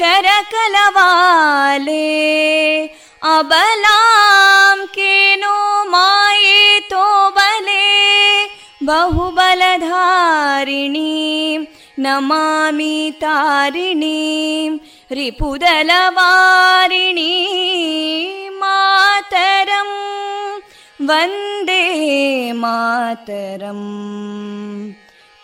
करकलवाले अबलां केनो मायेतो बले बहुबलधारिणीं नमामि तारिणीं रिपुदलवारिणी मातरं वन्दे मातरम्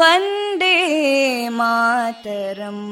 वन्दे मातरम्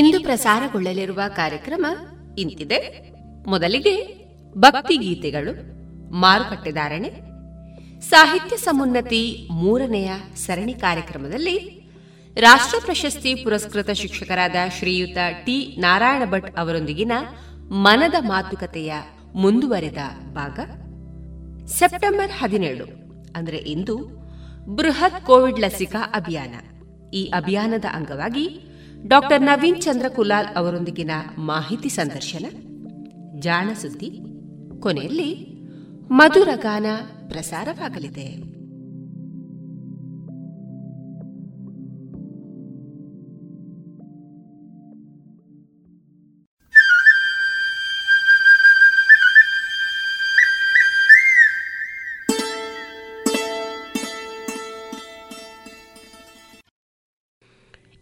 ಇಂದು ಪ್ರಸಾರಗೊಳ್ಳಲಿರುವ ಕಾರ್ಯಕ್ರಮ ಇಂತಿದೆ. ಮೊದಲಿಗೆ ಭಕ್ತಿ ಗೀತೆಗಳು ಮಾರುಕಟ್ಟೆದಾರಣೆ ಸಾಹಿತ್ಯ ಸಮುನ್ನತಿ ಮೂರನೆಯ ಸರಣಿ ಕಾರ್ಯಕ್ರಮದಲ್ಲಿ ರಾಷ್ಟ್ರ ಪ್ರಶಸ್ತಿ ಪುರಸ್ಕೃತ ಶಿಕ್ಷಕರಾದ ಶ್ರೀಯುತ ಟಿ. ನಾರಾಯಣ ಭಟ್ ಅವರೊಂದಿಗಿನ ಮನದ ಮಾತುಕತೆಯ ಮುಂದುವರೆದ ಭಾಗ. ಸೆಪ್ಟೆಂಬರ್ ಹದಿನೇಳು ಅಂದರೆ ಇಂದು ಬೃಹತ್ ಕೋವಿಡ್ ಲಸಿಕಾ ಅಭಿಯಾನ. ಈ ಅಭಿಯಾನದ ಅಂಗವಾಗಿ ಡಾಕ್ಟರ್ ನವೀನ್ ಚಂದ್ರ ಕುಲಾಲ್ ಅವರೊಂದಿಗಿನ ಮಾಹಿತಿ ಸಂದರ್ಶನ ಜಾಣ ಸುದ್ದಿ ಕೊನೆಯಲ್ಲಿ ಮಧುರ ಗಾನ ಪ್ರಸಾರವಾಗಲಿದೆ.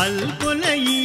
అల్పుల ఈ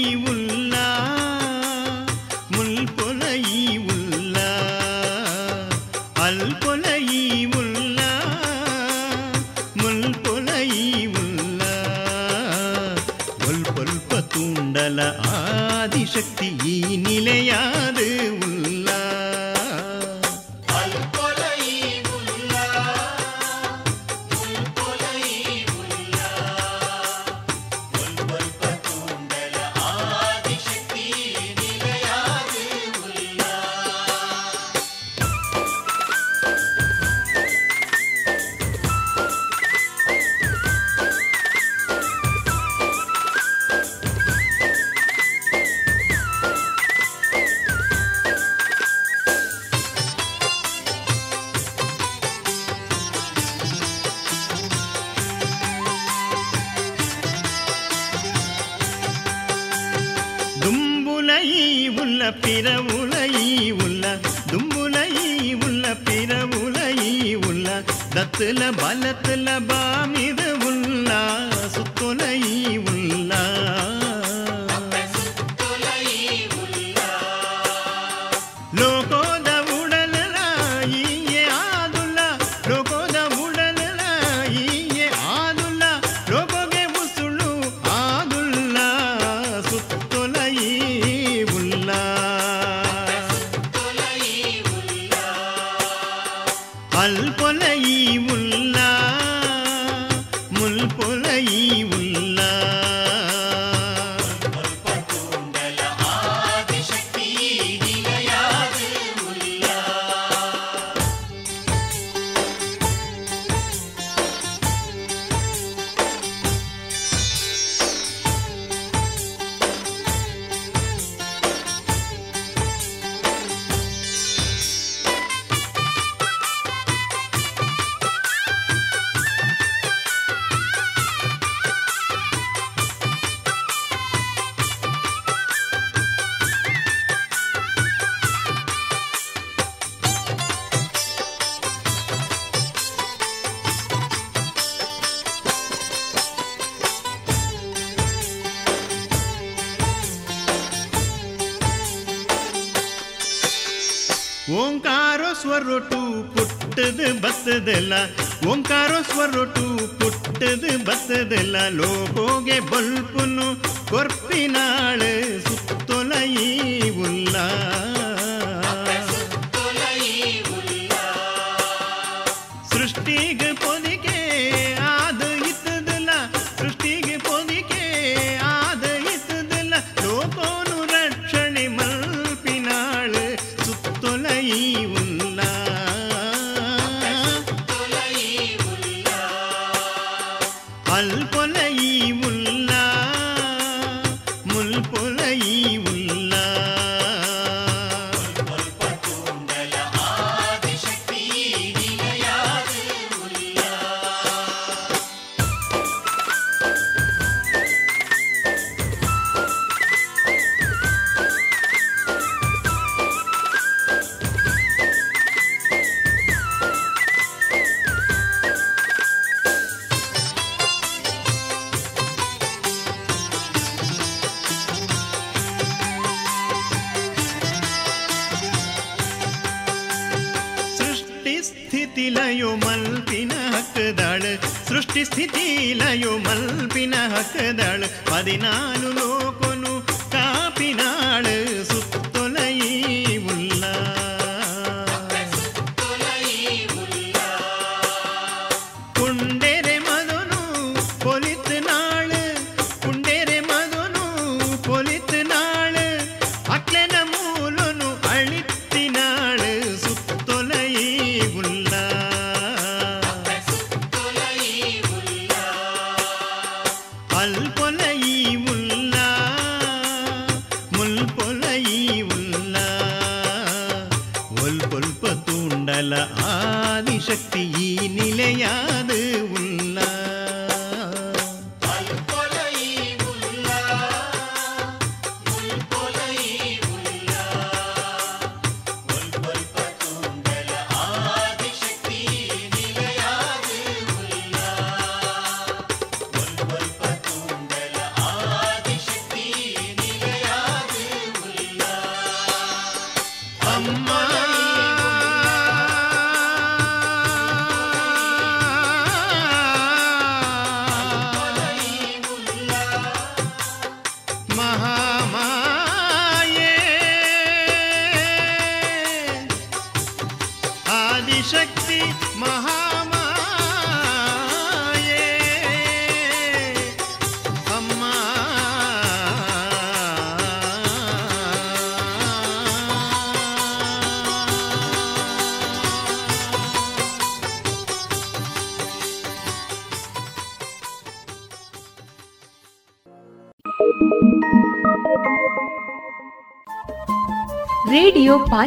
ലയുമൽപിന ഹക്കതാൾ. സൃഷ്ടിസ്ഥിതി ലയുമൽപിന ഹക്കതാൾ. പതിനാലു ലോ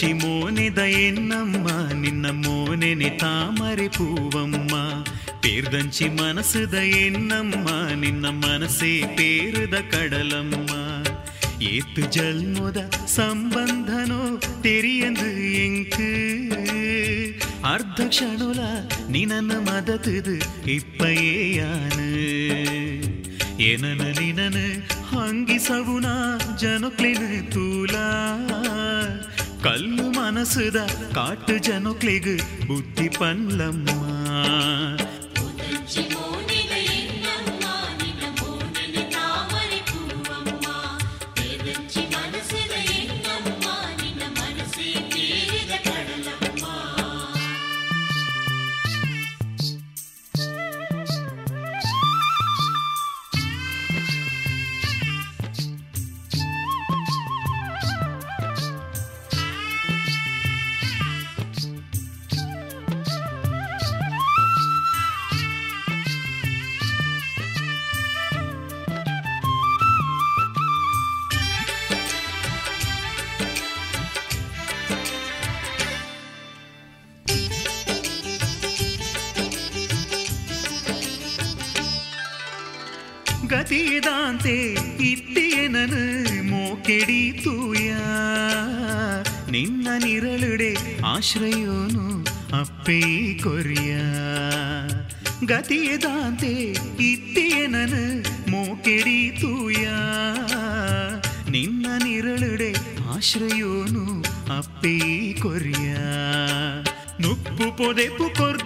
పిచ్చి మోనిదయన్నమ్మ నిన్న మోనెని తామరి పూవమ్మ పేర్దంచి మనసుదయన్నమ్మ నిన్న మనసే పేరుద కడలమ్మ ஏத்து ஜல்முத சம்பந்தனோ தெரியந்து எங்கு அர்த்தக்ஷணுல நினன மதத்துது இப்ப പാട്ട് ജനുക്ലിക് ಮೋಕೆಡಿ ತೂಯ ನಿನ್ನ ನಿರಳುಡೆ ಆಶ್ರಯೋನು ಅಪ್ಪೇ ಕೊರಿಯ? ಗತಿಯದಾಂತೆ ಇತ್ತಿಯನನು ನನ ಮೂಕೆಡೀತೂಯ ನಿನ್ನ ನಿರಳುಡೆ ಆಶ್ರಯೋನು ಅಪ್ಪೇ ಕೊರಿಯ? ನುಪ್ಪು ಪೊದೆಪು ಕೊರ್ದು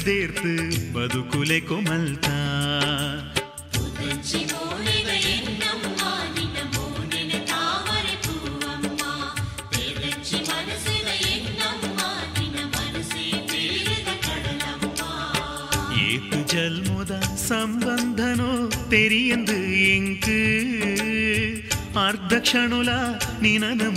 ದೇರ್ತು ಬದುಕುಲೆ ಕೊಮಲ್ತಾ ஏத்து ஜல்முத சம்பந்தனோ தெரியந்து எங்கு அர்த்த க்ஷணுல நினன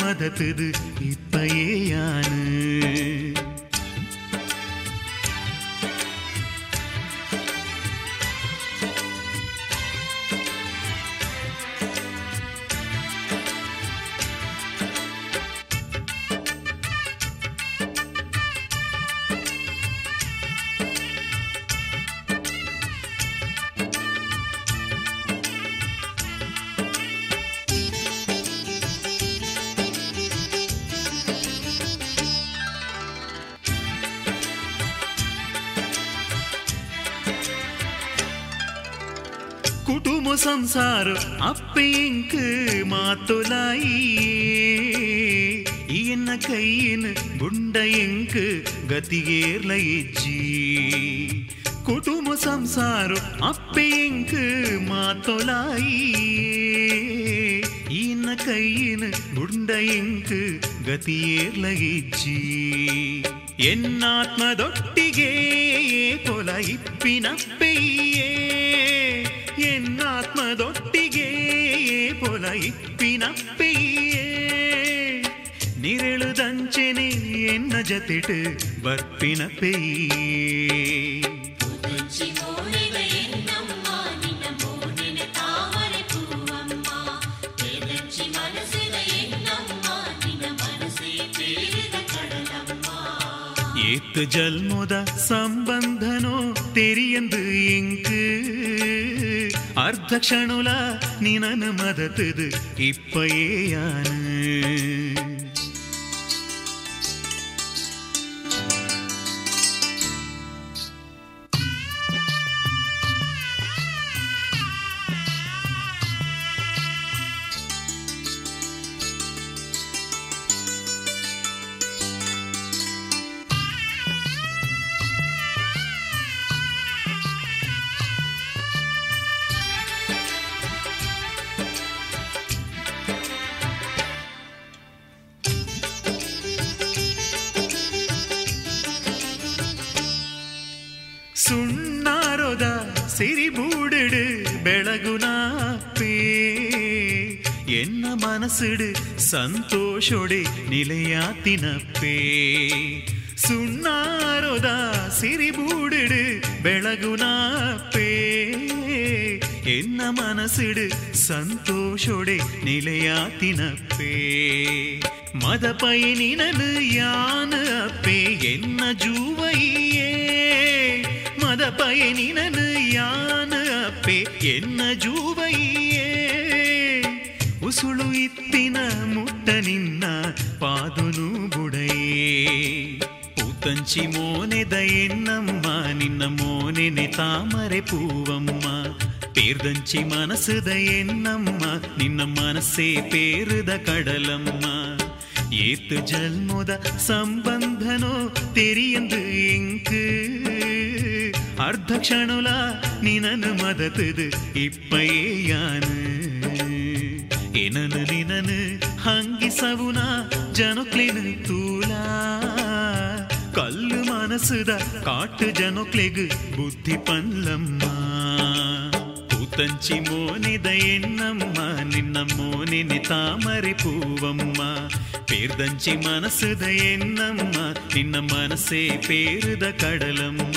ಗತಿಗೇರ್ಲ ಇಜ್ಜಿ ಕುಟುಂಬ ಸಂಸಾರ ಅಪ್ಪೆಂಕ್ ಮಾತೊಲಾಯಿ ಈನ ಕೈಯಿನ ಗುಂಡ ಎಂಕ್ ಗತಿಯೇರ್ಲ ಇಜ್ಜಿ ಕ್ಷಣುಲ ನಿನನು ಮದತದು ಇಪ್ಪಯೇಯಾನ ಸಿರಿಬೂಡಿಡು ಬೆಳಗುನಾಪೇ ಎನ್ನ ಮನಸ್ಸಿಡು ಸಂತೋಷೊಡೆ ನಿಲೆಯಾತಿನಪ್ಪೇ ಸುಣ್ಣಾರೊದ ಸಿರಿಬೂಡಿಡು ಬೆಳಗುನಾಪೇ ಎನ್ನ ಮನಸ್ಸಿಡು ಸಂತೋಷೊಡೆ ನಿಲೆಯಾತಿನಪ್ಪೇ ಮದಪೈ ನಿನನು ಯಾನ ಅಪ್ಪೇ ಎನ್ನ ಜೂವೈಯೇ ಮದ ಪಯನಿನನು ಯಾನ ಅಪ್ಪೆ ಎನ್ನ ಜೂವಯ್ಯೇ ಉಸುಳು ಇತ್ತಿನ ಮುಟ್ಟ ನಿನ್ನ ಪಾದುನು ಬುಡಯೇ ಪೂತಂಚಿ ಮೋನೆದ ಎನ್ನಮ್ಮ ನಿನ್ನ ಮೋನೆನೆ ತಾಮರೆ ಪೂವಮ್ಮ தேர்தஞ்சி மனசுத என்னம்மா நின்ன மனசே பேருத கடலம்மா ஏத்து ஜல்முத சம்பந்தனோ தெரியந்து இங்கு അർദ്ധ ക്ഷണുല നിനന് മതത്തത് ഇപ്പയേയാണ് എനന് നിനന് ഹങ്കി സവുന ജനൊക്ലിന് തൂല കല്ല് മനസ്സുത കാട്ട് ജനൊക്ലെഗ് ബുദ്ധി പല്ലമ്മ పూతంచి మోనిద ఎన్నమ్మ నిన్న మోనిని తామరి పూవమ్మ పేర్దంచి మనసుద ఎన్నమ్మ నిన్న మనసే పేరుద కడలమ్మ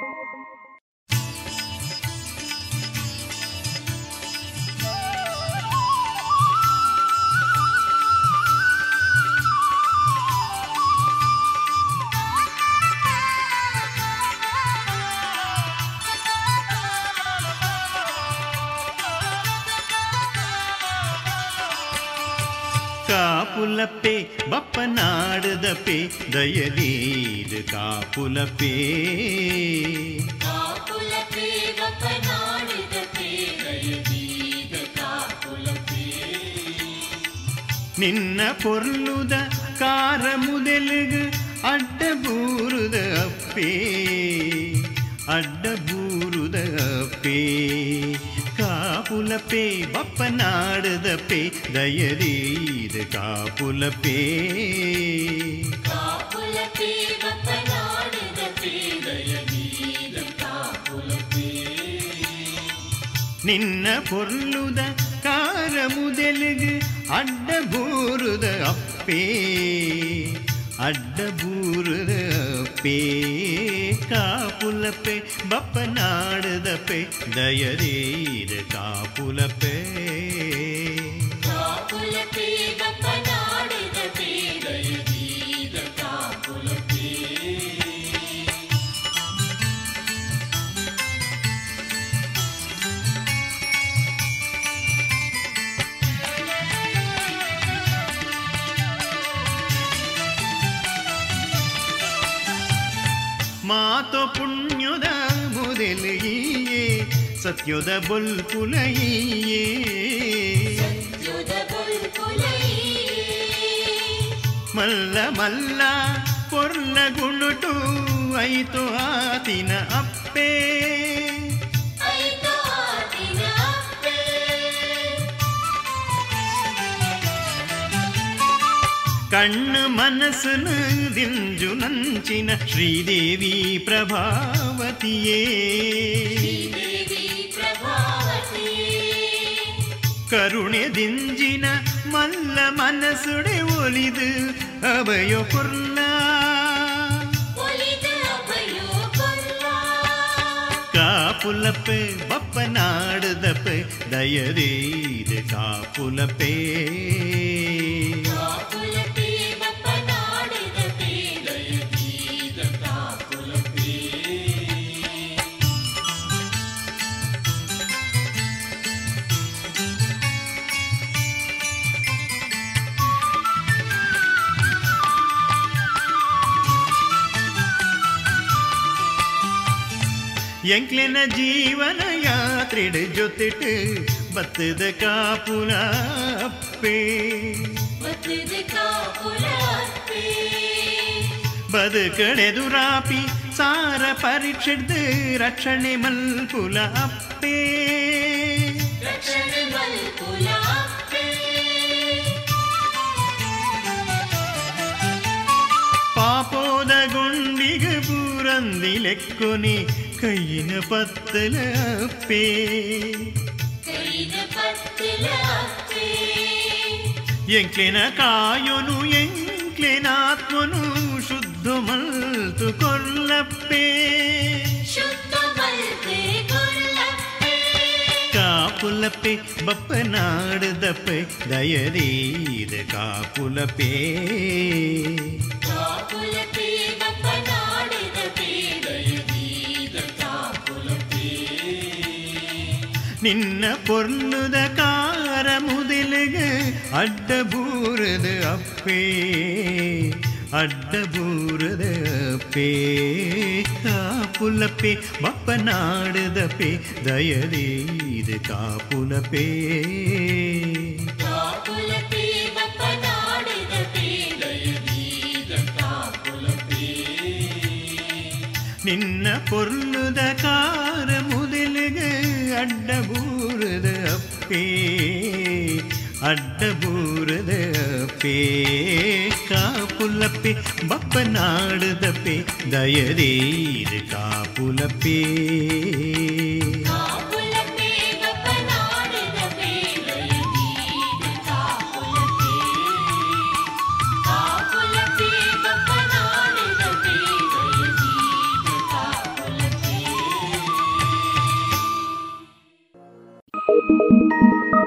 ಕಾಪುಲಪ್ಪೆ ಬಪ್ಪನಾಡದಪ್ಪೆ ದಯಲೀದು ಕಾಪುಲಪ್ಪೆ ನಿನ್ನ ಪೊರ್ಲುದ ಕಾರ ಮುದೆಲುಗು ಅಡ್ಡ ಬೂರುದ ಅಪ್ಪೇ ಅಡ್ಡ ಬೂರುದ ಅಪ್ಪೇ காப்புலப்பே பப்ப நாடுதப்பே தயரீது காப்புலப்பே ನಿನ್ನ ಪೊರ್ಲುದ ಕಾರ ಮುದೆಲುಗು ಅಡ್ಡ ಬೂರುದ ಅಪ್ಪೇ ಅಡ್ಡ ಬೂರುದ ಅಪ್ಪೇ ಕಾಪುಲಪೆ ಬಪ್ಪ ನಾಡದಪೆ ದಯರೀರ ಕಾಪುಲಪೆ ಆತೋ ಸತ್ಯದ ಬೊಲ್ಪುಲಯೇ ಮಲ್ಲ ಮಲ್ಲ ಪೊರ್ಲ ಗುಣುಟು ಐತು ಆತಿನ ಅಪ್ಪೇ ಕಣ್ಣು ಮನಸ್ಸನು ದಿಂಜು ನಂಚಿನ ಶ್ರೀದೇವಿ ಪ್ರಭಾವತಿಯೇ ಕರುಣೆ ದಿಂಜಿನ ಮಲ್ಲ ಮನಸ್ಸುಡೆ ಒಲಿದು ಅಭಯ ಪುರ್ಲ ಕಾಪುಲಪ್ಪೆ ಬಪ್ಪ ನಾಡದಪ್ಪೆ ದಯದೀದ ಕಾಪುಲಪ್ಪೇ ಎಂಕ್ಲೆನ ಜೀವನ ಯಾತ್ರೆಡ್ ಜೊತೆಟ್ ಬತ್ತದ ಕಾಪುಲ ಅಪ್ಪೇ ಬದುಕಡೆದುರಾಪಿ ಸಾರ ಪರೀಕ್ಷೆಡ್ ರಕ್ಷಣೆ ಮಲ್ಪುಲ ಅಪ್ಪೇ ಪಾಪೋದ ಗುಂಡಿಗ ಪೂರಂದಿ ಲೆಕ್ಕೊನಿ ಕೈಯಿನ ಪತ್ತಲ ಅಪ್ಪೇ ಎಂಕ್ಲೆನ ಕಾಯೊನು ಎಂಕ್ಲೆನಾತ್ಮನು ಶುದ್ಧ ಮಲ್ತು ಕೊಲ್ಲಪ್ಪೇ ಕಾಪುಲಪ್ಪೆ ಬಪ್ಪನಾಡದಪ್ಪೆ ದಯದೀದ ಕಾಪುಲಪೇ ನಿನ್ನ ಪೊರ್ಲುದ ಕಾರ ಮುದಲಿಗ ಅಡ್ಡ ಬೂರದ ಅಪ್ಪೇ ಅಡ್ಡ ಬೂರದ ಅಪ್ಪೇ ಕಾಪುಲಪೇ ಬಪ್ಪನಾಡದಪೇ ದಯದೀದ ಕಾಪುಲಪೇ ನಿನ್ನ ಪೊರ್ಲುದ ಕಾರ ಮುದಲಿಗ ಅಡ್ಡ ಬೂರದ ಅಪ್ಪೇ ಅಡ್ಡ ಬೂರದ ಅಪ್ಪೇ ಕಾಪುಲಪ್ಪೆ ಬಪ್ಪನಾಡದಪ್ಪೆ ದಯದೀದ ಕಾಪುಲಪ್ಪೇ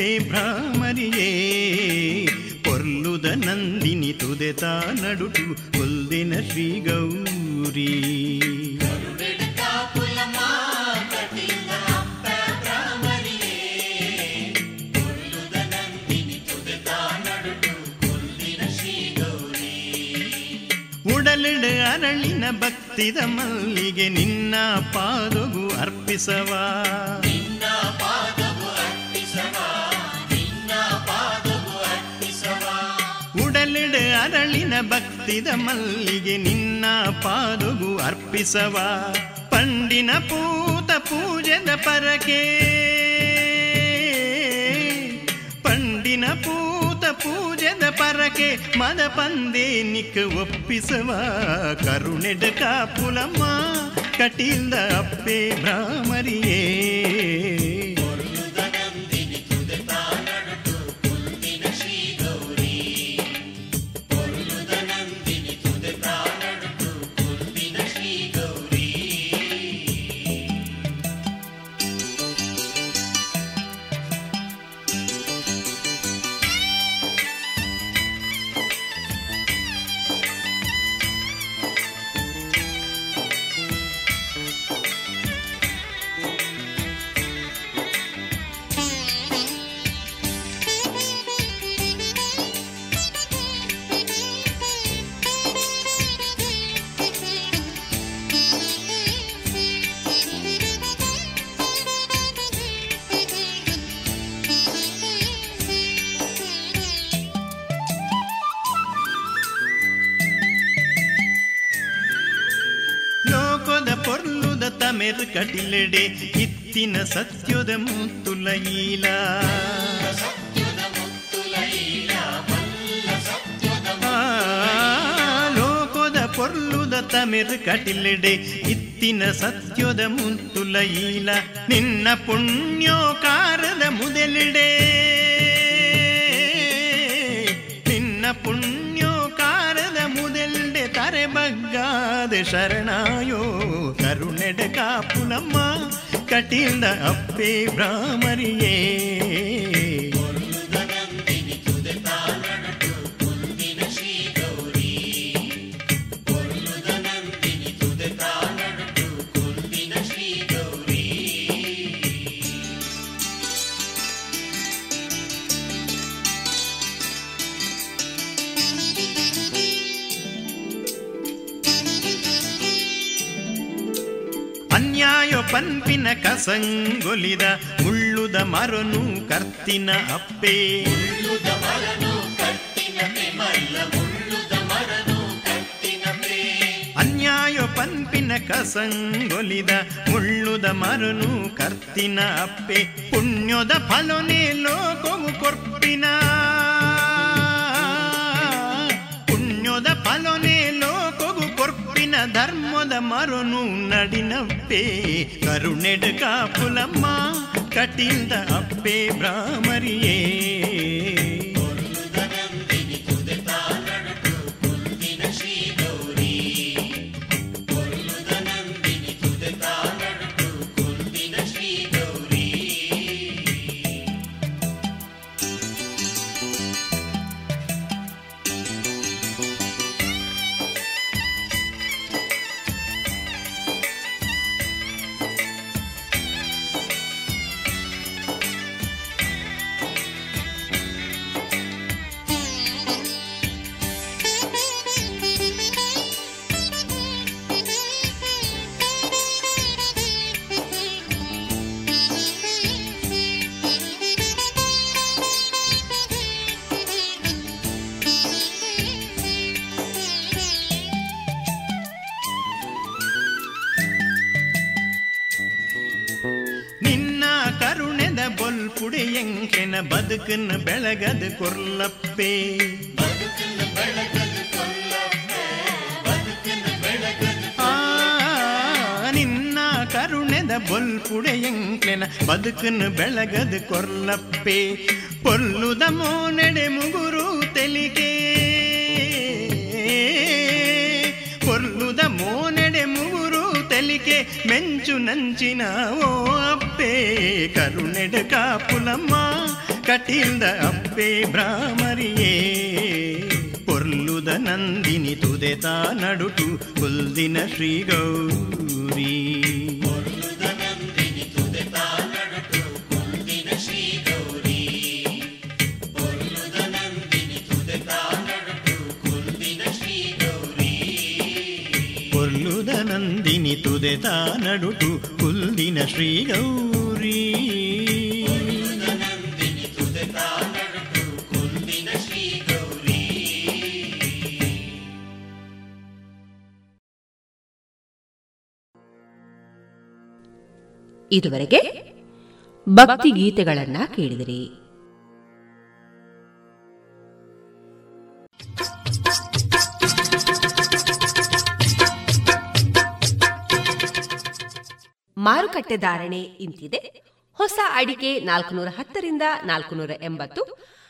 ಅಪ್ಪೆ ಭ್ರಾಮರಿಯೇ ಪೊರ್ಲುದ ನಂದಿನಿ ತುದೆತ ನಡುಟು ಹುಲ್ದಿನ ಶ್ರೀ ಗೌರಿ ಅರಳಿನ ಭಕ್ತಿದ ಮಲ್ಲಿಗೆ ನಿನ್ನ ಪಾದಗು ಅರ್ಪಿಸವಾ. ಅರಳಿನ ಮಲ್ಲಿಗೆ ನಿನ್ನ ಪಾದುಗು ಅರ್ಪಿಸವ. ಪಂಡಿನ ಪೂತ ಪೂಜದ ಪರಕೆ. ಪಂಡಿನ ಪೂತ ಪೂಜದ ಪರಕೆ, ಮದ ಪಂದೇ ನಿಕ್ ಒಪ್ಪಿಸವ. ಕರುಣೆಡ ಕಾಪುಲಮ್ಮ, ಕಟಿಲ್ದ ಅಪ್ಪೆ ಭ್ರಾಮರಿಯೇ ತಮೆರ್ ಕಟಿಲೆಡೆ ಇತ್ತಿನ ಸತ್ಯದ ಮುತ್ತುಲ ಈಲ ಲೋಕದ ಪೊರ್ಲುದ ತಮೆರ್ ಕಟಿಲೆಡೆ ಇತ್ತಿನ ಸತ್ಯದ ಮುತ್ತುಲ ಈಲ ನಿನ್ನ ಪುಣ್ಯೋಕಾರದ ಮುದಲಿಡೆ ನಿನ್ನ ಪುಣ್ಯೋಕಾರದ ಶರಣಾಯೋ ಕರುಣೆಡ ಕಾಪುಲಮ್ಮ ಕಟಿಲ್ದ ಅಪ್ಪೆ ಭ್ರಾಮರಿಯೇ ಪನ್ಪಿನ ಕಸಂಗೊಲಿದ ಮುಳ್ಳುದ ಮರನು ಕರ್ತಿನ ಅಪ್ಪೆ. ಅನ್ಯಾಯ ಪನ್ಪಿನ ಕಸಂಗೊಲಿದ ಮುಳ್ಳುದ ಮರನು ಕರ್ತಿನ ಅಪ್ಪೆ. ಪುಣ್ಯದ ಫಲನೆ ಲೋಕವು ಕೊರ್ಪಿನ. ಪುಣ್ಯದ ಫಲನೆ ಧರ್ಮದ ಮರನು ನಡಿನಪ್ಪೆ ಕರುಣೆಡ ಕಾಪುಲಮ್ಮ ಕಟಿಲ್ದ ಅಪ್ಪೆ ಭ್ರಾಮರಿಯೇ ಬದುಕನ್ನು ಬೆಳಗದು ಆ, ನಿನ್ನ ಕರುಣೆದ ಬೊಲ್ಪುಡೆಯಂಕ್ಲೆನ ಬದುಕನ್ನು ಬೆಳಗದು ಕೊರ್ಲಪ್ಪೆ. ಪೊಲ್ಲುದ ಮೋನೆಡೆ ಮುಗುರು ತೆಲಿಗೆ. ಪೊಲ್ಲುದ ಮೋನೆಡೆ ಮುಗುರು ತೆಲಿಕೆ ಮೆಂಚು ನಂಚಿನ ಓ ಅಪ್ಪೆ. ಕರುಣೆಡ ಕಾಪುಲಮ್ಮ ಕಟಿಲ್ದ ಅಪ್ಪೆ ಭ್ರಾಮರಿಯೇ ಪೊರ್ಲುದ ನಂದಿನಿ ತುದೆತ ನಡುಟು ಕುಲ್ದಿನ ಶ್ರೀ ಗೌರಿ ಪೊರ್ಲುದ ನಂದಿನಿ ತುದೆತ ನಡುಟು ಕುಲ್ದಿನ ಶ್ರೀ ಗೌರಿ ಇದುವರೆಗೆ ಭಕ್ತಿ ಗೀತೆಗಳನ್ನ ಕೇಳಿದಿರಿ. ಮಾರುಕಟ್ಟೆ ಧಾರಣೆ ಇಂತಿದೆ. ಹೊಸ ಅಡಿಕೆ ನಾಲ್ಕುನೂರ ಹತ್ತರಿಂದ ನಾಲ್ಕುನೂರ ಎಂಬತ್ತು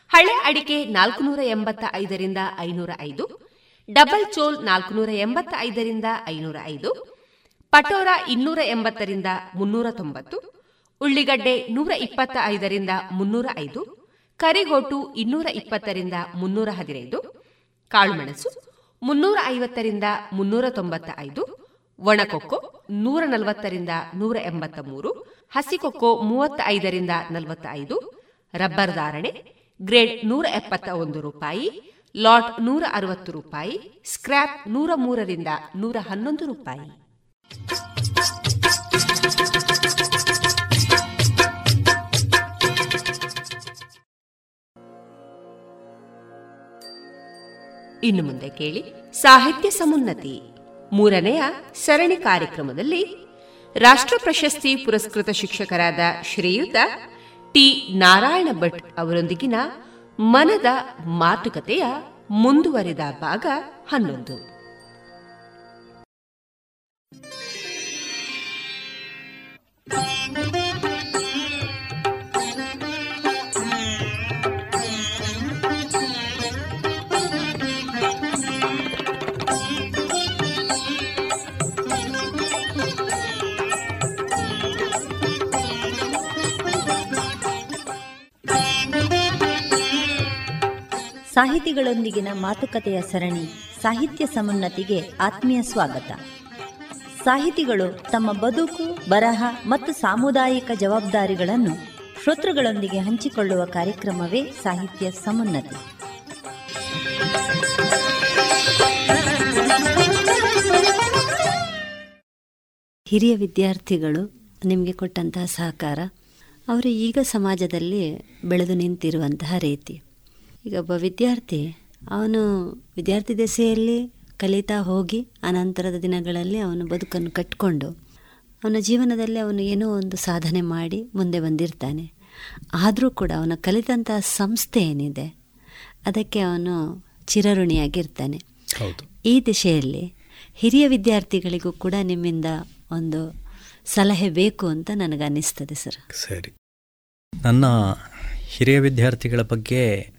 ಹಳೆ ಅಡಿಕೆ ನಾಲ್ಕುನೂರ ಎಂಬತ್ತ ಐದರಿಂದ ಐನೂರ ಐದು ಡಬಲ್ ಚೋಲ್ ನಾಲ್ಕುನೂರ ಎಂಬತ್ತ ಐದರಿಂದ ಐನೂರ ಐದು ಪಟೋರ ಇನ್ನೂರ ಎಂಬತ್ತರಿಂದ ಮುನ್ನೂರ ತೊಂಬತ್ತು, ಉಳ್ಳಿಗಡ್ಡೆ ನೂರ ಇಪ್ಪತ್ತ ಐದರಿಂದ ಮುನ್ನೂರ ಐದು, ಕರಿಗೋಟು ಇನ್ನೂರ ಇಪ್ಪತ್ತರಿಂದ ಮುನ್ನೂರ ಹದಿನೈದು, ಕಾಳುಮೆಣಸು ಮುನ್ನೂರ ಐವತ್ತರಿಂದ ಮುನ್ನೂರ ತೊಂಬತ್ತ ಐದು ಒಣಕೊಕ್ಕೋ ನೂರ ನಲವತ್ತರಿಂದ ನೂರ ಎಂಬತ್ತ ಮೂರು ಹಸಿಕೊಕ್ಕೋ ಮೂವತ್ತ ಐದರಿಂದ ನಲವತ್ತ ಐದು ರಬ್ಬರ್ ಧಾರಣೆ ಗ್ರೇಡ್ ನೂರ ಎಪ್ಪತ್ತ ಒಂದು ರೂಪಾಯಿ, ಲಾಟ್ ನೂರ ಅರವತ್ತು ರೂಪಾಯಿ, ಸ್ಕ್ರ್ಯಾಪ್ ನೂರ ಮೂರರಿಂದ ನೂರ ಹನ್ನೊಂದು ರೂಪಾಯಿ. ಇನ್ನು ಮುಂದೆ ಕೇಳಿ ಸಾಹಿತ್ಯ ಸಮುನ್ನತಿ, ಮೂರನೆಯ ಸರಣಿ ಕಾರ್ಯಕ್ರಮದಲ್ಲಿ ರಾಷ್ಟ್ರ ಪ್ರಶಸ್ತಿ ಪುರಸ್ಕೃತ ಶಿಕ್ಷಕರಾದ ಶ್ರೀಯುತ ಟಿ. ನಾರಾಯಣ ಭಟ್ ಅವರೊಂದಿಗಿನ ಮನದ ಮಾತುಕತೆಯ ಮುಂದುವರೆದ ಭಾಗ ಹನ್ನೊಂದು. ಸಾಹಿತಿಗಳೊಂದಿಗಿನ ಮಾತುಕತೆಯ ಸರಣಿ ಸಾಹಿತ್ಯ ಸಮುನ್ನತಿಗೆ ಆತ್ಮೀಯ ಸ್ವಾಗತ. ಸಾಹಿತಿಗಳು ತಮ್ಮ ಬದುಕು, ಬರಹ ಮತ್ತು ಸಾಮುದಾಯಿಕ ಜವಾಬ್ದಾರಿಗಳನ್ನು ಶ್ರೋತೃಗಳೊಂದಿಗೆ ಹಂಚಿಕೊಳ್ಳುವ ಕಾರ್ಯಕ್ರಮವೇ ಸಾಹಿತ್ಯ ಸಮುನ್ನತಿ. ಹಿರಿಯ ವಿದ್ಯಾರ್ಥಿಗಳು ನಿಮಗೆ ಕೊಟ್ಟಂತಹ ಸಹಕಾರ, ಅವರು ಈಗ ಸಮಾಜದಲ್ಲಿ ಬೆಳೆದು ನಿಂತಿರುವಂತಹ ರೀತಿ. ಈಗ ಒಬ್ಬ ವಿದ್ಯಾರ್ಥಿ, ಅವನು ವಿದ್ಯಾರ್ಥಿ ದೆಸೆಯಲ್ಲಿ ಕಲಿತಾ ಹೋಗಿ ಅನಂತರದ ದಿನಗಳಲ್ಲಿ ಅವನು ಬದುಕನ್ನು ಕಟ್ಟಿಕೊಂಡು ಅವನ ಜೀವನದಲ್ಲಿ ಅವನು ಏನೋ ಒಂದು ಸಾಧನೆ ಮಾಡಿ ಮುಂದೆ ಬಂದಿರ್ತಾನೆ. ಆದರೂ ಕೂಡ ಅವನ ಕಲಿತಂಥ ಸಂಸ್ಥೆ ಏನಿದೆ ಅದಕ್ಕೆ ಅವನು ಚಿರಋಣಿಯಾಗಿರ್ತಾನೆ. ಈ ದಿಶೆಯಲ್ಲಿ ಹಿರಿಯ ವಿದ್ಯಾರ್ಥಿಗಳಿಗೂ ಕೂಡ ನಿಮ್ಮಿಂದ ಒಂದು ಸಲಹೆ ಬೇಕು ಅಂತ ನನಗನ್ನಿಸ್ತದೆ ಸರ್. ಸರಿ. ನನ್ನ ಹಿರಿಯ ವಿದ್ಯಾರ್ಥಿಗಳ ಬಗ್ಗೆ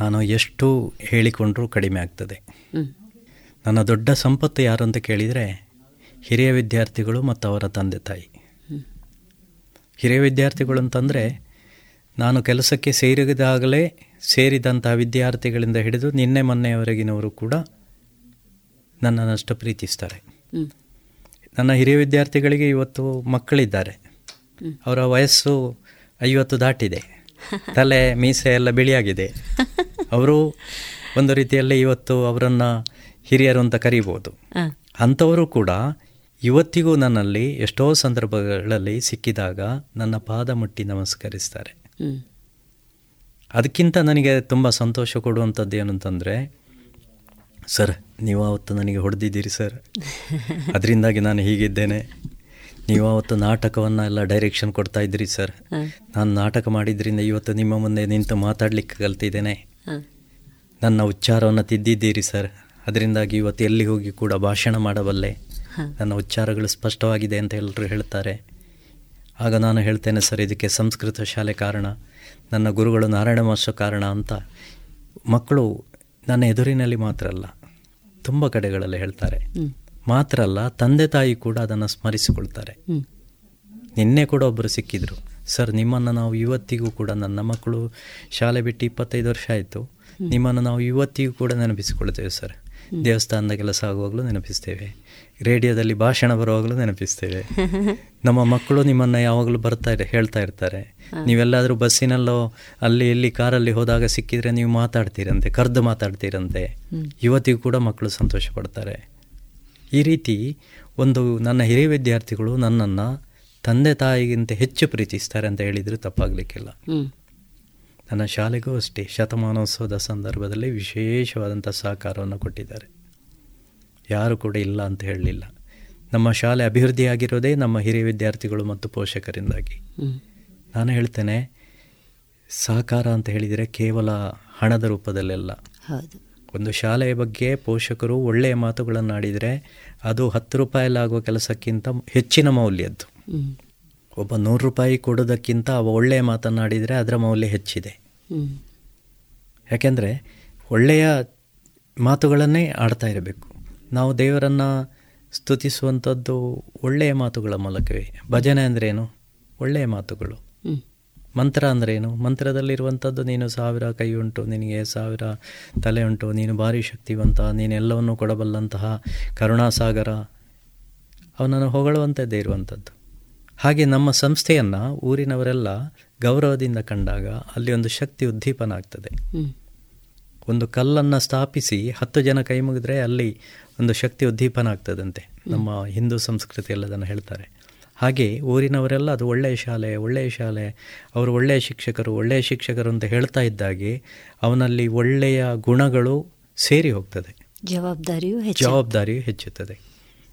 ನಾನು ಎಷ್ಟು ಹೇಳಿಕೊಂಡರೂ ಕಡಿಮೆ ಆಗ್ತದೆ. ನನ್ನ ದೊಡ್ಡ ಸಂಪತ್ತು ಯಾರು ಅಂತ ಕೇಳಿದರೆ ಹಿರಿಯ ವಿದ್ಯಾರ್ಥಿಗಳು ಮತ್ತು ಅವರ ತಂದೆ ತಾಯಿ. ಹಿರಿಯ ವಿದ್ಯಾರ್ಥಿಗಳು ಅಂತಂದರೆ ನಾನು ಕೆಲಸಕ್ಕೆ ಸೇರಿದಾಗಲೇ ಸೇರಿದಂಥ ವಿದ್ಯಾರ್ಥಿಗಳಿಂದ ಹಿಡಿದು ನಿನ್ನೆ ಮೊನ್ನೆಯವರೆಗಿನವರು ಕೂಡ ನನ್ನನ್ನಷ್ಟು ಪ್ರೀತಿಸ್ತಾರೆ. ನನ್ನ ಹಿರಿಯ ವಿದ್ಯಾರ್ಥಿಗಳಿಗೆ ಇವತ್ತು ಮಕ್ಕಳಿದ್ದಾರೆ. ಅವರ ವಯಸ್ಸು ಐವತ್ತು ದಾಟಿದೆ. ತಲೆ, ಮೀಸೆ ಎಲ್ಲ ಬಿಳಿಯಾಗಿದೆ. ಅವರು ಒಂದು ರೀತಿಯಲ್ಲಿ ಇವತ್ತು ಅವರನ್ನು ಹಿರಿಯರು ಅಂತ ಕರೀಬೋದು. ಅಂಥವರು ಕೂಡ ಇವತ್ತಿಗೂ ನನ್ನಲ್ಲಿ ಎಷ್ಟೋ ಸಂದರ್ಭಗಳಲ್ಲಿ ಸಿಕ್ಕಿದಾಗ ನನ್ನ ಪಾದ ಮುಟ್ಟಿ ನಮಸ್ಕರಿಸ್ತಾರೆ. ಅದಕ್ಕಿಂತ ನನಗೆ ತುಂಬ ಸಂತೋಷ ಕೊಡುವಂಥದ್ದು ಏನು ಅಂತಂದರೆ ಸರ್ ನೀವು ಆವತ್ತು ನನಗೆ ಹೊಡೆದಿದ್ದೀರಿ ಸರ್. ಅದರಿಂದಾಗಿ ನಾನು ಹೀಗಿದ್ದೇನೆ. ನೀವು ಅವತ್ತು ನಾಟಕವನ್ನು ಎಲ್ಲ ಡೈರೆಕ್ಷನ್ ಕೊಡ್ತಾ ಇದ್ರಿ ಸರ್. ನಾನು ನಾಟಕ ಮಾಡಿದ್ರಿಂದ ಇವತ್ತು ನಿಮ್ಮ ಮುಂದೆ ನಿಂತು ಮಾತಾಡಲಿಕ್ಕೆ ಕಲ್ತಿದ್ದೇನೆ. ನನ್ನ ಉಚ್ಚಾರವನ್ನು ತಿದ್ದಿದ್ದೀರಿ ಸರ್. ಅದರಿಂದಾಗಿ ಇವತ್ತು ಎಲ್ಲಿ ಹೋಗಿ ಕೂಡ ಭಾಷಣ ಮಾಡಬಲ್ಲೆ. ನನ್ನ ಉಚ್ಚಾರಗಳು ಸ್ಪಷ್ಟವಾಗಿದೆ ಅಂತ ಎಲ್ಲರೂ ಹೇಳ್ತಾರೆ. ಆಗ ನಾನು ಹೇಳ್ತೇನೆ ಸರ್ ಇದಕ್ಕೆ ಸಂಸ್ಕೃತ ಶಾಲೆ ಕಾರಣ ನನ್ನ ಗುರುಗಳು ನಾರಾಯಣ ಮಾಸ್ಟರ್ ಕಾರಣ ಅಂತ. ಮಕ್ಕಳು ನನ್ನ ಎದುರಿನಲ್ಲಿ ಮಾತ್ರ ಅಲ್ಲ ತುಂಬ ಕಡೆಗಳಲ್ಲಿ ಹೇಳ್ತಾರೆ. ಮಾತ್ರ ಅಲ್ಲ ತಂದೆ ತಾಯಿ ಕೂಡ ಅದನ್ನು ಸ್ಮರಿಸಿಕೊಳ್ತಾರೆ. ನಿನ್ನೆ ಕೂಡ ಒಬ್ಬರು ಸಿಕ್ಕಿದ್ರು. ಸರ್ ನಿಮ್ಮನ್ನು ನಾವು ಇವತ್ತಿಗೂ ಕೂಡ ನನ್ನ ಮಕ್ಕಳು ಶಾಲೆ ಬಿಟ್ಟು ಇಪ್ಪತ್ತೈದು ವರ್ಷ ಆಯಿತು. ನಿಮ್ಮನ್ನು ನಾವು ಇವತ್ತಿಗೂ ಕೂಡ ನೆನಪಿಸಿಕೊಳ್ತೇವೆ ಸರ್. ದೇವಸ್ಥಾನದ ಕೆಲಸ ಆಗುವಾಗಲೂ ನೆನಪಿಸ್ತೇವೆ. ರೇಡಿಯೋದಲ್ಲಿ ಭಾಷಣ ಬರುವಾಗಲೂ ನೆನಪಿಸ್ತೇವೆ. ನಮ್ಮ ಮಕ್ಕಳು ನಿಮ್ಮನ್ನು ಯಾವಾಗಲೂ ಬರ್ತಾ ಇರ ಹೇಳ್ತಾ ಇರ್ತಾರೆ. ನೀವೆಲ್ಲಾದರೂ ಬಸ್ಸಿನಲ್ಲೋ ಅಲ್ಲಿ ಇಲ್ಲಿ ಕಾರಲ್ಲಿ ಹೋದಾಗ ಸಿಕ್ಕಿದ್ರೆ ನೀವು ಮಾತಾಡ್ತೀರಂತೆ ಕರೆದು ಮಾತಾಡ್ತೀರಂತೆ. ಇವತ್ತಿಗೂ ಕೂಡ ಮಕ್ಕಳು ಸಂತೋಷ ಪಡ್ತಾರೆ ಈ ರೀತಿ ಒಂದು ನನ್ನ ಹಿರಿಯ ವಿದ್ಯಾರ್ಥಿಗಳು ನನ್ನನ್ನು ತಂದೆ ತಾಯಿಗಿಂತ ಹೆಚ್ಚು ಪ್ರೀತಿಸ್ತಾರೆ ಅಂತ ಹೇಳಿದರೆ ತಪ್ಪಾಗಲಿಕ್ಕಿಲ್ಲ. ನನ್ನ ಶಾಲೆಗೂ ಅಷ್ಟೇ ಶತಮಾನೋತ್ಸವದ ಸಂದರ್ಭದಲ್ಲಿ ವಿಶೇಷವಾದಂಥ ಸಹಕಾರವನ್ನು ಕೊಟ್ಟಿದ್ದಾರೆ. ಯಾರು ಕೂಡ ಇಲ್ಲ ಅಂತ ಹೇಳಲಿಲ್ಲ. ನಮ್ಮ ಶಾಲೆ ಅಭಿವೃದ್ಧಿಯಾಗಿರೋದೇ ನಮ್ಮ ಹಿರಿಯ ವಿದ್ಯಾರ್ಥಿಗಳು ಮತ್ತು ಪೋಷಕರಿಂದಾಗಿ. ನಾನು ಹೇಳ್ತೇನೆ ಸಹಕಾರ ಅಂತ ಹೇಳಿದರೆ ಕೇವಲ ಹಣದ ರೂಪದಲ್ಲೆಲ್ಲ. ಒಂದು ಶಾಲೆಯ ಬಗ್ಗೆ ಪೋಷಕರು ಒಳ್ಳೆಯ ಮಾತುಗಳನ್ನು ಆಡಿದರೆ ಅದು ಹತ್ತು ರೂಪಾಯಲ್ಲಾಗುವ ಕೆಲಸಕ್ಕಿಂತ ಹೆಚ್ಚಿನ ಮೌಲ್ಯದ್ದು. ಒಬ್ಬ ನೂರು ರೂಪಾಯಿ ಕೊಡೋದಕ್ಕಿಂತ ಅವ ಒಳ್ಳೆಯ ಮಾತನ್ನಾಡಿದರೆ ಅದರ ಮೌಲ್ಯ ಹೆಚ್ಚಿದೆ. ಯಾಕೆಂದರೆ ಒಳ್ಳೆಯ ಮಾತುಗಳನ್ನೇ ಆಡ್ತಾ ಇರಬೇಕು. ನಾವು ದೇವರನ್ನು ಸ್ತುತಿಸುವಂಥದ್ದು ಒಳ್ಳೆಯ ಮಾತುಗಳ ಮೂಲಕವೇ. ಭಜನೆ ಅಂದ್ರೇನು? ಒಳ್ಳೆಯ ಮಾತುಗಳು. ಮಂತ್ರ ಅಂದ್ರೇನು? ಮಂತ್ರದಲ್ಲಿರುವಂಥದ್ದು ನೀನು ಸಾವಿರ ಕೈ ಉಂಟು ನಿನಗೆ ಸಾವಿರ ತಲೆ ಉಂಟು ನೀನು ಭಾರಿ ಶಕ್ತಿವಂತ ನೀನೆಲ್ಲವನ್ನೂ ಕೊಡಬಲ್ಲಂತಹ ಕರುಣಾಸಾಗರ. ಅವನನ್ನು ಹೊಗಳುವಂಥದ್ದೇ ಇರುವಂಥದ್ದು. ಹಾಗೆ ನಮ್ಮ ಸಂಸ್ಥೆಯನ್ನು ಊರಿನವರೆಲ್ಲ ಗೌರವದಿಂದ ಕಂಡಾಗ ಅಲ್ಲಿ ಒಂದು ಶಕ್ತಿ ಉದ್ದೀಪನ ಆಗ್ತದೆ. ಒಂದು ಕಲ್ಲನ್ನು ಸ್ಥಾಪಿಸಿ ಹತ್ತು ಜನ ಕೈ ಮುಗಿದ್ರೆ ಅಲ್ಲಿ ಒಂದು ಶಕ್ತಿ ಉದ್ದೀಪನ ಆಗ್ತದಂತೆ. ನಮ್ಮ ಹಿಂದೂ ಸಂಸ್ಕೃತಿ ಎಲ್ಲದನ್ನು ಹೇಳ್ತಾರೆ. ಹಾಗೆ ಊರಿನವರೆಲ್ಲ ಅದು ಒಳ್ಳೆಯ ಶಾಲೆ ಒಳ್ಳೆಯ ಶಾಲೆ ಅವರು ಒಳ್ಳೆಯ ಶಿಕ್ಷಕರು ಒಳ್ಳೆಯ ಶಿಕ್ಷಕರು ಅಂತ ಹೇಳ್ತಾ ಇದ್ದಾಗೆ ಅವನಲ್ಲಿ ಒಳ್ಳೆಯ ಗುಣಗಳು ಸೇರಿ ಹೋಗ್ತದೆ. ಜವಾಬ್ದಾರಿಯು ಜವಾಬ್ದಾರಿಯು ಹೆಚ್ಚುತ್ತದೆ.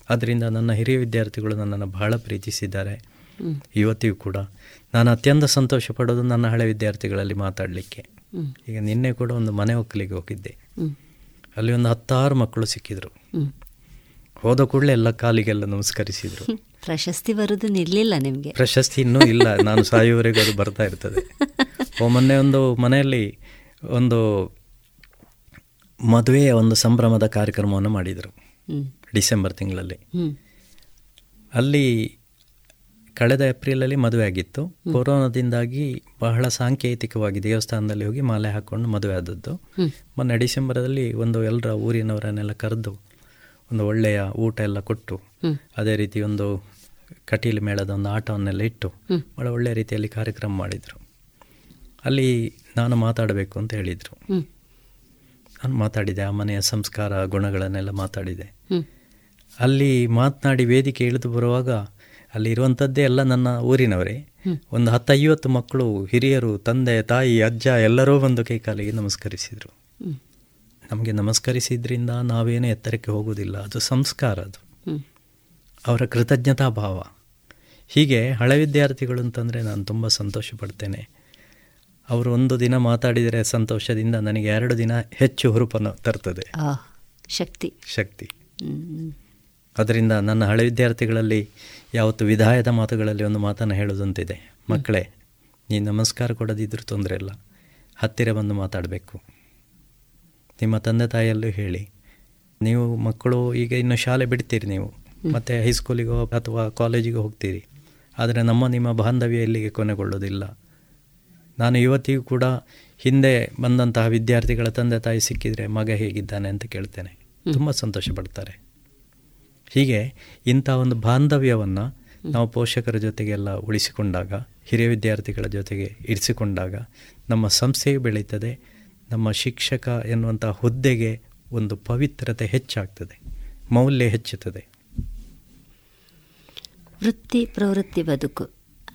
ಆದ್ದರಿಂದ ನನ್ನ ಹಿರಿಯ ವಿದ್ಯಾರ್ಥಿಗಳು ನನ್ನನ್ನು ಬಹಳ ಪ್ರೀತಿಸಿದ್ದಾರೆ. ಇವತ್ತಿಗೂ ಕೂಡ. ನಾನು ಅತ್ಯಂತ ಸಂತೋಷ ಪಡೋದು ನನ್ನ ಹಳೆ ವಿದ್ಯಾರ್ಥಿಗಳಲ್ಲಿ ಮಾತಾಡಲಿಕ್ಕೆ. ಈಗ ನಿನ್ನೆ ಕೂಡ ಒಂದು ಮನೆ ಒಕ್ಕಲಿಗೆ ಹೋಗಿದ್ದೆ. ಅಲ್ಲಿ ಒಂದು ಹತ್ತಾರು ಮಕ್ಕಳು ಸಿಕ್ಕಿದ್ರು. ಹೋದ ಕೂಡಲೇ ಎಲ್ಲ ಕಾಲಿಗೆಲ್ಲ ನಮಸ್ಕರಿಸಿದ್ರು. ಪ್ರಶಸ್ತಿ ಬರೋದು ನಿಲ್ಲಲಿಲ್ಲ ನಿಮಗೆ. ಪ್ರಶಸ್ತಿ ಇನ್ನೂ ಇಲ್ಲ. ನಾನು ಸಾಯುವವರೆಗೂ ಅದು ಬರ್ತಾ ಇರ್ತದೆ. ಓ ಮೊನ್ನೆ ಒಂದು ಮನೆಯಲ್ಲಿ ಒಂದು ಮದುವೆಯ ಒಂದು ಸಂಭ್ರಮದ ಕಾರ್ಯಕ್ರಮವನ್ನು ಮಾಡಿದರು. ಡಿಸೆಂಬರ್ ತಿಂಗಳಲ್ಲಿ. ಅಲ್ಲಿ ಕಳೆದ ಏಪ್ರಿಲಲ್ಲಿ ಮದುವೆ ಆಗಿತ್ತು. ಕೊರೋನಾದಿಂದಾಗಿ ಬಹಳ ಸಾಂಕೇತಿಕವಾಗಿ ದೇವಸ್ಥಾನದಲ್ಲಿ ಹೋಗಿ ಮಾಲೆ ಹಾಕ್ಕೊಂಡು ಮದುವೆ ಆದದ್ದು. ಮೊನ್ನೆ ಡಿಸೆಂಬರಲ್ಲಿ ಒಂದು ಎಲ್ಲರ ಊರಿನವರನ್ನೆಲ್ಲ ಕರೆದು ಒಂದು ಒಳ್ಳೆಯ ಊಟ ಎಲ್ಲ ಕೊಟ್ಟು ಅದೇ ರೀತಿ ಒಂದು ಕಟೀಲು ಮೇಳದ ಒಂದು ಆಟವನ್ನೆಲ್ಲ ಇಟ್ಟು ಬಹಳ ಒಳ್ಳೆಯ ರೀತಿಯಲ್ಲಿ ಕಾರ್ಯಕ್ರಮ ಮಾಡಿದರು. ಅಲ್ಲಿ ನಾನು ಮಾತಾಡಬೇಕು ಅಂತ ಹೇಳಿದರು. ನಾನು ಮಾತಾಡಿದೆ ಆ ಮನೆಯ ಸಂಸ್ಕಾರ ಗುಣಗಳನ್ನೆಲ್ಲ ಮಾತಾಡಿದೆ. ಅಲ್ಲಿ ಮಾತನಾಡಿ ವೇದಿಕೆ ಇಳಿದು ಬರುವಾಗ ಅಲ್ಲಿ ಇರುವಂಥದ್ದೇ ಎಲ್ಲ ನನ್ನ ಊರಿನವರೇ. ಒಂದು ಹತ್ತೈವತ್ತು ಮಕ್ಕಳು ಹಿರಿಯರು ತಂದೆ ತಾಯಿ ಅಜ್ಜ ಎಲ್ಲರೂ ಬಂದು ಕೈಕಾಲಿಗೆ ನಮಸ್ಕರಿಸಿದರು. ನಮಗೆ ನಮಸ್ಕರಿಸಿದ್ರಿಂದ ನಾವೇನೇ ಎತ್ತರಕ್ಕೆ ಹೋಗುವುದಿಲ್ಲ. ಅದು ಸಂಸ್ಕಾರ ಅದು. ಅವರ ಕೃತಜ್ಞತಾ ಭಾವ. ಹೀಗೆ ಹಳೆ ವಿದ್ಯಾರ್ಥಿಗಳು ಅಂತಂದರೆ ನಾನು ತುಂಬ ಸಂತೋಷ ಪಡ್ತೇನೆ. ಅವರು ಒಂದು ದಿನ ಮಾತಾಡಿದರೆ ಸಂತೋಷದಿಂದ ನನಗೆ ಎರಡು ದಿನ ಹೆಚ್ಚು ಹುರುಪನ್ನು ತರ್ತದೆ. ಶಕ್ತಿ. ಶಕ್ತಿ. ಅದರಿಂದ ನನ್ನ ಹಳೆ ವಿದ್ಯಾರ್ಥಿಗಳಲ್ಲಿ ಯಾವತ್ತು ವಿಧಾಯದ ಮಾತುಗಳಲ್ಲಿ ಒಂದು ಮಾತನ್ನು ಹೇಳೋದಂತಿದೆ ಮಕ್ಕಳೇ ನೀ ನಮಸ್ಕಾರ ಕೊಡದಿದ್ರೂ ತೊಂದರೆ ಇಲ್ಲ. ಹತ್ತಿರ ಬಂದು ಮಾತಾಡಬೇಕು. ನಿಮ್ಮ ತಂದೆ ತಾಯಿಯಲ್ಲೂ ಹೇಳಿ. ನೀವು ಮಕ್ಕಳು ಈಗ ಇನ್ನು ಶಾಲೆ ಬಿಡ್ತೀರಿ ನೀವು. ಮತ್ತು ಹೈಸ್ಕೂಲಿಗೋ ಅಥವಾ ಕಾಲೇಜಿಗೆ ಹೋಗ್ತೀರಿ. ಆದರೆ ನಮ್ಮ ನಿಮ್ಮ ಬಾಂಧವ್ಯ ಇಲ್ಲಿಗೆ ಕೊನೆಗೊಳ್ಳೋದಿಲ್ಲ ನಾನು ಇವತ್ತಿಗೂ ಕೂಡ ಹಿಂದೆ ಬಂದಂತಹ ವಿದ್ಯಾರ್ಥಿಗಳ ತಂದೆ ತಾಯಿ ಸಿಕ್ಕಿದರೆ ಮಗ ಹೇಗಿದ್ದಾನೆ ಅಂತ ಕೇಳ್ತೇನೆ. ತುಂಬ ಸಂತೋಷ ಪಡ್ತಾರೆ. ಹೀಗೆ ಇಂಥ ಒಂದು ಬಾಂಧವ್ಯವನ್ನು ನಾವು ಪೋಷಕರ ಜೊತೆಗೆಲ್ಲ ಉಳಿಸಿಕೊಂಡಾಗ ಹಿರಿಯ ವಿದ್ಯಾರ್ಥಿಗಳ ಜೊತೆಗೆ ಇರಿಸಿಕೊಂಡಾಗ ನಮ್ಮ ಸಂಸ್ಥೆಯು ಬೆಳೀತದೆ ನಮ್ಮ ಶಿಕ್ಷಕ ಎನ್ನುವಂಥ ಹುದ್ದೆಗೆ ಒಂದು ಪವಿತ್ರತೆ ಹೆಚ್ಚಾಗ್ತದೆ ಮೌಲ್ಯ ಹೆಚ್ಚುತ್ತದೆ. ವೃತ್ತಿ ಪ್ರವೃತ್ತಿ ಬದುಕು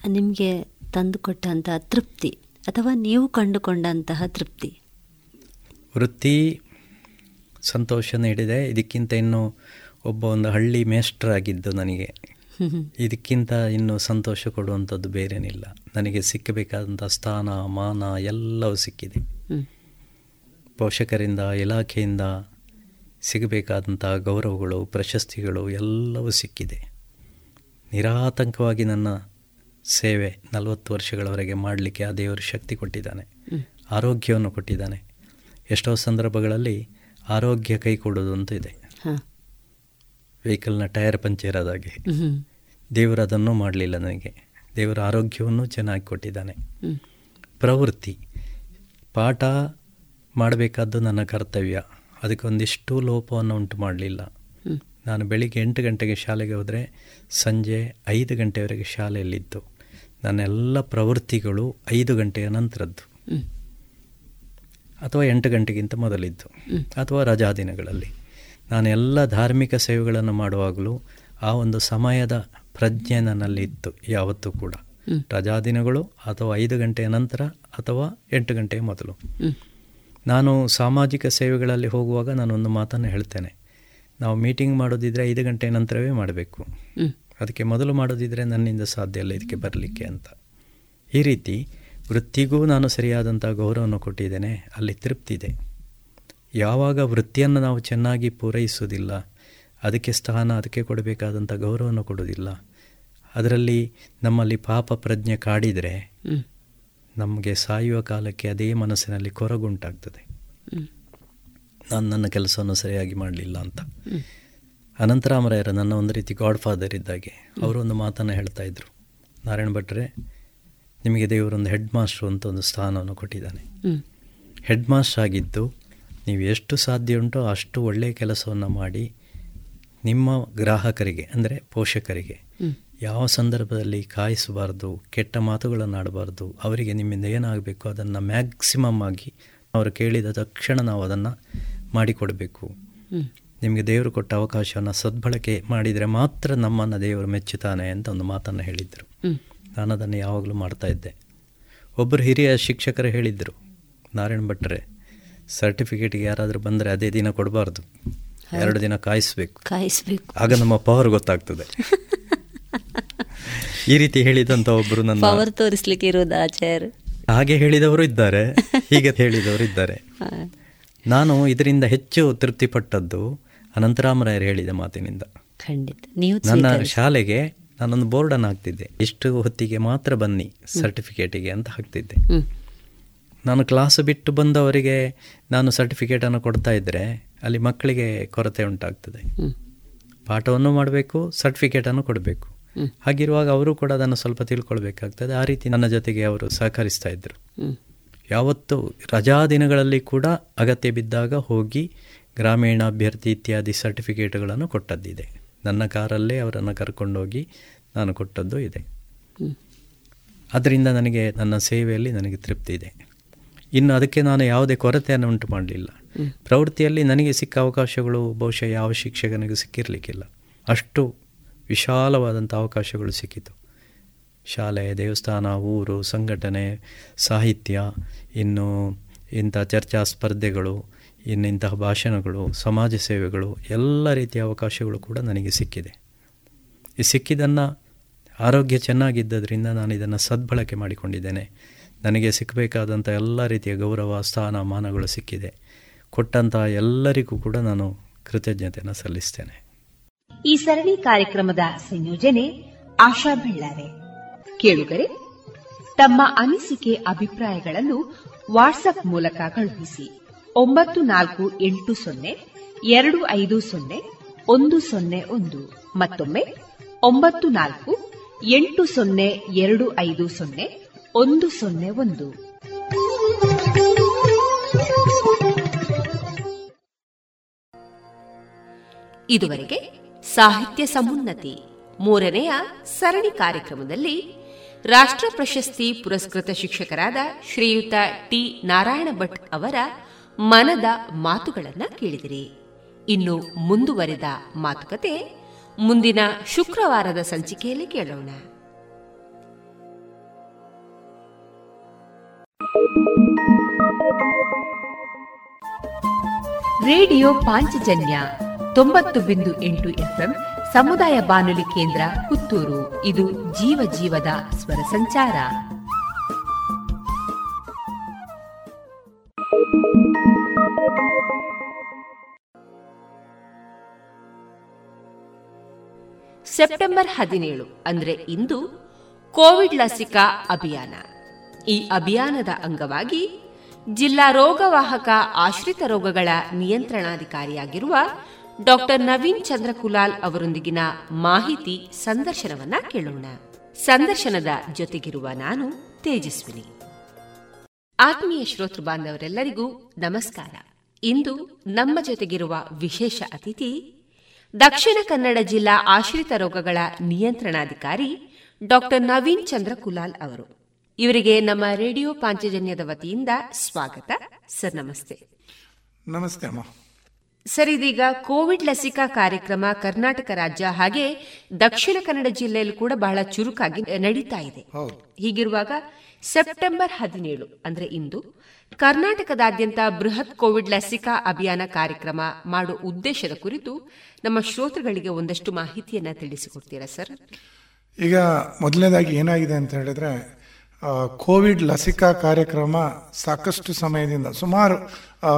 ನಿಮಗೆ ತಂದುಕೊಟ್ಟಂತಹ ತೃಪ್ತಿ ಅಥವಾ ನೀವು ಕಂಡುಕೊಂಡಂತಹ ತೃಪ್ತಿ? ವೃತ್ತಿ ಸಂತೋಷ ನೀಡಿದೆ ಇದಕ್ಕಿಂತ ಇನ್ನು ಒಬ್ಬ ಒಂದು ಹಳ್ಳಿ ಮೇಷ್ಟ್ರಾಗಿದ್ದು ನನಗೆ. ಇದಕ್ಕಿಂತ ಇನ್ನು ಸಂತೋಷ ಕೊಡುವಂಥದ್ದು ಬೇರೇನಿಲ್ಲ. ನನಗೆ ಸಿಕ್ಕಬೇಕಾದಂಥ ಸ್ಥಾನ ಮಾನ ಎಲ್ಲವೂ ಸಿಕ್ಕಿದೆ. ಪೋಷಕರಿಂದ ಇಲಾಖೆಯಿಂದ ಸಿಗಬೇಕಾದಂಥ ಗೌರವಗಳು ಪ್ರಶಸ್ತಿಗಳು ಎಲ್ಲವೂ ಸಿಕ್ಕಿದೆ. ನಿರಾತಂಕವಾಗಿ ನನ್ನ ಸೇವೆ ನಲವತ್ತು ವರ್ಷಗಳವರೆಗೆ ಮಾಡಲಿಕ್ಕೆ ಆ ದೇವರು ಶಕ್ತಿ ಕೊಟ್ಟಿದ್ದಾನೆ. ಆರೋಗ್ಯವನ್ನು ಕೊಟ್ಟಿದ್ದಾನೆ. ಎಷ್ಟೋ ಸಂದರ್ಭಗಳಲ್ಲಿ ಆರೋಗ್ಯ ಕೈ ಕೊಡೋದು ಅಂತ ಇದೆ. ವೆಹಿಕಲ್ನ ಟೈರ್ ಪಂಚರ್ ಆದಾಗೆ. ದೇವರು ಅದನ್ನು ಮಾಡಲಿಲ್ಲ ನನಗೆ. ದೇವರ ಆರೋಗ್ಯವನ್ನು ಚೆನ್ನಾಗಿ ಕೊಟ್ಟಿದ್ದಾನೆ. ಪ್ರವೃತ್ತಿ. ಪಾಠ ಮಾಡಬೇಕಾದ್ದು ನನ್ನ ಕರ್ತವ್ಯ. ಅದಕ್ಕೆ ಒಂದಿಷ್ಟು ಲೋಪವನ್ನು ಉಂಟು ಮಾಡಲಿಲ್ಲ. ನಾನು ಬೆಳಿಗ್ಗೆ ಎಂಟು ಗಂಟೆಗೆ ಶಾಲೆಗೆ ಹೋದರೆ ಸಂಜೆ ಐದು ಗಂಟೆವರೆಗೆ ಶಾಲೆಯಲ್ಲಿದ್ದು. ನನ್ನೆಲ್ಲ ಪ್ರವೃತ್ತಿಗಳು ಐದು ಗಂಟೆಯ ನಂತರದ್ದು. ಅಥವಾ ಎಂಟು ಗಂಟೆಗಿಂತ ಮೊದಲಿದ್ದು. ಅಥವಾ ರಜಾ ದಿನಗಳಲ್ಲಿ. ನಾನು ಎಲ್ಲ ಧಾರ್ಮಿಕ ಸೇವೆಗಳನ್ನು ಮಾಡುವಾಗಲೂ ಆ ಒಂದು ಸಮಯದ ಪ್ರಜ್ಞೆ ನನ್ನಲ್ಲಿ ಇತ್ತು ಯಾವತ್ತೂ ಕೂಡ. ರಜಾದಿನಗಳು ಅಥವಾ ಐದು ಗಂಟೆಯ ನಂತರ ಅಥವಾ ಎಂಟು ಗಂಟೆಯ ಮೊದಲು. ನಾನು ಸಾಮಾಜಿಕ ಸೇವೆಗಳಲ್ಲಿ ಹೋಗುವಾಗ ನಾನೊಂದು ಮಾತನ್ನು ಹೇಳ್ತೇನೆ. ನಾವು ಮೀಟಿಂಗ್ ಮಾಡೋದಿದ್ರೆ ಐದು ಗಂಟೆಯ ನಂತರವೇ ಮಾಡಬೇಕು. ಅದಕ್ಕೆ ಮೊದಲು ಮಾಡೋದಿದ್ರೆ ನನ್ನಿಂದ ಸಾಧ್ಯ ಇಲ್ಲ ಇದಕ್ಕೆ ಬರಲಿಕ್ಕೆ ಅಂತ. ಈ ರೀತಿ ವೃತ್ತಿಗೂ ನಾನು ಸರಿಯಾದಂಥ ಗೌರವವನ್ನು ಕೊಟ್ಟಿದ್ದೇನೆ. ಅಲ್ಲಿ ತೃಪ್ತಿ ಇದೆ. ಯಾವಾಗ ವೃತ್ತಿಯನ್ನು ನಾವು ಚೆನ್ನಾಗಿ ಪೂರೈಸುವುದಿಲ್ಲ ಅದಕ್ಕೆ ಸ್ಥಾನ ಅದಕ್ಕೆ ಕೊಡಬೇಕಾದಂಥ ಗೌರವವನ್ನು ಕೊಡೋದಿಲ್ಲ ಅದರಲ್ಲಿ ನಮ್ಮಲ್ಲಿ ಪಾಪ ಪ್ರಜ್ಞೆ ಕಾಡಿದರೆ ನಮಗೆ ಸಾಯುವ ಕಾಲಕ್ಕೆ ಅದೇ ಮನಸ್ಸಿನಲ್ಲಿ ಕೊರಗುಂಟಾಗ್ತದೆ. ನಾನು ನನ್ನ ಕೆಲಸವನ್ನು ಸರಿಯಾಗಿ ಮಾಡಲಿಲ್ಲ ಅಂತ. ಅನಂತರಾಮರಾಯರ ನನ್ನ ಒಂದು ರೀತಿ ಗಾಡ್ ಫಾದರ್ ಇದ್ದಾಗೆ ಅವರು ಒಂದು ಮಾತನ್ನು ಹೇಳ್ತಾ ಇದ್ರು. ನಾರಾಯಣ ಭಟ್ರೆ ನಿಮಗೆ ದೇವರೊಂದು ಹೆಡ್ ಮಾಸ್ಟ್ರು ಅಂತ ಒಂದು ಸ್ಥಾನವನ್ನು ಕೊಟ್ಟಿದ್ದಾನೆ. ಹೆಡ್ ಮಾಸ್ಟರ್ ಆಗಿದ್ದು ನೀವು ಎಷ್ಟು ಸಾಧ್ಯ ಉಂಟೋ ಅಷ್ಟು ಒಳ್ಳೆಯ ಕೆಲಸವನ್ನು ಮಾಡಿ ನಿಮ್ಮ ಗ್ರಾಹಕರಿಗೆ ಅಂದರೆ ಪೋಷಕರಿಗೆ ಯಾವ ಸಂದರ್ಭದಲ್ಲಿ ಕಾಯಿಸಬಾರ್ದು ಕೆಟ್ಟ ಮಾತುಗಳನ್ನು ಆಡಬಾರ್ದು ಅವರಿಗೆ ನಿಮ್ಮಿಂದ ಏನಾಗಬೇಕು ಅದನ್ನು ಮ್ಯಾಕ್ಸಿಮಮ್ ಆಗಿ ಅವರು ಕೇಳಿದ ತಕ್ಷಣ ನಾವು ಅದನ್ನು ಮಾಡಿಕೊಡಬೇಕು. ನಿಮಗೆ ದೇವರು ಕೊಟ್ಟ ಅವಕಾಶವನ್ನು ಸದ್ಬಳಕೆ ಮಾಡಿದರೆ ಮಾತ್ರ ನಮ್ಮನ್ನು ದೇವರು ಮೆಚ್ಚುತ್ತಾನೆ ಅಂತ ಒಂದು ಮಾತನ್ನು ಹೇಳಿದ್ದರು ನಾನು ಅದನ್ನು ಯಾವಾಗಲೂ ಮಾಡ್ತಾ ಇದ್ದೆ. ಒಬ್ಬರು ಹಿರಿಯ ಶಿಕ್ಷಕರು ಹೇಳಿದ್ದರು ನಾರಾಯಣ ಭಟ್ರೆ ಸರ್ಟಿಫಿಕೇಟಿಗೆ ಯಾರಾದರೂ ಬಂದರೆ ಅದೇ ದಿನ ಕೊಡಬಾರ್ದು. ಎರಡು ದಿನ ಕಾಯಿಸ್ಬೇಕು. ಕಾಯಿಸ್ಬೇಕು. ಆಗ ನಮ್ಮ ಪವರ್ ಗೊತ್ತಾಗ್ತದೆ. ಈ ರೀತಿ ಹೇಳಿದಂತ ಒಬ್ರು ನನ್ನ ಪವರ್ ತೋರಿಸ್ಲಿಕ್ಕೆ ಇರೋದು ಆಚಾರ್ಯ ಹಾಗೆ ಹೇಳಿದವರು ಇದ್ದಾರೆ ಹೀಗೆ ಹೇಳಿದವರು ಇದ್ದಾರೆ. ನಾನು ಇದರಿಂದ ಹೆಚ್ಚು ತೃಪ್ತಿಪಟ್ಟದ್ದು ಅನಂತರಾಮರಾಯರು ಹೇಳಿದ ಮಾತಿನಿಂದ. ಖಂಡಿತ. ನೀವು ನನ್ನ ಶಾಲೆಗೆ ನಾನೊಂದು ಬೋರ್ಡನ್ನು ಹಾಕ್ತಿದ್ದೆ. ಇಷ್ಟು ಹೊತ್ತಿಗೆ ಮಾತ್ರ ಬನ್ನಿ ಸರ್ಟಿಫಿಕೇಟಿಗೆ ಅಂತ ಹಾಕ್ತಿದ್ದೆ. ನಾನು ಕ್ಲಾಸ್ ಬಿಟ್ಟು ಬಂದವರಿಗೆ ನಾನು ಸರ್ಟಿಫಿಕೇಟನ್ನು ಕೊಡ್ತಾ ಇದ್ದರೆ ಅಲ್ಲಿ ಮಕ್ಕಳಿಗೆ ಕೊರತೆ ಉಂಟಾಗ್ತದೆ. ಪಾಠವನ್ನು ಮಾಡಬೇಕು ಸರ್ಟಿಫಿಕೇಟನ್ನು ಕೊಡಬೇಕು. ಹಾಗಿರುವಾಗ ಅವರು ಕೂಡ ಅದನ್ನು ಸ್ವಲ್ಪ ತಿಳ್ಕೊಳ್ಬೇಕಾಗ್ತದೆ. ಆ ರೀತಿ ನನ್ನ ಜೊತೆಗೆ ಅವರು ಸಹಕರಿಸ್ತಾ ಇದ್ದರು ಯಾವತ್ತು ರಜಾ ದಿನಗಳಲ್ಲಿ ಕೂಡ ಅಗತ್ಯ ಬಿದ್ದಾಗ ಹೋಗಿ ಗ್ರಾಮೀಣ ಅಭ್ಯರ್ಥಿ ಇತ್ಯಾದಿ ಸರ್ಟಿಫಿಕೇಟ್ಗಳನ್ನು ಕೊಟ್ಟದ್ದಿದೆ. ನನ್ನ ಕಾರಲ್ಲೇ ಅವರನ್ನು ಕರ್ಕೊಂಡೋಗಿ ನಾನು ಕೊಟ್ಟದ್ದು ಇದೆ. ಅದರಿಂದ ನನಗೆ ನನ್ನ ಸೇವೆಯಲ್ಲಿ ನನಗೆ ತೃಪ್ತಿ ಇದೆ. ಇನ್ನು ಅದಕ್ಕೆ ನಾನು ಯಾವುದೇ ಕೊರತೆಯನ್ನು ಉಂಟು ಮಾಡಲಿಲ್ಲ. ಪ್ರವೃತ್ತಿಯಲ್ಲಿ ನನಗೆ ಸಿಕ್ಕ ಅವಕಾಶಗಳು ಬಹುಶಃ ಯಾವ ಶಿಕ್ಷಕನಿಗೂ ಸಿಕ್ಕಿರಲಿಕ್ಕಿಲ್ಲ. ಅಷ್ಟು ವಿಶಾಲವಾದಂಥ ಅವಕಾಶಗಳು ಸಿಕ್ಕಿತು. ಶಾಲೆ ದೇವಸ್ಥಾನ ಊರು ಸಂಘಟನೆ ಸಾಹಿತ್ಯ ಇನ್ನು ಇಂಥ ಚರ್ಚಾ ಸ್ಪರ್ಧೆಗಳು ಇನ್ನಿಂತಹ ಭಾಷಣಗಳು ಸಮಾಜ ಸೇವೆಗಳು ಎಲ್ಲ ರೀತಿಯ ಅವಕಾಶಗಳು ಕೂಡ ನನಗೆ ಸಿಕ್ಕಿದೆ. ಈ ಸಿಕ್ಕಿದ್ದನ್ನು ಆರೋಗ್ಯ ಚೆನ್ನಾಗಿದ್ದರಿಂದ ನಾನು ಇದನ್ನು ಸದ್ಬಳಕೆ ಮಾಡಿಕೊಂಡಿದ್ದೇನೆ. ನನಗೆ ಸಿಕ್ಕಬೇಕಾದಂಥ ಎಲ್ಲ ರೀತಿಯ ಗೌರವ, ಸ್ಥಾನ, ಮಾನಗಳು ಸಿಕ್ಕಿದೆ. ಕೊಟ್ಟಂತಹ ಎಲ್ಲರಿಗೂ ಕೂಡ ನಾನು ಕೃತಜ್ಞತೆಯನ್ನು ಸಲ್ಲಿಸ್ತೇನೆ. ಈ ಸರಣಿ ಕಾರ್ಯಕ್ರಮದ ಸಂಯೋಜನೆ ಆಶಾ ಬೆಳ್ಳಾರೆ. ಕೇಳುಗರೆ, ತಮ್ಮ ಅನಿಸಿಕೆ, ಅಭಿಪ್ರಾಯಗಳನ್ನು ವಾಟ್ಸ್ಆಪ್ ಮೂಲಕ ಕಳುಹಿಸಿ. ಒಂಬತ್ತು ನಾಲ್ಕು ಎಂಟು ಸೊನ್ನೆ, ಎರಡು ಐದು ಸೊನ್ನೆ, ಒಂದು ಸೊನ್ನೆ ಒಂದು. ಮತ್ತೊಮ್ಮೆ, ಒಂಬತ್ತು ನಾಲ್ಕು ಎಂಟು ಸೊನ್ನೆ, ಎರಡು ಐದು ಸೊನ್ನೆ ಒಂದು ಸೊನ್ನೆ ಒಂದು. ಇದುವರೆಗೆ ಸಾಹಿತ್ಯ ಸಮುನ್ನತಿ ಮೂರನೆಯ ಸರಣಿ ಕಾರ್ಯಕ್ರಮದಲ್ಲಿ ರಾಷ್ಟ್ರ ಪ್ರಶಸ್ತಿ ಪುರಸ್ಕೃತ ಶಿಕ್ಷಕರಾದ ಶ್ರೀಯುತ ಟಿ ನಾರಾಯಣ ಭಟ್ ಅವರ ಮನದ ಮಾತುಗಳನ್ನು ಕೇಳಿದಿರಿ. ಇನ್ನು ಮುಂದುವರೆದ ಮಾತುಕತೆ ಮುಂದಿನ ಶುಕ್ರವಾರದ ಸಂಚಿಕೆಯಲ್ಲಿ ಕೇಳೋಣ. ರೇಡಿಯೋ ಪಾಂಚಜನ್ಯ ತೊಂಬತ್ತು ಬಿಂದು ಎಂಟು ಎಫ್ಎಂ ಸಮುದಾಯ ಬಾನುಲಿ ಕೇಂದ್ರ ಪುತ್ತೂರು. ಇದು ಜೀವ ಜೀವದ ಸ್ವರ ಸಂಚಾರ. ಸೆಪ್ಟೆಂಬರ್ ಹದಿನೇಳು ಅಂದ್ರೆ ಇಂದು ಕೋವಿಡ್ ಲಸಿಕಾ ಅಭಿಯಾನ. ಈ ಅಭಿಯಾನದ ಅಂಗವಾಗಿ ಜಿಲ್ಲಾ ರೋಗವಾಹಕ ಆಶ್ರಿತ ರೋಗಗಳ ನಿಯಂತ್ರಣಾಧಿಕಾರಿಯಾಗಿರುವ ಡಾಕ್ಟರ್ ನವೀನ್ ಚಂದ್ರಕುಲಾಲ್ ಅವರೊಂದಿಗಿನ ಮಾಹಿತಿ ಸಂದರ್ಶನವನ್ನ ಕೇಳೋಣ. ಸಂದರ್ಶನದ ಜೊತೆಗಿರುವ ನಾನು ತೇಜಸ್ವಿನಿ. ಆತ್ಮೀಯ ಶ್ರೋತೃ ಬಾಂಧವರೆಲ್ಲರಿಗೂ ನಮಸ್ಕಾರ. ಇಂದು ನಮ್ಮ ಜೊತೆಗಿರುವ ವಿಶೇಷ ಅತಿಥಿ ದಕ್ಷಿಣ ಕನ್ನಡ ಜಿಲ್ಲಾ ಆಶ್ರಿತ ರೋಗಗಳ ನಿಯಂತ್ರಣಾಧಿಕಾರಿ ಡಾಕ್ಟರ್ ನವೀನ್ ಚಂದ್ರ ಕುಲಾಲ್ ಅವರು. ಇವರಿಗೆ ನಮ್ಮ ರೇಡಿಯೋ ಪಾಂಚಜನ್ಯದ ವತಿಯಿಂದ ಸ್ವಾಗತ. ಸರ್ ನಮಸ್ತೆ. ನಮಸ್ತೆ ಅಮ್ಮ ಸರ್ ಇದೀಗ ಕೋವಿಡ್ ಲಸಿಕಾ ಕಾರ್ಯಕ್ರಮ ಕರ್ನಾಟಕ ರಾಜ್ಯ ಹಾಗೆ ದಕ್ಷಿಣ ಕನ್ನಡ ಜಿಲ್ಲೆಯಲ್ಲಿ ಕೂಡ ಬಹಳ ಚುರುಕಾಗಿ ನಡೀತಾ ಇದೆ. ಹೀಗಿರುವಾಗ ಸೆಪ್ಟೆಂಬರ್ ಹದಿನೇಳು ಅಂದ್ರೆ ಇಂದು ಕರ್ನಾಟಕದಾದ್ಯಂತ ಬೃಹತ್ ಕೋವಿಡ್ ಲಸಿಕಾ ಅಭಿಯಾನ ಕಾರ್ಯಕ್ರಮ ಮಾಡುವ ಉದ್ದೇಶದ ಕುರಿತು ನಮ್ಮ ಶ್ರೋತೃಗಳಿಗೆ ಒಂದಷ್ಟು ಮಾಹಿತಿಯನ್ನ ತಿಳಿಸಿಕೊಡ್ತೀರಾ ಸರ್? ಈಗ ಮೊದಲನೇದಾಗಿ ಏನಾಗಿದೆ ಅಂತ ಹೇಳಿದ್ರೆ ಕೋವಿಡ್ ಲಸಿಕಾ ಕಾರ್ಯಕ್ರಮ ಸಾಕಷ್ಟು ಸಮಯದಿಂದ ಸುಮಾರು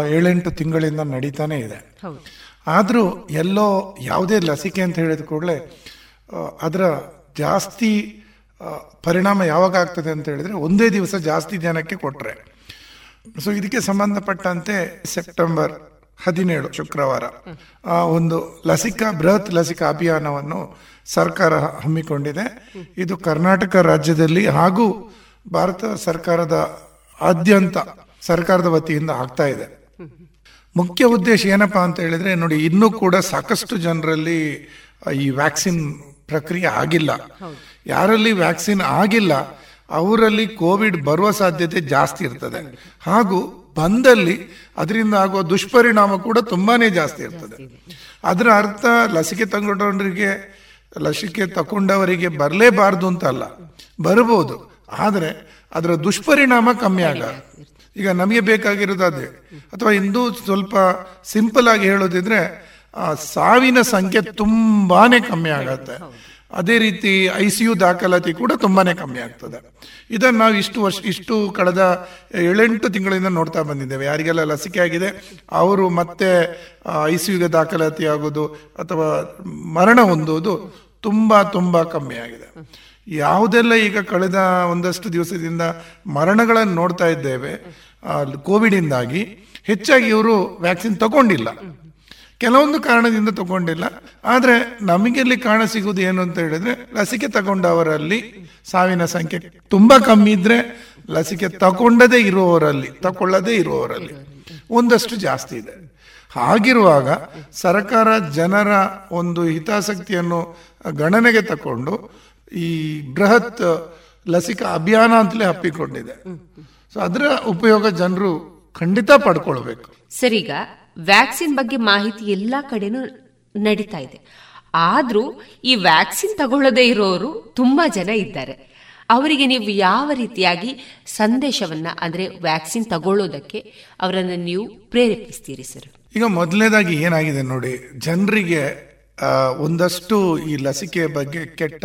ಏಳೆಂಟು ತಿಂಗಳಿಂದ ನಡೀತಾನೆ ಇದೆ. ಆದರೂ ಎಲ್ಲೋ ಯಾವುದೇ ಲಸಿಕೆ ಅಂತ ಹೇಳಿದ ಕೂಡಲೇ ಅದರ ಜಾಸ್ತಿ ಪರಿಣಾಮ ಯಾವಾಗ ಆಗ್ತದೆ ಅಂತ ಹೇಳಿದ್ರೆ ಒಂದೇ ದಿವಸ ಜಾಸ್ತಿ ಜನಕ್ಕೆ ಕೊಟ್ಟರೆ ಸೊ ಇದಕ್ಕೆ ಸಂಬಂಧಪಟ್ಟಂತೆ ಸೆಪ್ಟೆಂಬರ್ ಹದಿನೇಳು ಶುಕ್ರವಾರ ಒಂದು ಲಸಿಕಾ ಬೃಹತ್ ಲಸಿಕಾ ಅಭಿಯಾನವನ್ನು ಸರ್ಕಾರ ಹಮ್ಮಿಕೊಂಡಿದೆ. ಇದು ಕರ್ನಾಟಕ ರಾಜ್ಯದಲ್ಲಿ ಹಾಗೂ ಭಾರತ ಸರ್ಕಾರದ ಆದ್ಯಂತ ಸರ್ಕಾರದ ವತಿಯಿಂದ ಆಗ್ತಾ ಇದೆ. ಮುಖ್ಯ ಉದ್ದೇಶ ಏನಪ್ಪ ಅಂತ ಹೇಳಿದ್ರೆ, ನೋಡಿ, ಇನ್ನೂ ಕೂಡ ಸಾಕಷ್ಟು ಜನರಲ್ಲಿ ಈ ವ್ಯಾಕ್ಸಿನ್ ಪ್ರಕ್ರಿಯೆ ಆಗಿಲ್ಲ. ಯಾರಲ್ಲಿ ವ್ಯಾಕ್ಸಿನ್ ಆಗಿಲ್ಲ, ಅವರಲ್ಲಿ ಕೋವಿಡ್ ಬರುವ ಸಾಧ್ಯತೆ ಜಾಸ್ತಿ ಇರ್ತದೆ. ಹಾಗೂ ಬಂದಲ್ಲಿ ಅದರಿಂದ ಆಗುವ ದುಷ್ಪರಿಣಾಮ ಕೂಡ ತುಂಬಾನೇ ಜಾಸ್ತಿ ಇರ್ತದೆ. ಅದರ ಅರ್ಥ ಲಸಿಕೆ ತಗೊಂಡವರಿಗೆ ಲಸಿಕೆ ತಗೊಂಡವರಿಗೆ ಬರಲೇಬಾರ್ದು ಅಂತ ಅಲ್ಲ. ಬರಬಹುದು ಆದರೆ ಅದರ ದುಷ್ಪರಿಣಾಮ ಕಮ್ಮಿ ಆಗ. ಈಗ ನಮಗೆ ಬೇಕಾಗಿರೋದು ಅದೇ ಅಥವಾ ಇಂದು ಸ್ವಲ್ಪ ಸಿಂಪಲ್ ಆಗಿ ಹೇಳೋದಿದ್ರೆ ಸಾವಿನ ಸಂಖ್ಯೆ ತುಂಬಾನೇ ಕಮ್ಮಿ ಆಗತ್ತೆ. ಅದೇ ರೀತಿ ಐ ಸಿ ಯು ದಾಖಲಾತಿ ಕೂಡ ತುಂಬಾ ಕಮ್ಮಿ ಆಗ್ತದೆ. ಇದನ್ನು ನಾವು ಇಷ್ಟು ವರ್ಷ, ಇಷ್ಟು ಕಳೆದ ಏಳೆಂಟು ತಿಂಗಳಿಂದ ನೋಡ್ತಾ ಬಂದಿದ್ದೇವೆ. ಯಾರಿಗೆಲ್ಲ ಲಸಿಕೆ ಆಗಿದೆ, ಅವರು ಮತ್ತೆ ಐ ಸಿ ಯುಗೆ ದಾಖಲಾತಿ ಆಗೋದು ಅಥವಾ ಮರಣ ಹೊಂದುವುದು ತುಂಬಾ ತುಂಬಾ ಕಮ್ಮಿ ಆಗಿದೆ. ಯಾವುದೆಲ್ಲ ಈಗ ಕಳೆದ ಒಂದಷ್ಟು ದಿವಸದಿಂದ ಮರಣಗಳನ್ನು ನೋಡ್ತಾ ಇದ್ದೇವೆ ಕೋವಿಡಿಂದಾಗಿ ಹೆಚ್ಚಾಗಿ ಇವರು ವ್ಯಾಕ್ಸಿನ್ ತಗೊಂಡಿಲ್ಲ. ಕೆಲವೊಂದು ಕಾರಣದಿಂದ ತಗೊಂಡಿಲ್ಲ. ಆದರೆ ನಮಗೆಲ್ಲಿ ಕಾಣ ಸಿಗುವುದು ಏನು ಅಂತ ಹೇಳಿದ್ರೆ, ಲಸಿಕೆ ತಗೊಂಡವರಲ್ಲಿ ಸಾವಿನ ಸಂಖ್ಯೆ ತುಂಬ ಕಮ್ಮಿ ಇದ್ರೆ ಲಸಿಕೆ ತಗೊಂಡದೇ ಇರುವವರಲ್ಲಿ ತಗೊಳ್ಳದೇ ಇರುವವರಲ್ಲಿ ಒಂದಷ್ಟು ಜಾಸ್ತಿ ಇದೆ. ಹಾಗಿರುವಾಗ ಸರ್ಕಾರ ಜನರ ಒಂದು ಹಿತಾಸಕ್ತಿಯನ್ನು ಗಣನೆಗೆ ತಕೊಂಡು ಈ ಬೃಹತ್ ಲಸಿಕಾ ಅಭಿಯಾನ ಅಂತಲೇ ಹಪ್ಪಿಕೊಂಡಿದೆ. ಸೊ ಅದರ ಉಪಯೋಗ ಜನರು ಖಂಡಿತ ಪಡ್ಕೊಳ್ಬೇಕು. ಸರಿಗ ವ್ಯಾಕ್ಸಿನ್ ಬಗ್ಗೆ ಮಾಹಿತಿ ಎಲ್ಲಾ ಕಡೆನೂ ನಡೀತಾ ಇದೆ. ಆದ್ರೂ ಈ ವ್ಯಾಕ್ಸಿನ್ ತಗೊಳ್ಳದೇ ಇರೋರು ತುಂಬಾ ಜನ ಇದ್ದಾರೆ. ಅವರಿಗೆ ನೀವು ಯಾವ ರೀತಿಯಾಗಿ ಸಂದೇಶವನ್ನ ಅಂದ್ರೆ ವ್ಯಾಕ್ಸಿನ್ ತಗೊಳ್ಳೋದಕ್ಕೆ ಅವರನ್ನು ನೀವು ಪ್ರೇರೇಪಿಸ್ತೀರಿ ಸರ್? ಈಗ ಮೊದಲನೇದಾಗಿ ಏನಾಗಿದೆ ನೋಡಿ ಜನರಿಗೆ ಒಂದಷ್ಟು ಈ ಲಸಿಕೆ ಬಗ್ಗೆ ಕೆಟ್ಟ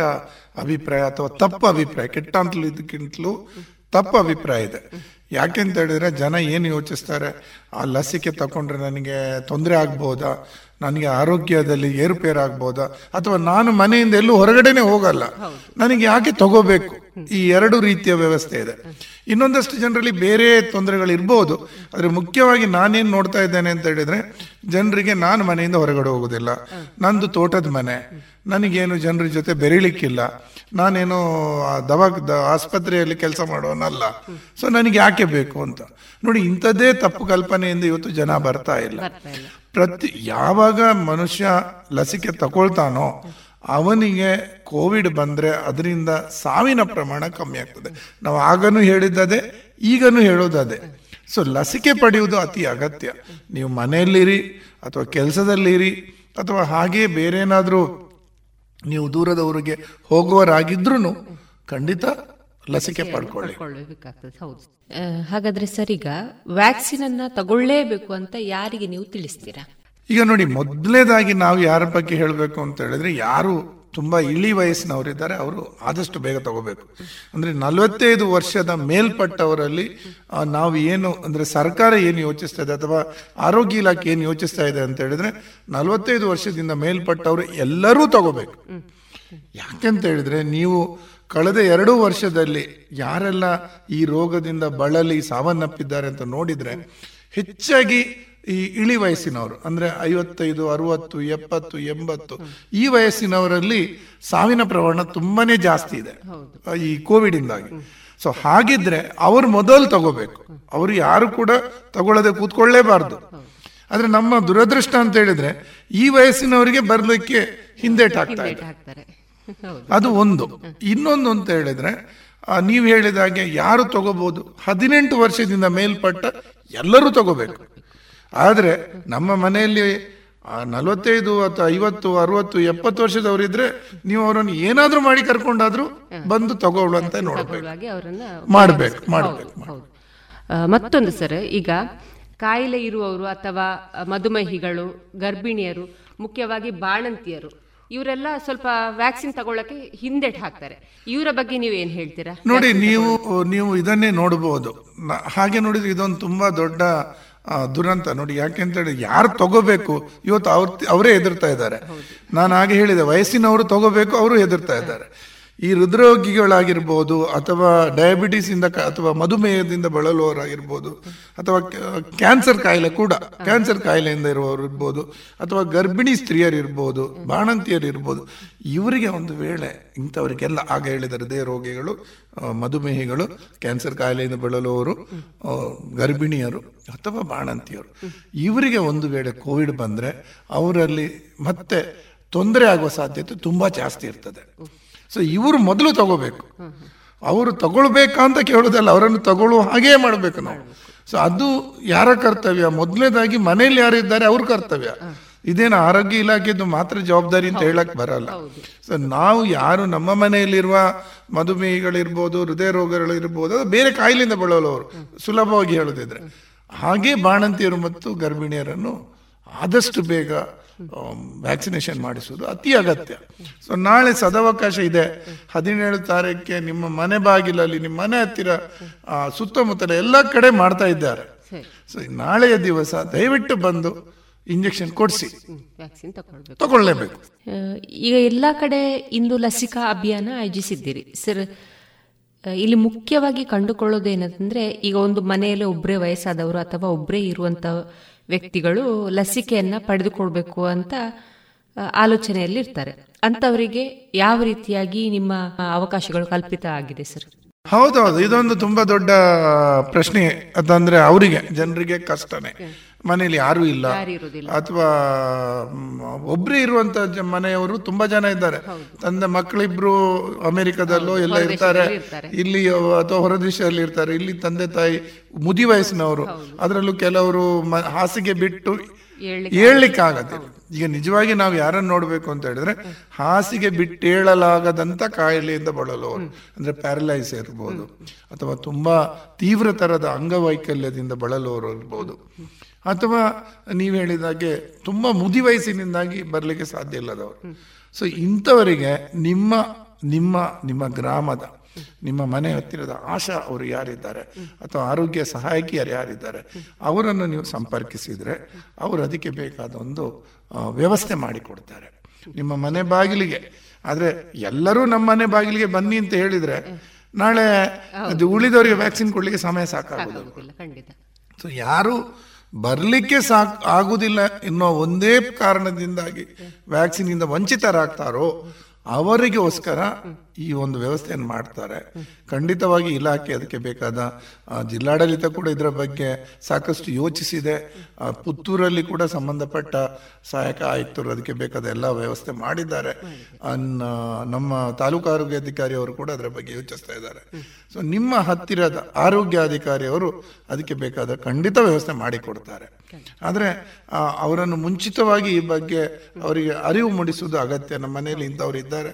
ಅಭಿಪ್ರಾಯ ಅಥವಾ ತಪ್ಪು ಅಭಿಪ್ರಾಯ, ಕೆಟ್ಟ ಅಂತಲೂ ಇದಕ್ಕಿಂತಲೂ ತಪ್ಪು ಅಭಿಪ್ರಾಯ ಇದೆ. ಯಾಕೆಂತ ಹೇಳಿದ್ರೆ ಜನ ಏನು ಯೋಚಿಸ್ತಾರೆ? ಆ ಲಸಿಕೆ ತಗೊಂಡ್ರೆ ನನಗೆ ತೊಂದರೆ ಆಗ್ಬೋದಾ? ನನಗೆ ಆರೋಗ್ಯದಲ್ಲಿ ಏರುಪೇರಾಗ್ಬೋದಾ? ಅಥವಾ ನಾನು ಮನೆಯಿಂದ ಎಲ್ಲೂ ಹೊರಗಡೆನೆ ಹೋಗಲ್ಲ? ನನಗೆ ಯಾಕೆ ತಗೋಬೇಕು? ಈ ಎರಡು ರೀತಿಯ ವ್ಯವಸ್ಥೆ ಇದೆ. ಇನ್ನೊಂದಷ್ಟು ಜನರಲ್ಲಿ ಬೇರೆ ತೊಂದರೆಗಳು ಇರ್ಬೋದು ಆದರೆ ಮುಖ್ಯವಾಗಿ ನಾನೇನು ನೋಡ್ತಾ ಇದ್ದೇನೆ ಅಂತ ಹೇಳಿದ್ರೆ, ಜನರಿಗೆ ನಾನು ಮನೆಯಿಂದ ಹೊರಗಡೆ ಹೋಗೋದಿಲ್ಲ ನಂದು ತೋಟದ ಮನೆ. ನನಗೇನು ಜನರ ಜೊತೆ ಬೆರೀಲಿಕ್ಕಿಲ್ಲ. ನಾನೇನು ದವಾ ಆಸ್ಪತ್ರೆಯಲ್ಲಿ ಕೆಲಸ ಮಾಡೋನಲ್ಲ. ಸೊ ನನಗೆ ಯಾಕೆ ಬೇಕು ಅಂತ. ನೋಡಿ, ಇಂಥದ್ದೇ ತಪ್ಪು ಕಲ್ಪನೆಯಿಂದ ಇವತ್ತು ಜನ ಬರ್ತಾ ಇಲ್ಲ. ಪ್ರತಿ ಯಾವಾಗ ಮನುಷ್ಯ ಲಸಿಕೆ ತಗೊಳ್ತಾನೋ ಅವನಿಗೆ ಕೋವಿಡ್ ಬಂದರೆ ಅದರಿಂದ ಸಾವಿನ ಪ್ರಮಾಣ ಕಮ್ಮಿ ಆಗ್ತದೆ. ನಾವು ಆಗನೂ ಹೇಳಿದ್ದದೆ, ಈಗನೂ ಹೇಳೋದದೆ. ಸೊ ಲಸಿಕೆ ಪಡೆಯುವುದು ಅತಿ ಅಗತ್ಯ. ನೀವು ಮನೆಯಲ್ಲಿರಿ, ಅಥವಾ ಕೆಲಸದಲ್ಲಿರಿ, ಅಥವಾ ಹಾಗೇ ಬೇರೆ ಏನಾದರೂ ನೀವು ದೂರದವರಿಗೆ ಹೋಗುವರಾಗಿದ್ರೂ ಖಂಡಿತ ಲಸಿಕೆ ಪಡ್ಕೊಳ್ಳಿ. ಹೌದು. ಹಾಗಾದ್ರೆ ಸರ್ ಈಗ ವ್ಯಾಕ್ಸಿನ್ ಅನ್ನ ತಗೊಳ್ಳೇಬೇಕು ಅಂತ ಯಾರಿಗೆ ನೀವು ತಿಳಿಸ್ತೀರಾ? ಈಗ ನೋಡಿ ಮೊದಲನೇದಾಗಿ ನಾವು ಯಾರ ಬಗ್ಗೆ ಹೇಳಬೇಕು ಅಂತ ಹೇಳಿದ್ರೆ ಯಾರು ತುಂಬಾ ಇಳಿ ವಯಸ್ಸಿನವರಿದ್ದಾರೆ ಅವರು ಆದಷ್ಟು ಬೇಗ ತಗೋಬೇಕು. ಅಂದ್ರೆ ನಲವತ್ತೈದು ವರ್ಷದ ಮೇಲ್ಪಟ್ಟವರಲ್ಲಿ ನಾವು ಏನು ಅಂದ್ರೆ ಸರ್ಕಾರ ಏನು ಯೋಚಿಸ್ತಾ ಇದೆ ಅಥವಾ ಆರೋಗ್ಯ ಇಲಾಖೆ ಏನು ಯೋಚಿಸ್ತಾ ಇದೆ ಅಂತ ಹೇಳಿದ್ರೆ ನಲವತ್ತೈದು ವರ್ಷದಿಂದ ಮೇಲ್ಪಟ್ಟವರು ಎಲ್ಲರೂ ತಗೋಬೇಕು. ಯಾಕೆಂತ ಹೇಳಿದ್ರೆ ನೀವು ಕಳೆದ ಎರಡು ವರ್ಷದಲ್ಲಿ ಯಾರೆಲ್ಲ ಈ ರೋಗದಿಂದ ಬಳಲಿ ಸಾವನ್ನಪ್ಪಿದ್ದಾರೆ ಅಂತ ನೋಡಿದ್ರೆ ಹೆಚ್ಚಾಗಿ ಈ ಇಳಿ ವಯಸ್ಸಿನವರು ಅಂದ್ರೆ ಐವತ್ತೈದು ಅರವತ್ತು ಎಪ್ಪತ್ತು ಎಂಬತ್ತು ಈ ವಯಸ್ಸಿನವರಲ್ಲಿ ಸಾವಿನ ಪ್ರಮಾಣ ತುಂಬಾನೇ ಜಾಸ್ತಿ ಇದೆ ಈ ಕೋವಿಡ್ ಇಂದಾಗಿ ಸೊ ಹಾಗಿದ್ರೆ ಅವರು ಮೊದಲು ತಗೋಬೇಕು. ಅವರು ಯಾರು ಕೂಡ ತಗೊಳ್ಳದೆ ಕೂತ್ಕೊಳ್ಳೇಬಾರ್ದು. ಆದ್ರೆ ನಮ್ಮ ದುರದೃಷ್ಟ ಅಂತ ಹೇಳಿದ್ರೆ ಈ ವಯಸ್ಸಿನವರಿಗೆ ಬರಲಿಕ್ಕೆ ಹಿಂದೇಟಾಗ್ತಾ ಇದೆ. ಅದು ಒಂದು. ಇನ್ನೊಂದು ಅಂತ ಹೇಳಿದ್ರೆ ನೀವು ಹೇಳಿದ ಹಾಗೆ ಯಾರು ತಗೋಬಹುದು ಹದಿನೆಂಟು ವರ್ಷದಿಂದ ಮೇಲ್ಪಟ್ಟ ಎಲ್ಲರೂ ತಗೋಬೇಕು. ಆದರೆ ನಮ್ಮ ಮನೆಯಲ್ಲಿ ನಲವತ್ತೈದು ಅಥವಾ ಐವತ್ತು ಅರವತ್ತು ಎಪ್ಪತ್ತು ವರ್ಷದವರಿದ್ರೆ ನೀವು ಅವರನ್ನು ಏನಾದರೂ ಮಾಡಿ ಕರ್ಕೊಂಡಾದ್ರೂ ಬಂದು ತಗೊಳ್ಳುವಂತ ಅಂತ ನೋಡಬೇಕು. ಮಾಡಬೇಕು ಮಾಡಬೇಕು ಮತ್ತೊಂದು ಸರ್ ಈಗ ಕಾಯಿಲೆ ಇರುವವರು ಅಥವಾ ಮಧುಮೇಹಿಗಳು ಗರ್ಭಿಣಿಯರು ಮುಖ್ಯವಾಗಿ ಬಾಣಂತಿಯರು ಇವರೆಲ್ಲ ಸ್ವಲ್ಪ ವ್ಯಾಕ್ಸಿನ್ ತಗೊಳ್ಳಕ್ಕೆ ಹಿಂದೆಟ್ ಹಾಕ್ತಾರೆ. ಇವರ ಬಗ್ಗೆ ನೀವು ಏನ್ ಹೇಳ್ತೀರಾ? ನೋಡಿ ನೀವು ನೀವು ಇದನ್ನೇ ನೋಡಬಹುದು ಹಾಗೆ ನೋಡಿದ್ರೆ ಇದೊಂದು ತುಂಬಾ ದೊಡ್ಡ ದುರಂತ. ನೋಡಿ ಯಾಕೆಂತ ಹೇಳಿ ಯಾರು ತಗೋಬೇಕು? ಇವತ್ತು ಅವ್ರ ಅವರೇ ಹೆದರ್ತಾ ಇದ್ದಾರೆ. ನಾನು ಹಾಗೆ ಹೇಳಿದೆ ವಯಸ್ಸಿನವರು ತಗೋಬೇಕು ಅವರು ಹೆದರ್ತಾ ಇದ್ದಾರೆ. ಈ ಹೃದ್ರೋಗಿಗಳಾಗಿರ್ಬೋದು ಅಥವಾ ಡಯಾಬಿಟಿಸ್ ಇಂದ ಅಥವಾ ಮಧುಮೇಹದಿಂದ ಬಳಲುವವರಾಗಿರ್ಬೋದು ಅಥವಾ ಕ್ಯಾನ್ಸರ್ ಕಾಯಿಲೆ ಕೂಡ ಕ್ಯಾನ್ಸರ್ ಕಾಯಿಲೆಯಿಂದ ಇರುವವರು ಇರ್ಬೋದು ಅಥವಾ ಗರ್ಭಿಣಿ ಸ್ತ್ರೀಯರು ಬಾಣಂತಿಯರಿರ್ಬೋದು, ಇವರಿಗೆ ಒಂದು ವೇಳೆ ಇಂಥವರಿಗೆಲ್ಲ ಆಗ ಹೇಳಿದ ಹೃದಯ ರೋಗಿಗಳು ಮಧುಮೇಹಿಗಳು ಕ್ಯಾನ್ಸರ್ ಕಾಯಿಲೆಯಿಂದ ಬಳಲುವವರು ಗರ್ಭಿಣಿಯರು ಅಥವಾ ಬಾಣಂತಿಯರು, ಇವರಿಗೆ ಒಂದು ವೇಳೆ ಕೋವಿಡ್ ಬಂದರೆ ಅವರಲ್ಲಿ ಮತ್ತೆ ತೊಂದರೆ ಆಗುವ ಸಾಧ್ಯತೆ ತುಂಬಾ ಜಾಸ್ತಿ ಇರ್ತದೆ. ಸೊ ಇವರು ಮೊದಲು ತಗೋಬೇಕು. ಅವರು ತಗೊಳ್ಬೇಕಂತ ಅಂತ ಕೇಳೋದಲ್ಲ ಅವರನ್ನು ತಗೊಳ್ಳುವ ಹಾಗೇ ಮಾಡಬೇಕು ನಾವು. ಸೊ ಅದು ಯಾರ ಕರ್ತವ್ಯ? ಮೊದಲನೇದಾಗಿ ಮನೆಯಲ್ಲಿ ಯಾರಿದ್ದಾರೆ ಅವ್ರ ಕರ್ತವ್ಯ. ಇದೇನು ಆರೋಗ್ಯ ಇಲಾಖೆದು ಮಾತ್ರ ಜವಾಬ್ದಾರಿ ಅಂತ ಹೇಳಕ್ ಬರಲ್ಲ. ಸೊ ನಾವು ಯಾರು ನಮ್ಮ ಮನೆಯಲ್ಲಿರುವ ಮಧುಮೇಹಿಗಳಿರ್ಬೋದು ಹೃದಯ ರೋಗಗಳಿರ್ಬೋದು ಅದು ಬೇರೆ ಕಾಯಿಲೆಯಿಂದ ಬಳಲವರು ಸುಲಭವಾಗಿ ಹೇಳೋದಿದ್ರೆ. ಹಾಗೆ ಬಾಣಂತಿಯರು ಮತ್ತು ಗರ್ಭಿಣಿಯರನ್ನು ಆದಷ್ಟು ಬೇಗ ವ್ಯಾಕ್ಸಿನೇಷನ್ ಮಾಡಿಸೋದು ಅತಿ ಅಗತ್ಯ. ಸೊ ನಾಳೆ ಸದವಕಾಶ ಇದೆ. ಹದಿನೇಳು ತಾರೀಕಿಗೆ ನಿಮ್ಮ ಮನೆ ಬಾಗಿಲಲ್ಲಿ ನಿಮ್ಮ ಮನೆ ಹತ್ತಿರ ಆ, ಸುತ್ತಮುತ್ತಲ ಎಲ್ಲ ಕಡೆ ಮಾಡ್ತಾ ಇದ್ದಾರೆ. ಸೊ ನಾಳೆಯ ದಿವಸ ದಯವಿಟ್ಟು ಬಂದು ಇಂಜೆಕ್ಷನ್ ಕೊಡಿಸಿ. ತಗೊಳ್ಳೇಬೇಕು. ಈಗ ಎಲ್ಲ ಕಡೆ ಇಂದು ಲಸಿಕಾ ಅಭಿಯಾನ ಆಯೋಜಿಸಿದ್ದೀರಿ. ಸರ್ ಇಲ್ಲಿ ಮುಖ್ಯವಾಗಿ ಕಂಡುಕೊಳ್ಳೋದು ಕಂಡುಕೊಳ್ಳೋದೇನಂದ್ರೆ ಈಗ ಒಂದು ಮನೆಯಲ್ಲಿ ಒಬ್ಬರೇ ವಯಸ್ಸಾದವರು ಅಥವಾ ಒಬ್ಬರೇ ಇರುವಂತ ವ್ಯಕ್ತಿಗಳು ಲಸಿಕೆಯನ್ನ ಪಡೆದುಕೊಳ್ಬೇಕು ಅಂತ ಆಲೋಚನೆಯಲ್ಲಿ ಇರ್ತಾರೆ ಅಂತವರಿಗೆ ಯಾವ ರೀತಿಯಾಗಿ ನಿಮ್ಮ ಅವಕಾಶಗಳು ಕಲ್ಪಿತ ಆಗಿದೆ ಸರ್? ಹೌದೌದು ಇದೊಂದು ತುಂಬಾ ದೊಡ್ಡ ಪ್ರಶ್ನೆ ಅದಂದ್ರೆ ಅವರಿಗೆ ಜನರಿಗೆ ಕಷ್ಟನೇ. ಮನೇಲಿ ಯಾರು ಇಲ್ಲ. ಅಥವಾ ಒಬ್ಬರೇ ಇರುವಂತ ಮನೆಯವರು ತುಂಬಾ ಜನ ಇದ್ದಾರೆ. ತಂದೆ ಮಕ್ಕಳಿಬ್ರು ಅಮೆರಿಕದಲ್ಲೋ ಎಲ್ಲ ಇರ್ತಾರೆ. ಇಲ್ಲಿ ಅಥವಾ ಹೊರದೇಶದಲ್ಲಿ ಇರ್ತಾರೆ. ಇಲ್ಲಿ ತಂದೆ ತಾಯಿ ಮುದಿ ವಯಸ್ಸಿನವರು. ಅದರಲ್ಲೂ ಕೆಲವರು ಹಾಸಿಗೆ ಬಿಟ್ಟು ಏಳ್ಲಿಕ್ಕೆ ಆಗತ್ತೆ ಈಗ ನಿಜವಾಗಿ ನಾವು ಯಾರನ್ನು ನೋಡಬೇಕು ಅಂತ ಹೇಳಿದ್ರೆ ಹಾಸಿಗೆ ಬಿಟ್ಟೇಳಲಾಗದಂಥ ಕಾಯಿಲೆಯಿಂದ ಬಳಲುವವರು. ಅಂದ್ರೆ ಪ್ಯಾರಲೈಸ್ ಇರ್ಬೋದು. ಅಥವಾ ತುಂಬಾ ತೀವ್ರ ತರದ ಅಂಗವೈಕಲ್ಯದಿಂದ ಬಳಲುವವರು ಇರ್ಬೋದು. ಅಥವಾ ನೀವು ಹೇಳಿದಾಗೆ ತುಂಬಾ ಮುದಿ ವಯಸ್ಸಿನಿಂದಾಗಿ ಬರಲಿಕ್ಕೆ ಸಾಧ್ಯ ಇಲ್ಲದವರು. ಸೊ ಇಂಥವರಿಗೆ ನಿಮ್ಮ ನಿಮ್ಮ ನಿಮ್ಮ ಗ್ರಾಮದ ನಿಮ್ಮ ಮನೆ ಹತ್ತಿರದ ಆಶಾ ಅವರು ಯಾರಿದ್ದಾರೆ? ಅಥವಾ ಆರೋಗ್ಯ ಸಹಾಯಕಿಯರು ಯಾರಿದ್ದಾರೆ? ಅವರನ್ನು ನೀವು ಸಂಪರ್ಕಿಸಿದ್ರೆ ಅವರು ಅದಕ್ಕೆ ಬೇಕಾದ ಒಂದು ವ್ಯವಸ್ಥೆ ಮಾಡಿಕೊಡ್ತಾರೆ. ನಿಮ್ಮ ಮನೆ ಬಾಗಿಲಿಗೆ. ಆದರೆ ಎಲ್ಲರೂ ನಮ್ಮ ಮನೆ ಬಾಗಿಲಿಗೆ ಬನ್ನಿ ಅಂತ ಹೇಳಿದ್ರೆ ನಾಳೆ ಅದು ಉಳಿದವರಿಗೆ ವ್ಯಾಕ್ಸಿನ್ ಕೊಡಲಿಕ್ಕೆ ಸಮಯ ಸಾಕಾಗೋದು. ಇಲ್ಲ ಖಂಡಿತ. ಸೊ ಯಾರು ಬರ್ಲಿಕ್ಕೆ ಸಾಕ್ ಆಗುವುದಿಲ್ಲ ಎನ್ನುವ ಒಂದೇ ಕಾರಣದಿಂದಾಗಿ ವ್ಯಾಕ್ಸಿನ್ ಇಂದ ವಂಚಿತರಾಗ್ತಾರೋ ಅವರಿಗೋಸ್ಕರ ಈ ಒಂದು ವ್ಯವಸ್ಥೆಯನ್ನು ಮಾಡ್ತಾರೆ. ಖಂಡಿತವಾಗಿ ಇಲಾಖೆ ಅದಕ್ಕೆ ಬೇಕಾದ ಜಿಲ್ಲಾಡಳಿತ ಕೂಡ ಇದರ ಬಗ್ಗೆ ಸಾಕಷ್ಟು ಯೋಚಿಸಿದೆ. ಪುತ್ತೂರಲ್ಲಿ ಕೂಡ ಸಂಬಂಧಪಟ್ಟ ಸಹಾಯಕ ಆಯುಕ್ತರು ಅದಕ್ಕೆ ಬೇಕಾದ ಎಲ್ಲ ವ್ಯವಸ್ಥೆ ಮಾಡಿದ್ದಾರೆ. ನಮ್ಮ ತಾಲೂಕು ಆರೋಗ್ಯ ಅವರು ಕೂಡ ಅದರ ಬಗ್ಗೆ ಯೋಚಿಸ್ತಾ ಇದ್ದಾರೆ. ಸೊ ನಿಮ್ಮ ಹತ್ತಿರದ ಆರೋಗ್ಯಾಧಿಕಾರಿ ಅವರು ಅದಕ್ಕೆ ಬೇಕಾದ ಖಂಡಿತ ವ್ಯವಸ್ಥೆ ಮಾಡಿಕೊಡ್ತಾರೆ ಆದರೆ ಅವರನ್ನು ಮುಂಚಿತವಾಗಿ ಈ ಬಗ್ಗೆ ಅವರಿಗೆ ಅರಿವು ಮೂಡಿಸುವುದು ಅಗತ್ಯ. ನಮ್ಮ ಮನೆಯಲ್ಲಿ ಇಂಥವ್ರು ಇದ್ದಾರೆ.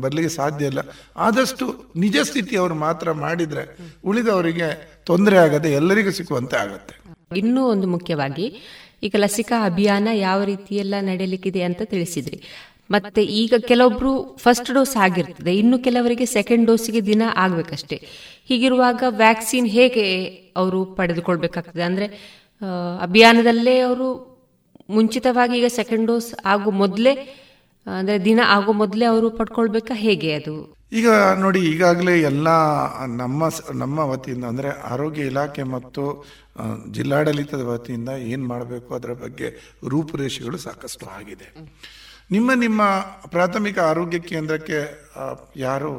ಬರ್ಲಿಕ್ಕೆ ಸಾಧ್ಯ ಇಲ್ಲ. ಆದಷ್ಟು ನಿಜ ಸ್ಥಿತಿ ಅವರು ಮಾತ್ರ ಮಾಡಿದ್ರೆ ಉಳಿದವರಿಗೆ ತೊಂದರೆ ಆಗದೆ ಎಲ್ಲರಿಗೂ ಸಿಕ್ಕುವಂತೆ ಆಗುತ್ತೆ. ಇನ್ನೂ ಒಂದು ಮುಖ್ಯವಾಗಿ, ಈಗ ಲಸಿಕಾ ಅಭಿಯಾನ ಯಾವ ರೀತಿಯೆಲ್ಲ ನಡೆಯಲಿಕ್ಕಿದೆ ಅಂತ ತಿಳಿಸಿದ್ರಿ. ಮತ್ತೆ ಈಗ ಕೆಲವೊಬ್ರು ಫಸ್ಟ್ ಡೋಸ್ ಆಗಿರ್ತದೆ, ಇನ್ನು ಕೆಲವರಿಗೆ ಸೆಕೆಂಡ್ ಡೋಸ್ಗೆ ದಿನ ಆಗ್ಬೇಕಷ್ಟೇ. ಹೀಗಿರುವಾಗ ವ್ಯಾಕ್ಸಿನ್ ಹೇಗೆ ಅವರು ಪಡೆದುಕೊಳ್ಬೇಕಾಗ್ತದೆ? ಅಂದ್ರೆ ಅಭಿಯಾನದಲ್ಲೇ ಅವರು ಮುಂಚಿತವಾಗಿ ಈಗ ಸೆಕೆಂಡ್ ಡೋಸ್ ಆಗೋ ಮೊದಲೇ, ಅಂದ್ರೆ ದಿನ ಆಗೋ ಮೊದಲೇ ಅವರು ಪಡ್ಕೊಳ್ಬೇಕಾ ಹೇಗೆ ಅದು? ಈಗ ನೋಡಿ ಈಗಾಗಲೇ ಎಲ್ಲ ನಮ್ಮ ನಮ್ಮ ವತಿಯಿಂದ ಅಂದರೆ ಆರೋಗ್ಯ ಇಲಾಖೆ ಮತ್ತು ಜಿಲ್ಲಾಡಳಿತದ ವತಿಯಿಂದ ಏನು ಮಾಡಬೇಕು ಅದರ ಬಗ್ಗೆ ರೂಪುರೇಷೆಗಳು ಸಾಕಷ್ಟು ಆಗಿದೆ. ನಿಮ್ಮ ನಿಮ್ಮ ಪ್ರಾಥಮಿಕ ಆರೋಗ್ಯ ಕೇಂದ್ರಕ್ಕೆ ಯಾರು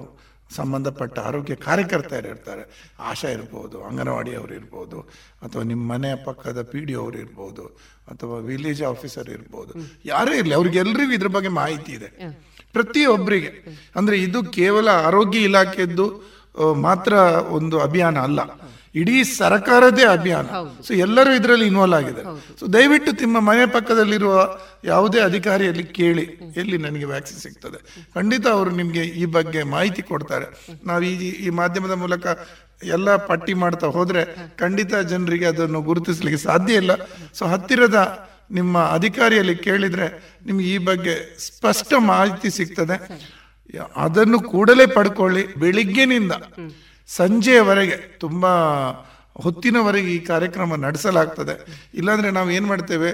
ಸಂಬಂಧಪಟ್ಟ ಆರೋಗ್ಯ ಕಾರ್ಯಕರ್ತರು ಇರ್ತಾರೆ ಆಶಾ ಇರ್ಬೋದು ಅಂಗನವಾಡಿ ಅವರು ಇರ್ಬೋದು ಅಥವಾ ನಿಮ್ಮ ಮನೆಯ ಪಕ್ಕದ ಪಿ ಡಿ ಅವರು ಇರ್ಬೋದು ಅಥವಾ ವಿಲೇಜ್ ಆಫೀಸರ್ ಇರ್ಬೋದು ಯಾರೇ ಇರಲಿ ಅವ್ರಿಗೆಲ್ಲರಿಗೂ ಇದ್ರ ಬಗ್ಗೆ ಮಾಹಿತಿ ಇದೆ. ಪ್ರತಿಯೊಬ್ಬರಿಗೆ. ಅಂದರೆ ಇದು ಕೇವಲ ಆರೋಗ್ಯ ಇಲಾಖೆದ್ದು ಮಾತ್ರ ಒಂದು ಅಭಿಯಾನ ಅಲ್ಲ. ಇಡೀ ಸರ್ಕಾರದೇ ಅಭಿಯಾನ. ಸೊ ಎಲ್ಲರೂ ಇದರಲ್ಲಿ ಇನ್ವಾಲ್ವ್ ಆಗಿದ್ದಾರೆ. ಸೊ ದಯವಿಟ್ಟು ನಿಮ್ಮ ಮನೆ ಪಕ್ಕದಲ್ಲಿರುವ ಯಾವುದೇ ಅಧಿಕಾರಿಯಲ್ಲಿ ಕೇಳಿ. ಎಲ್ಲಿ ನನಗೆ ವ್ಯಾಕ್ಸಿನ್ ಸಿಗ್ತದೆ? ಖಂಡಿತ ಅವರು ನಿಮಗೆ ಈ ಬಗ್ಗೆ ಮಾಹಿತಿ ಕೊಡ್ತಾರೆ. ನಾವು ಈ ಈ ಮಾಧ್ಯಮದ ಮೂಲಕ ಎಲ್ಲ ಪಟ್ಟಿ ಮಾಡ್ತಾ ಹೋದರೆ ಖಂಡಿತ ಜನರಿಗೆ ಅದನ್ನು ಗುರುತಿಸಲಿಕ್ಕೆ ಸಾಧ್ಯ ಇಲ್ಲ. ಸೊ ಹತ್ತಿರದ ನಿಮ್ಮ ಅಧಿಕಾರಿಯಲ್ಲಿ ಕೇಳಿದ್ರೆ ನಿಮ್ಗೆ ಈ ಬಗ್ಗೆ ಸ್ಪಷ್ಟ ಮಾಹಿತಿ ಸಿಗ್ತದೆ. ಅದನ್ನು ಕೂಡಲೇ ಪಡ್ಕೊಳ್ಳಿ ಬೆಳಿಗ್ಗೆನಿಂದ ಸಂಜೆಯವರೆಗೆ ತುಂಬ ಹೊತ್ತಿನವರೆಗೆ ಈ ಕಾರ್ಯಕ್ರಮ ನಡೆಸಲಾಗ್ತದೆ. ಇಲ್ಲಾಂದ್ರೆ ನಾವು ಏನು ಮಾಡ್ತೇವೆ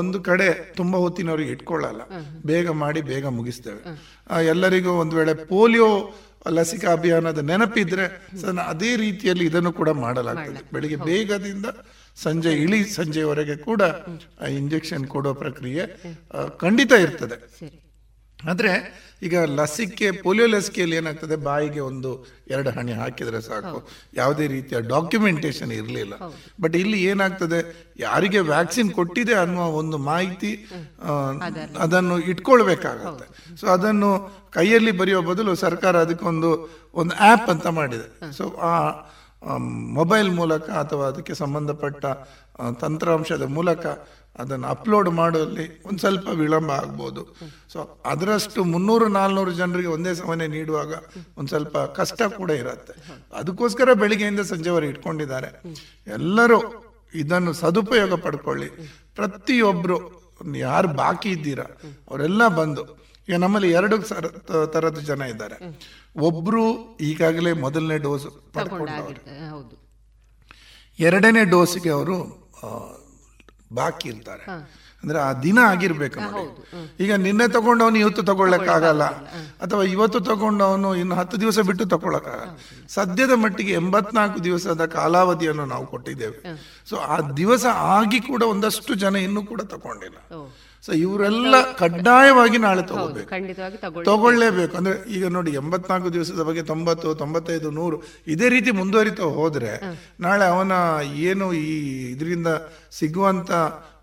ಒಂದು ಕಡೆ ತುಂಬಾ ಹೊತ್ತಿನವರಿಗೆ ಇಟ್ಕೊಳ್ಳಲ್ಲ. ಬೇಗ ಮಾಡಿ ಬೇಗ ಮುಗಿಸ್ತೇವೆ. ಎಲ್ಲರಿಗೂ ಒಂದು ವೇಳೆ ಪೋಲಿಯೋ ಲಸಿಕಾ ಅಭಿಯಾನದ ನೆನಪಿದ್ರೆ ಅದೇ ರೀತಿಯಲ್ಲಿ ಇದನ್ನು ಕೂಡ ಮಾಡಲಾಗ್ತದೆ. ಬೆಳಿಗ್ಗೆ ಬೇಗದಿಂದ ಸಂಜೆ ಇಳಿ ಸಂಜೆವರೆಗೆ ಕೂಡ ಇಂಜೆಕ್ಷನ್ ಕೊಡೋ ಪ್ರಕ್ರಿಯೆ ಖಂಡಿತ ಇರ್ತದೆ. ಆದರೆ ಈಗ ಲಸಿಕೆ ಪೋಲಿಯೋ ಲಸಿಕೆಯಲ್ಲಿ ಏನಾಗ್ತದೆ? ಬಾಯಿಗೆ ಒಂದು ಎರಡು ಹಣಿ ಹಾಕಿದರೆ ಸಾಕು. ಯಾವುದೇ ರೀತಿಯ ಡಾಕ್ಯುಮೆಂಟೇಶನ್ ಇರಲಿಲ್ಲ. ಬಟ್ ಇಲ್ಲಿ ಏನಾಗ್ತದೆ? ಯಾರಿಗೆ ವ್ಯಾಕ್ಸಿನ್ ಕೊಟ್ಟಿದೆ ಅನ್ನುವ ಒಂದು ಮಾಹಿತಿ ಆ, ಅದನ್ನು. ಇಟ್ಕೊಳ್ಬೇಕಾಗತ್ತೆ. ಸೊ ಅದನ್ನು ಕೈಯಲ್ಲಿ ಬರೆಯೋ ಬದಲು ಸರ್ಕಾರ ಅದಕ್ಕೊಂದು ಒಂದು ಆ್ಯಪ್ ಅಂತ ಮಾಡಿದೆ. ಸೊ ಆ ಮೊಬೈಲ್ ಮೂಲಕ ಅಥವಾ ಅದಕ್ಕೆ ಸಂಬಂಧಪಟ್ಟ ತಂತ್ರಾಂಶದ ಮೂಲಕ ಅದನ್ನು ಅಪ್ಲೋಡ್ ಮಾಡೋದಲ್ಲಿ ಒಂದು ಸ್ವಲ್ಪ ವಿಳಂಬ ಆಗ್ಬೋದು. ಸೊ ಅದರಷ್ಟು ಮುನ್ನೂರು, ನಾಲ್ನೂರು ಜನರಿಗೆ ಒಂದೇ ಸಮನೆ ನೀಡುವಾಗ ಒಂದು ಸ್ವಲ್ಪ ಕಷ್ಟ ಕೂಡ ಇರುತ್ತೆ. ಅದಕ್ಕೋಸ್ಕರ ಬೆಳಿಗ್ಗೆಯಿಂದ ಸಂಜೆವರೆಗೆ ಇಟ್ಕೊಂಡಿದ್ದಾರೆ. ಎಲ್ಲರೂ ಇದನ್ನು ಸದುಪಯೋಗ ಪಡ್ಕೊಳ್ಳಿ. ಪ್ರತಿಯೊಬ್ಬರು ಯಾರು ಬಾಕಿ ಇದ್ದೀರಾ, ಅವರೆಲ್ಲ ಬಂದು, ಈಗ ನಮ್ಮಲ್ಲಿ ಎರಡು ಥರದ ಜನ ಇದ್ದಾರೆ. ಒಬ್ರು ಈಗಾಗಲೇ ಮೊದಲನೇ ಡೋಸ್ ಪಡ್ಕೊಂಡು ಹೌದು. ಎರಡನೇ ಡೋಸ್ಗೆ ಅವರು ಬಾಕಿ ಇರ್ತಾರೆ ಅಂದ್ರೆ ಆ ದಿನ ಆಗಿರ್ಬೇಕು ನೋಡಿ. ಈಗ ನಿನ್ನೆ ತಗೊಂಡವನು ಇವತ್ತು ತಗೊಳ್ಳಕ್ಕಾಗಲ್ಲ. ಅಥವಾ ಇವತ್ತು ತಗೊಂಡವನು ಇನ್ನು ಹತ್ತು ದಿವಸ ಬಿಟ್ಟು ತಗೊಳ್ಳಕ್ಕಾಗಲ್ಲ. ಸದ್ಯದ ಮಟ್ಟಿಗೆ ಎಂಬತ್ನಾಲ್ಕು ದಿವಸದ ಕಾಲಾವಧಿಯನ್ನು ನಾವು ಕೊಟ್ಟಿದ್ದೇವೆ. ಸೊ ಆ ದಿವಸ ಆಗಿ ಕೂಡ ಒಂದಷ್ಟು ಜನ ಇನ್ನೂ ಕೂಡ ತಗೊಂಡಿಲ್ಲ. ಸೊ ಇವರೆಲ್ಲ ಕಡ್ಡಾಯವಾಗಿ ನಾಳೆ ತಗೋಬೇಕು. ತಗೊಳ್ಳೇಬೇಕು. ಅಂದ್ರೆ ಈಗ ನೋಡಿ ಎಂಬತ್ನಾಲ್ಕು ದಿವಸದ ಬಗ್ಗೆ ತೊಂಬತ್ತು ತೊಂಬತ್ತೈದು ನೂರು ಇದೇ ರೀತಿ ಮುಂದುವರಿತಾ ಹೋದ್ರೆ ನಾಳೆ ಅವನ ಏನು ಈ ಇದರಿಂದ ಸಿಗುವಂತ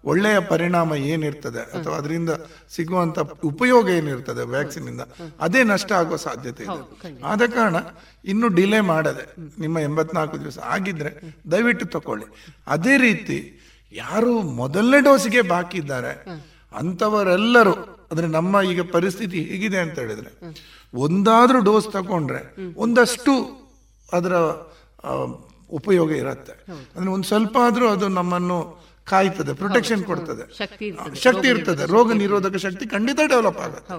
ಒಳ್ಳೆಯ ಪರಿಣಾಮ ಏನಿರ್ತದೆ ಅಥವಾ ಅದರಿಂದ ಸಿಗುವಂತ ಉಪಯೋಗ ಏನಿರ್ತದೆ ವ್ಯಾಕ್ಸಿನ್ ಇಂದ ಅದೇ ನಷ್ಟ ಆಗುವ ಸಾಧ್ಯತೆ ಇದೆ. ಆದ ಕಾರಣ ಇನ್ನು ಡಿಲೇ ಮಾಡದೆ ನಿಮ್ಮ ಎಂಬತ್ನಾಲ್ಕು ದಿವಸ ಆಗಿದ್ರೆ ದಯವಿಟ್ಟು ತಕೊಳ್ಳಿ. ಅದೇ ರೀತಿ ಯಾರು ಮೊದಲನೇ ಡೋಸಿಗೆ ಬಾಕಿ ಇದ್ದಾರೆ ಅಂತವರೆಲ್ಲರೂ ಅಂದ್ರೆ ನಮ್ಮ ಈಗ ಪರಿಸ್ಥಿತಿ ಹೇಗಿದೆ ಅಂತ ಹೇಳಿದ್ರೆ ಒಂದಾದ್ರೂ ಡೋಸ್ ತಗೊಂಡ್ರೆ ಒಂದಷ್ಟು ಅದರ ಉಪಯೋಗ ಇರುತ್ತೆ. ಅಂದ್ರೆ ಒಂದು ಸ್ವಲ್ಪ ಆದ್ರೂ ಅದು ನಮ್ಮನ್ನು ಕಾಯ್ತದೆ ಪ್ರೊಟೆಕ್ಷನ್ ಕೊಡ್ತದೆ. ಶಕ್ತಿ ಇರ್ತದೆ, ರೋಗ ನಿರೋಧಕ ಶಕ್ತಿ. ಖಂಡಿತ ಡೆವಲಪ್ ಆಗುತ್ತೆ.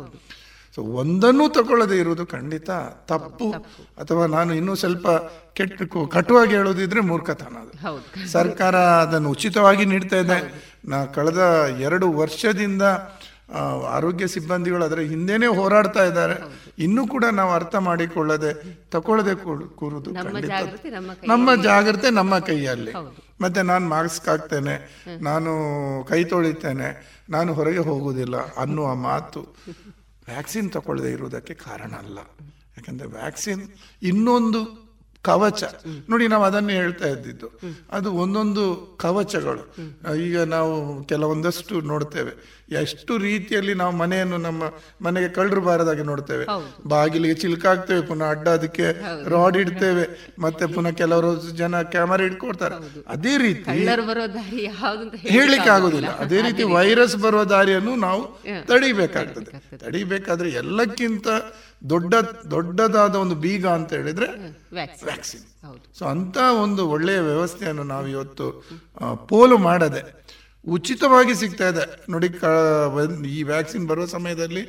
ಸೊ ಒಂದನ್ನು ತಗೊಳ್ಳದೆ ಇರುವುದು ಖಂಡಿತ ತಪ್ಪು. ಅಥವಾ ನಾನು ಇನ್ನೂ ಸ್ವಲ್ಪ ಕೆಟ್ಟ ಕಟುವಾಗಿ ಹೇಳೋದಿದ್ರೆ ಮೂರ್ಖತನ ಅದು. ಸರ್ಕಾರ ಅದನ್ನು ಉಚಿತವಾಗಿ ನೀಡ್ತಾ ಇದೆ. ನಾ ಕಳೆದ ಎರಡು ವರ್ಷದಿಂದ ಆರೋಗ್ಯ ಸಿಬ್ಬಂದಿಗಳು ಅದರ ಹಿಂದೆನೆ ಹೋರಾಡ್ತಾ ಇದ್ದಾರೆ. ಇನ್ನೂ ಕೂಡ ನಾವು ಅರ್ಥ ಮಾಡಿಕೊಳ್ಳದೆ ತಗೊಳ್ಳದೆ ಕೂರುದು ಖಂಡಿತ. ನಮ್ಮ ಜಾಗ್ರತೆ ನಮ್ಮ ಕೈಯಲ್ಲಿ. ಮತ್ತೆ ನಾನು ಮಾಸ್ಕ್ ಹಾಕ್ತೇನೆ ನಾನು ಕೈ ತೊಳಿತೇನೆ ನಾನು ಹೊರಗೆ ಹೋಗುವುದಿಲ್ಲ ಅನ್ನುವ ಮಾತು ವ್ಯಾಕ್ಸಿನ್ ತಗೊಳ್ಳದೆ ಇರುವುದಕ್ಕೆ ಕಾರಣ ಅಲ್ಲ. ಯಾಕಂದ್ರೆ ವ್ಯಾಕ್ಸಿನ್ ಇನ್ನೊಂದು ಕವಚ. ನೋಡಿ ನಾವು ಅದನ್ನೇ ಹೇಳ್ತಾ ಇದ್ದಿದ್ದು. ಅದು ಒಂದೊಂದು ಕವಚಗಳು. ಈಗ ನಾವು ಕೆಲವೊಂದಷ್ಟು ನೋಡ್ತೇವೆ. ಎಷ್ಟು ರೀತಿಯಲ್ಲಿ ನಾವು ಮನೆಯನ್ನು ನಮ್ಮ ಮನೆಗೆ ಕಳ್ಳರು ಬಾರದಾಗೆ ನೋಡ್ತೇವೆ. ಬಾಗಿಲಿಗೆ ಚಿಲ್ಕಾಗ್ತೇವೆ ಪುನಃ ಅಡ್ಡ ಅದಕ್ಕೆ ರಾಡ್ ಇಡ್ತೇವೆ ಮತ್ತೆ ಪುನಃ ಕೆಲವರು ಜನ ಕ್ಯಾಮರಾ ಇಟ್ಕೊಡ್ತಾರೆ ಅದೇ ರೀತಿ ಹೇಳಲಿಕ್ಕೆ ಆಗುದಿಲ್ಲ. ಅದೇ ರೀತಿ ವೈರಸ್ ಬರುವ ದಾರಿಯನ್ನು ನಾವು ತಡಿಬೇಕಾಗ್ತದೆ. ತಡಿಬೇಕಾದ್ರೆ ಎಲ್ಲಕ್ಕಿಂತ ದೊಡ್ಡ ದೊಡ್ಡದಾದ ಒಂದು ಬೀಗ ಅಂತ ಹೇಳಿದ್ರೆ ವ್ಯಾಕ್ಸಿನ್ ಸೊ ಅಂತ ಒಂದು ಒಳ್ಳೆಯ ವ್ಯವಸ್ಥೆಯನ್ನು ನಾವು ಇವತ್ತು ಪೋಲು ಮಾಡದೆ ಉಚಿತವಾಗಿ ಸಿಗ್ತಾ ಇದೆ. ನೋಡಿ ಕ- ಈ ವ್ಯಾಕ್ಸಿನ್ ಬರುವ ಸಮಯದಲ್ಲಿ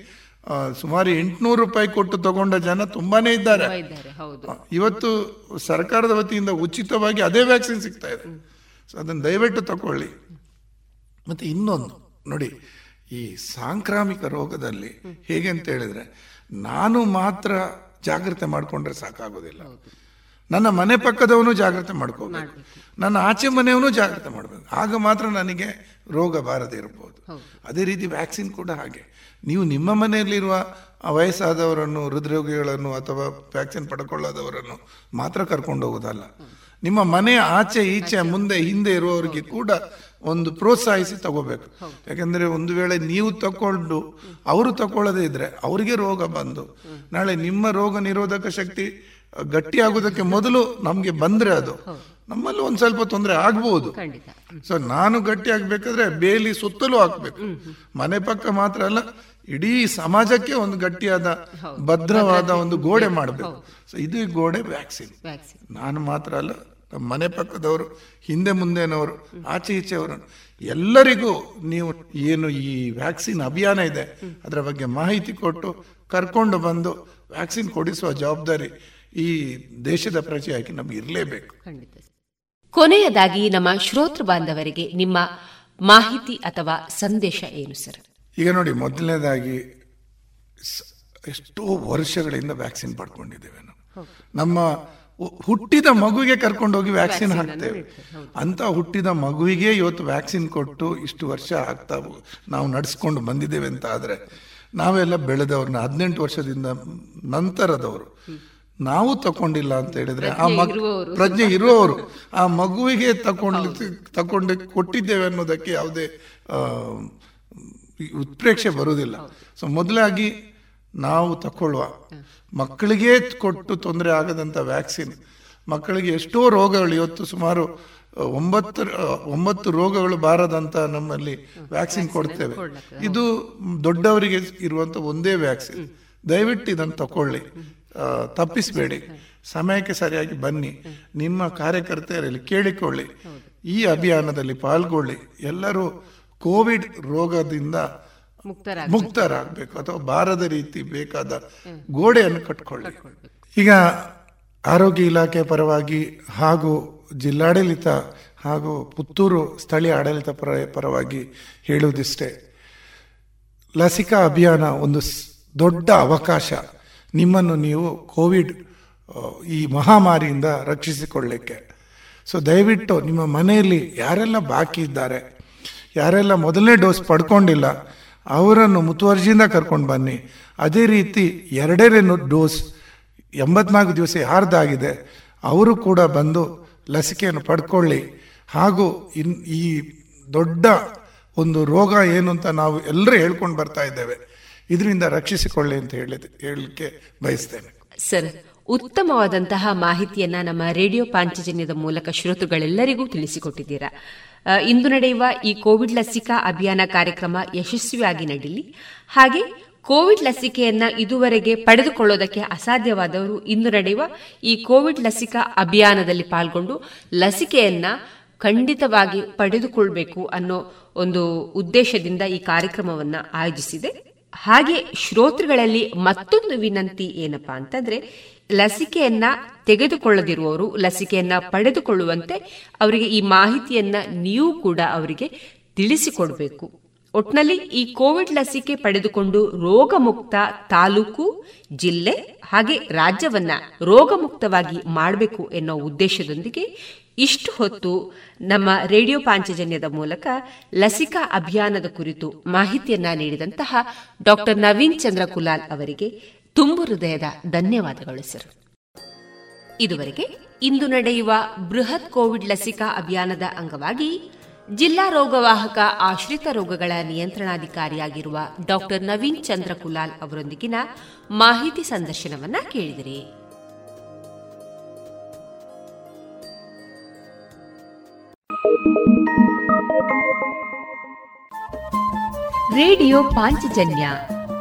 ಸುಮಾರು ಎಂಟುನೂರು ರೂಪಾಯಿ ಕೊಟ್ಟು ತಗೊಂಡ ಜನ ತುಂಬಾನೇ ಇದ್ದಾರೆ. ಇವತ್ತು ಸರ್ಕಾರದ ವತಿಯಿಂದ ಉಚಿತವಾಗಿ ಅದೇ ವ್ಯಾಕ್ಸಿನ್ ಸಿಗ್ತಾ ಇದೆ. ಸೊ ಅದನ್ನು ದಯವಿಟ್ಟು ತಗೊಳ್ಳಿ ಮತ್ತೆ ಇನ್ನೊಂದು ನೋಡಿ ಈ ಸಾಂಕ್ರಾಮಿಕ ರೋಗದಲ್ಲಿ ಹೇಗೆ ಅಂತ ಹೇಳಿದ್ರೆ ನಾನು ಮಾತ್ರ ಜಾಗ್ರತೆ ಮಾಡಿಕೊಂಡ್ರೆ ಸಾಕಾಗೋದಿಲ್ಲ. ನನ್ನ ಮನೆ ಪಕ್ಕದವನು ಜಾಗ್ರತೆ ಮಾಡ್ಕೋಬೇಕು. ನನ್ನ ಆಚೆ ಮನೆಯವನು ಜಾಗ್ರತೆ ಮಾಡಬೇಕು. ಆಗ ಮಾತ್ರ ನನಗೆ ರೋಗ ಬಾರದೇ ಇರಬಹುದು. ಅದೇ ರೀತಿ ವ್ಯಾಕ್ಸಿನ್ ಕೂಡ ಹಾಗೆ. ನೀವು ನಿಮ್ಮ ಮನೆಯಲ್ಲಿರುವ ವಯಸ್ಸಾದವರನ್ನು ಹೃದ್ರೋಗಿಗಳನ್ನು ಅಥವಾ ವ್ಯಾಕ್ಸಿನ್ ಪಡ್ಕೊಳ್ಳೋದವರನ್ನು ಮಾತ್ರ ಕರ್ಕೊಂಡು ಹೋಗೋದಲ್ಲ. ನಿಮ್ಮ ಮನೆಯ ಆಚೆ ಈಚೆ ಮುಂದೆ ಹಿಂದೆ ಇರುವವರಿಗೆ ಕೂಡ ಒಂದು ಪ್ರೋತ್ಸಾಹಿಸಿ ತಗೋಬೇಕು. ಯಾಕೆಂದರೆ ಒಂದು ವೇಳೆ ನೀವು ತಕೊಂಡು ಅವರು ತಕೊಳ್ಳದೇ ಇದ್ರೆ ಅವರಿಗೆ ರೋಗ ಬಂದು ನಾಳೆ ನಿಮ್ಮ ರೋಗ ನಿರೋಧಕ ಶಕ್ತಿ ಗಟ್ಟಿ ಆಗುವುದಕ್ಕೆ ಮೊದಲು ನಮಗೆ ಬಂದ್ರೆ ಅದು. ನಮ್ಮಲ್ಲಿ ಒಂದು ಸ್ವಲ್ಪ ತೊಂದರೆ ಆಗ್ಬೋದು. ಸೊ ನಾನು ಗಟ್ಟಿ ಆಗ್ಬೇಕಾದ್ರೆ ಬೇಲಿ ಸುತ್ತಲೂ ಹಾಕ್ಬೇಕು. ಮನೆ ಪಕ್ಕ ಮಾತ್ರ ಅಲ್ಲ ಇಡೀ ಸಮಾಜಕ್ಕೆ ಒಂದು ಗಟ್ಟಿಯಾದ ಭದ್ರವಾದ ಒಂದು ಗೋಡೆ ಮಾಡಬೇಕು. ಸೊ ಇದು ಈ ಗೋಡೆ ವ್ಯಾಕ್ಸಿನ್ ನಾನು ಮಾತ್ರ ಅಲ್ಲ ನಮ್ಮ ಮನೆ ಪಕ್ಕದವರು ಹಿಂದೆ ಮುಂದೆನವರು ಆಚೆ ಈಚೆಯವರು ಎಲ್ಲರಿಗೂ ನೀವು ಏನು ಈ ವ್ಯಾಕ್ಸಿನ್ ಅಭಿಯಾನ ಇದೆ ಅದರ ಬಗ್ಗೆ ಮಾಹಿತಿ ಕೊಟ್ಟು ಕರ್ಕೊಂಡು ಬಂದು ವ್ಯಾಕ್ಸಿನ್ ಕೊಡಿಸುವ ಜವಾಬ್ದಾರಿ ಈ ದೇಶದ ಪ್ರಜೆಯಾಗಿ ನಮ್ಗೆ ಇರಲೇಬೇಕು. ಕೊನೆಯದಾಗಿ ನಮ್ಮ ಶ್ರೋತೃ ಬಾಂಧವರಿಗೆ ನಿಮ್ಮ ಮಾಹಿತಿ ಅಥವಾ ಸಂದೇಶ ಏನು ಸರ್? ಈಗ ನೋಡಿ ಮೊದಲನೇದಾಗಿ ಎಷ್ಟೋ ವರ್ಷಗಳಿಂದ ವ್ಯಾಕ್ಸಿನ್ ಪಡ್ಕೊಂಡಿದ್ದೇವೆ ನಾವು. ನಮ್ಮ ಹುಟ್ಟಿದ ಮಗುವಿಗೆ ಕರ್ಕೊಂಡೋಗಿ ವ್ಯಾಕ್ಸಿನ್ ಹಾಕ್ತೇವೆ. ಅಂತ ಹುಟ್ಟಿದ ಮಗುವಿಗೆ ಇವತ್ತು ವ್ಯಾಕ್ಸಿನ್ ಕೊಟ್ಟು ಇಷ್ಟು ವರ್ಷ ಆಗ್ತಾ ನಾವು ನಡೆಸ್ಕೊಂಡು ಬಂದಿದ್ದೇವೆ ಅಂತ ಆದರೆ ನಾವೆಲ್ಲ ಬೆಳೆದವ್ರನ್ನ ಹದಿನೆಂಟು ವರ್ಷದಿಂದ ನಂತರದವರು. ನಾವು ತಕೊಂಡಿಲ್ಲ ಅಂತ ಹೇಳಿದ್ರೆ ಆ ಮಗು ಪ್ರಜ್ಞೆ ಇರುವವರು. ಆ ಮಗುವಿಗೆ ತಕೊಂಡು ತಕೊಂಡು ಕೊಟ್ಟಿದ್ದೇವೆ ಅನ್ನೋದಕ್ಕೆ ಯಾವುದೇ ಉತ್ಪ್ರೇಕ್ಷೆ ಬರುವುದಿಲ್ಲ. ಸೊ ಮೊದಲಾಗಿ ನಾವು ತಕೊಳ್ಳುವ ಮಕ್ಕಳಿಗೆ ಕೊಟ್ಟು ತೊಂದರೆ ಆಗದಂಥ ವ್ಯಾಕ್ಸಿನ್. ಮಕ್ಕಳಿಗೆ ಎಷ್ಟೋ ರೋಗಗಳು ಇವತ್ತು ಸುಮಾರು ಒಂಬತ್ತು ಒಂಬತ್ತು ರೋಗಗಳು ಬಾರದಂತ ನಮ್ಮಲ್ಲಿ ವ್ಯಾಕ್ಸಿನ್ ಕೊಡ್ತೇವೆ. ಇದು ದೊಡ್ಡವರಿಗೆ ಇರುವಂತ ಒಂದೇ ವ್ಯಾಕ್ಸಿನ್. ದಯವಿಟ್ಟು ಇದನ್ನು ತಕೊಳ್ಳಿ ತಪ್ಪಿಸಬೇಡಿ. ಸಮಯಕ್ಕೆ ಸರಿಯಾಗಿ ಬನ್ನಿ. ನಿಮ್ಮ ಕಾರ್ಯಕರ್ತೆಯರಲ್ಲಿ ಕೇಳಿಕೊಳ್ಳಿ. ಈ ಅಭಿಯಾನದಲ್ಲಿ ಪಾಲ್ಗೊಳ್ಳಿ. ಎಲ್ಲರೂ ಕೋವಿಡ್ ರೋಗದಿಂದ ಮುಕ್ತರಾಗಬೇಕು. ಅಥವಾ ಬಾರದ ರೀತಿ ಬೇಕಾದ ಗೋಡೆಯನ್ನು ಕಟ್ಕೊಳ್ಳಿ. ಈಗ ಆರೋಗ್ಯ ಇಲಾಖೆ ಪರವಾಗಿ ಹಾಗೂ ಜಿಲ್ಲಾಡಳಿತ ಹಾಗೂ ಪುತ್ತೂರು ಸ್ಥಳೀಯ ಆಡಳಿತ ಪರ, ಪರವಾಗಿ ಹೇಳುವುದಿಷ್ಟೇ. ಲಸಿಕಾ ಅಭಿಯಾನ ಒಂದು ದೊಡ್ಡ ಅವಕಾಶ. ನಿಮ್ಮನ್ನು ನೀವು ಕೋವಿಡ್ ಈ ಮಹಾಮಾರಿಯಿಂದ ರಕ್ಷಿಸಿಕೊಳ್ಳಿಕ್ಕೆ. ಸೊ, ದಯವಿಟ್ಟು ನಿಮ್ಮ ಮನೆಯಲ್ಲಿ ಯಾರೆಲ್ಲ ಬಾಕಿ ಇದ್ದಾರೆ, ಯಾರೆಲ್ಲ ಮೊದಲನೇ ಡೋಸ್ ಪಡ್ಕೊಂಡಿಲ್ಲ ಅವರನ್ನು ಮುತುವರ್ಜಿಯಿಂದ ಕರ್ಕೊಂಡು ಬನ್ನಿ. ಅದೇ ರೀತಿ ಎರಡನೇ ಡೋಸ್. ಎಂಬತ್ನಾಲ್ಕು ದಿವಸ ಯಾರ್ದಾಗಿದೆ ಅವರು ಕೂಡ ಬಂದು ಲಸಿಕೆಯನ್ನು ಪಡ್ಕೊಳ್ಳಿ. ಹಾಗೂ ಇನ್ ಈ ದೊಡ್ಡ ಒಂದು ರೋಗ ಏನು ಅಂತ ನಾವು ಎಲ್ಲರೂ ಹೇಳ್ಕೊಂಡು ಬರ್ತಾ ಇದ್ದೇವೆ. ಇದರಿಂದ ರಕ್ಷಿಸಿಕೊಳ್ಳಿ ಅಂತ ಹೇಳಿ ಹೇಳಲಿಕ್ಕೆ ಬಯಸ್ತೇನೆ. ಸರ್, ಉತ್ತಮವಾದಂತಹ ಮಾಹಿತಿಯನ್ನ ನಮ್ಮ ರೇಡಿಯೋ ಪಾಂಚಜನ್ಯದ ಮೂಲಕ ಶ್ರೋತೃಗಳೆಲ್ಲರಿಗೂ ತಿಳಿಸಿಕೊಟ್ಟಿದ್ದೀರಾ. ಇಂದು ನಡೆಯುವ ಈ ಕೋವಿಡ್ ಲಸಿಕಾ ಅಭಿಯಾನ ಕಾರ್ಯಕ್ರಮ ಯಶಸ್ವಿಯಾಗಿ ನಡೀಲಿ. ಹಾಗೆ ಕೋವಿಡ್ ಲಸಿಕೆಯನ್ನ ಇದುವರೆಗೆ ಪಡೆದುಕೊಳ್ಳೋದಕ್ಕೆ ಅಸಾಧ್ಯವಾದವರು ಇಂದು ನಡೆಯುವ ಈ ಕೋವಿಡ್ ಲಸಿಕಾ ಅಭಿಯಾನದಲ್ಲಿ ಪಾಲ್ಗೊಂಡು ಲಸಿಕೆಯನ್ನ ಖಂಡಿತವಾಗಿ ಪಡೆದುಕೊಳ್ಬೇಕು ಅನ್ನೋ ಒಂದು ಉದ್ದೇಶದಿಂದ ಈ ಕಾರ್ಯಕ್ರಮವನ್ನ ಆಯೋಜಿಸಿದೆ. ಹಾಗೆ ಶ್ರೋತೃಗಳಲ್ಲಿ ಮತ್ತೊಂದು ವಿನಂತಿ ಏನಪ್ಪಾ ಅಂತಂದ್ರೆ ಲಸಿಕೆಯನ್ನ ತೆಗೆದುಕೊಳ್ಳದಿರುವವರು, ಲಸಿಕೆಯನ್ನ ಪಡೆದುಕೊಳ್ಳುವಂತೆ ಅವರಿಗೆ ಈ ಮಾಹಿತಿಯನ್ನ ನೀವು ಕೂಡ ಅವರಿಗೆ ತಿಳಿಸಿಕೊಡಬೇಕು. ಒಟ್ನಲ್ಲಿ ಈ ಕೋವಿಡ್ ಲಸಿಕೆ ಪಡೆದುಕೊಂಡು ರೋಗಮುಕ್ತ ತಾಲೂಕು, ಜಿಲ್ಲೆ, ಹಾಗೆ ರಾಜ್ಯವನ್ನ ರೋಗಮುಕ್ತವಾಗಿ ಮಾಡಬೇಕು ಎನ್ನುವ ಉದ್ದೇಶದೊಂದಿಗೆ ಇಷ್ಟು ಹೊತ್ತು ನಮ್ಮ ರೇಡಿಯೋ ಪಾಂಚಜನ್ಯದ ಮೂಲಕ ಲಸಿಕಾ ಅಭಿಯಾನದ ಕುರಿತು ಮಾಹಿತಿಯನ್ನ ನೀಡಿದಂತಹ ಡಾಕ್ಟರ್ ನವೀನ್ ಚಂದ್ರ ಕುಲಾಲ್ ಅವರಿಗೆ ತುಂಬು ಹೃದಯದ ಧನ್ಯವಾದಗಳು ಸರ್ ಇದುವರೆಗೆ ಇಂದು ನಡೆಯುವ ಬೃಹತ್ ಕೋವಿಡ್ ಲಸಿಕಾ ಅಭಿಯಾನದ ಅಂಗವಾಗಿ ಜಿಲ್ಲಾ ರೋಗವಾಹಕ ಆಶ್ರಿತ ರೋಗಗಳ ನಿಯಂತ್ರಣಾಧಿಕಾರಿಯಾಗಿರುವ ಡಾಕ್ಟರ್ ನವೀನ್ ಚಂದ್ರ ಕುಲಾಲ್ ಅವರೊಂದಿಗಿನ ಮಾಹಿತಿ ಸಂದರ್ಶನವನ್ನ ಕೇಳಿದಿರಿ. ರೇಡಿಯೋ ಪಾಂಚಜನ್ಯ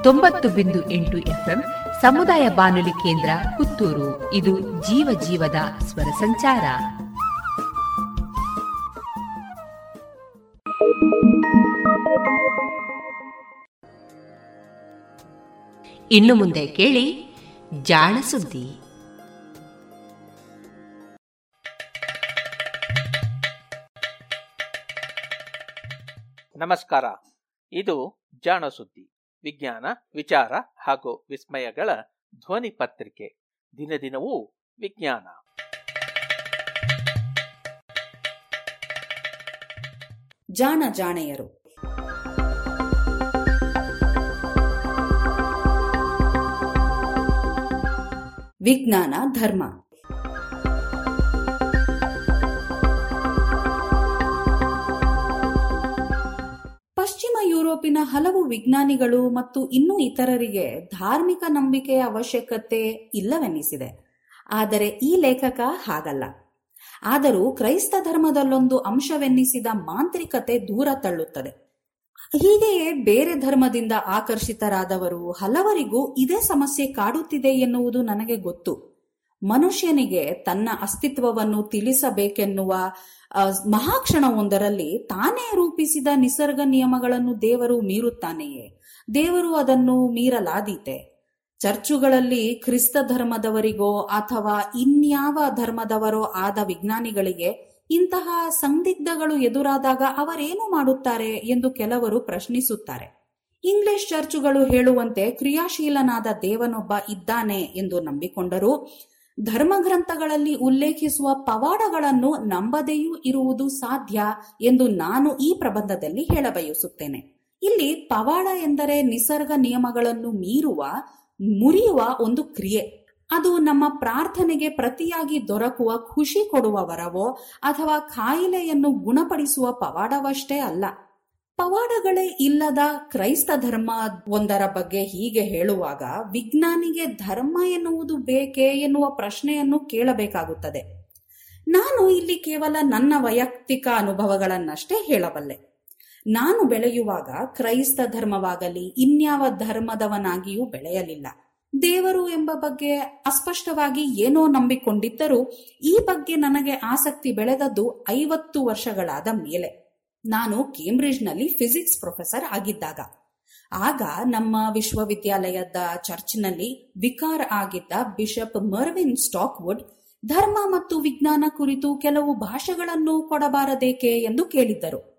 ತೊಂಬತ್ತು ಬಿಂದು ಎಂಟು ಎಫ್ಎಂ ಸಮುದಾಯ ಬಾನುಲಿ ಕೇಂದ್ರ ಪುತ್ತೂರು. ಇದು ಜೀವ ಜೀವದ ಸ್ವರ ಸಂಚಾರ. ಇನ್ನು ಮುಂದೆ ಕೇಳಿ ಜಾಣ ಸುದ್ದಿ. ನಮಸ್ಕಾರ. ಇದು ಜಾಣ ಸುದ್ದಿ. ವಿಜ್ಞಾನ ವಿಚಾರ ಹಾಗೂ ವಿಸ್ಮಯಗಳ ಧ್ವನಿ ಪತ್ರಿಕೆ. ದಿನ ದಿನವೂ ವಿಜ್ಞಾನ. ಜಾಣ ಜಾಣೆಯರು. ವಿಜ್ಞಾನ ಧರ್ಮ. ಯುರೋಪಿನ ಹಲವು ವಿಜ್ಞಾನಿಗಳು ಮತ್ತು ಇನ್ನೂ ಇತರರಿಗೆ ಧಾರ್ಮಿಕ ನಂಬಿಕೆಯ ಅವಶ್ಯಕತೆ ಇಲ್ಲವೆನ್ನಿಸಿದೆ ಆದರೆ ಈ ಲೇಖಕ ಹಾಗಲ್ಲ. ಆದರೂ ಕ್ರೈಸ್ತ ಧರ್ಮದಲ್ಲೊಂದು ಅಂಶವೆನ್ನಿಸಿದ ಮಾಂತ್ರಿಕತೆ ದೂರ ತಳ್ಳುತ್ತದೆ. ಹೀಗೆಯೇ ಬೇರೆ ಧರ್ಮದಿಂದ ಆಕರ್ಷಿತರಾದವರು ಹಲವರಿಗೂ ಇದೇ ಸಮಸ್ಯೆ ಕಾಡುತ್ತಿದೆ ಎನ್ನುವುದು ನನಗೆ ಗೊತ್ತು. ಮನುಷ್ಯನಿಗೆ ತನ್ನ ಅಸ್ತಿತ್ವವನ್ನು ತಿಳಿಸಬೇಕೆನ್ನುವ ಮಹಾಕ್ಷಣವೊಂದರಲ್ಲಿ ತಾನೇ ರೂಪಿಸಿದ ನಿಸರ್ಗ ನಿಯಮಗಳನ್ನು ದೇವರು ಮೀರುತ್ತಾನೆಯೇ? ದೇವರು ಅದನ್ನು ಮೀರಲಾದೀತೆ. ಚರ್ಚುಗಳಲ್ಲಿ ಕ್ರಿಸ್ತ ಧರ್ಮದವರಿಗೋ ಅಥವಾ ಇನ್ಯಾವ ಧರ್ಮದವರೋ ಆದ ವಿಜ್ಞಾನಿಗಳಿಗೆ ಇಂತಹ ಸಂದಿಗ್ಧಗಳು ಎದುರಾದಾಗ ಅವರೇನು ಮಾಡುತ್ತಾರೆ ಎಂದು ಕೆಲವರು ಪ್ರಶ್ನಿಸುತ್ತಾರೆ. ಇಂಗ್ಲಿಷ್ ಚರ್ಚುಗಳು ಹೇಳುವಂತೆ ಕ್ರಿಯಾಶೀಲನಾದ ದೇವನೊಬ್ಬ ಇದ್ದಾನೆ ಎಂದು ನಂಬಿಕೊಂಡರೂ. ಧರ್ಮಗ್ರಂಥಗಳಲ್ಲಿ ಉಲ್ಲೇಖಿಸುವ ಪವಾಡಗಳನ್ನು ನಂಬದೆಯೂ ಇರುವುದು ಸಾಧ್ಯ ಎಂದು ನಾನು ಈ ಪ್ರಬಂಧದಲ್ಲಿ ಹೇಳಬಯಸುತ್ತೇನೆ. ಇಲ್ಲಿ ಪವಾಡ ಎಂದರೆ ನಿಸರ್ಗ ನಿಯಮಗಳನ್ನು ಮೀರುವ, ಮುರಿಯುವ ಒಂದು ಕ್ರಿಯೆ. ಅದು ನಮ್ಮ ಪ್ರಾರ್ಥನೆಗೆ ಪ್ರತಿಯಾಗಿ ದೊರಕುವ ಖುಷಿ ಕೊಡುವ ವರವೋ ಅಥವಾ ಕಾಯಿಲೆಯನ್ನು ಗುಣಪಡಿಸುವ ಪವಾಡವಷ್ಟೇ ಅಲ್ಲ. ಪವಾಡಗಳೇ ಇಲ್ಲದ ಕ್ರೈಸ್ತ ಧರ್ಮ ಒಂದರ ಬಗ್ಗೆ ಹೀಗೆ ಹೇಳುವಾಗ ವಿಜ್ಞಾನಿಗೆ ಧರ್ಮ ಎನ್ನುವುದು ಬೇಕೇ ಎನ್ನುವ ಪ್ರಶ್ನೆಯನ್ನು ಕೇಳಬೇಕಾಗುತ್ತದೆ. ನಾನು ಇಲ್ಲಿ ಕೇವಲ ನನ್ನ ವೈಯಕ್ತಿಕ ಅನುಭವಗಳನ್ನಷ್ಟೇ ಹೇಳಬಲ್ಲೆ. ನಾನು ಬೆಳೆಯುವಾಗ ಕ್ರೈಸ್ತ ಧರ್ಮವಾಗಲಿ, ಇನ್ಯಾವ ಧರ್ಮದವನಾಗಿಯೂ ಬೆಳೆಯಲಿಲ್ಲ. ದೇವರು ಎಂಬ ಬಗ್ಗೆ ಅಸ್ಪಷ್ಟವಾಗಿ ಏನೋ ನಂಬಿಕೊಂಡಿದ್ದರೂ ಈ ಬಗ್ಗೆ ನನಗೆ ಆಸಕ್ತಿ ಬೆಳೆದದ್ದು ಐವತ್ತು ವರ್ಷಗಳಾದ ಮೇಲೆ. ನಾನು ಕೇಂಬ್ರಿಡ್ಜ್ನಲ್ಲಿ ಫಿಸಿಕ್ಸ್ ಪ್ರೊಫೆಸರ್ ಆಗಿದ್ದಾಗ. ಆಗ ನಮ್ಮ ವಿಶ್ವವಿದ್ಯಾಲಯದ ಚರ್ಚ್ನಲ್ಲಿ ವಿಕಾರ್ ಆಗಿದ್ದ ಬಿಷಪ್ ಮರ್ವಿನ್ ಸ್ಟಾಕ್ವುಡ್, ಧರ್ಮ ಮತ್ತು ವಿಜ್ಞಾನ ಕುರಿತು ಕೆಲವು ಭಾಷೆಗಳನ್ನು ಕೊಡಬಾರದೇಕೆ ಎಂದು ಕೇಳಿದ್ದರು.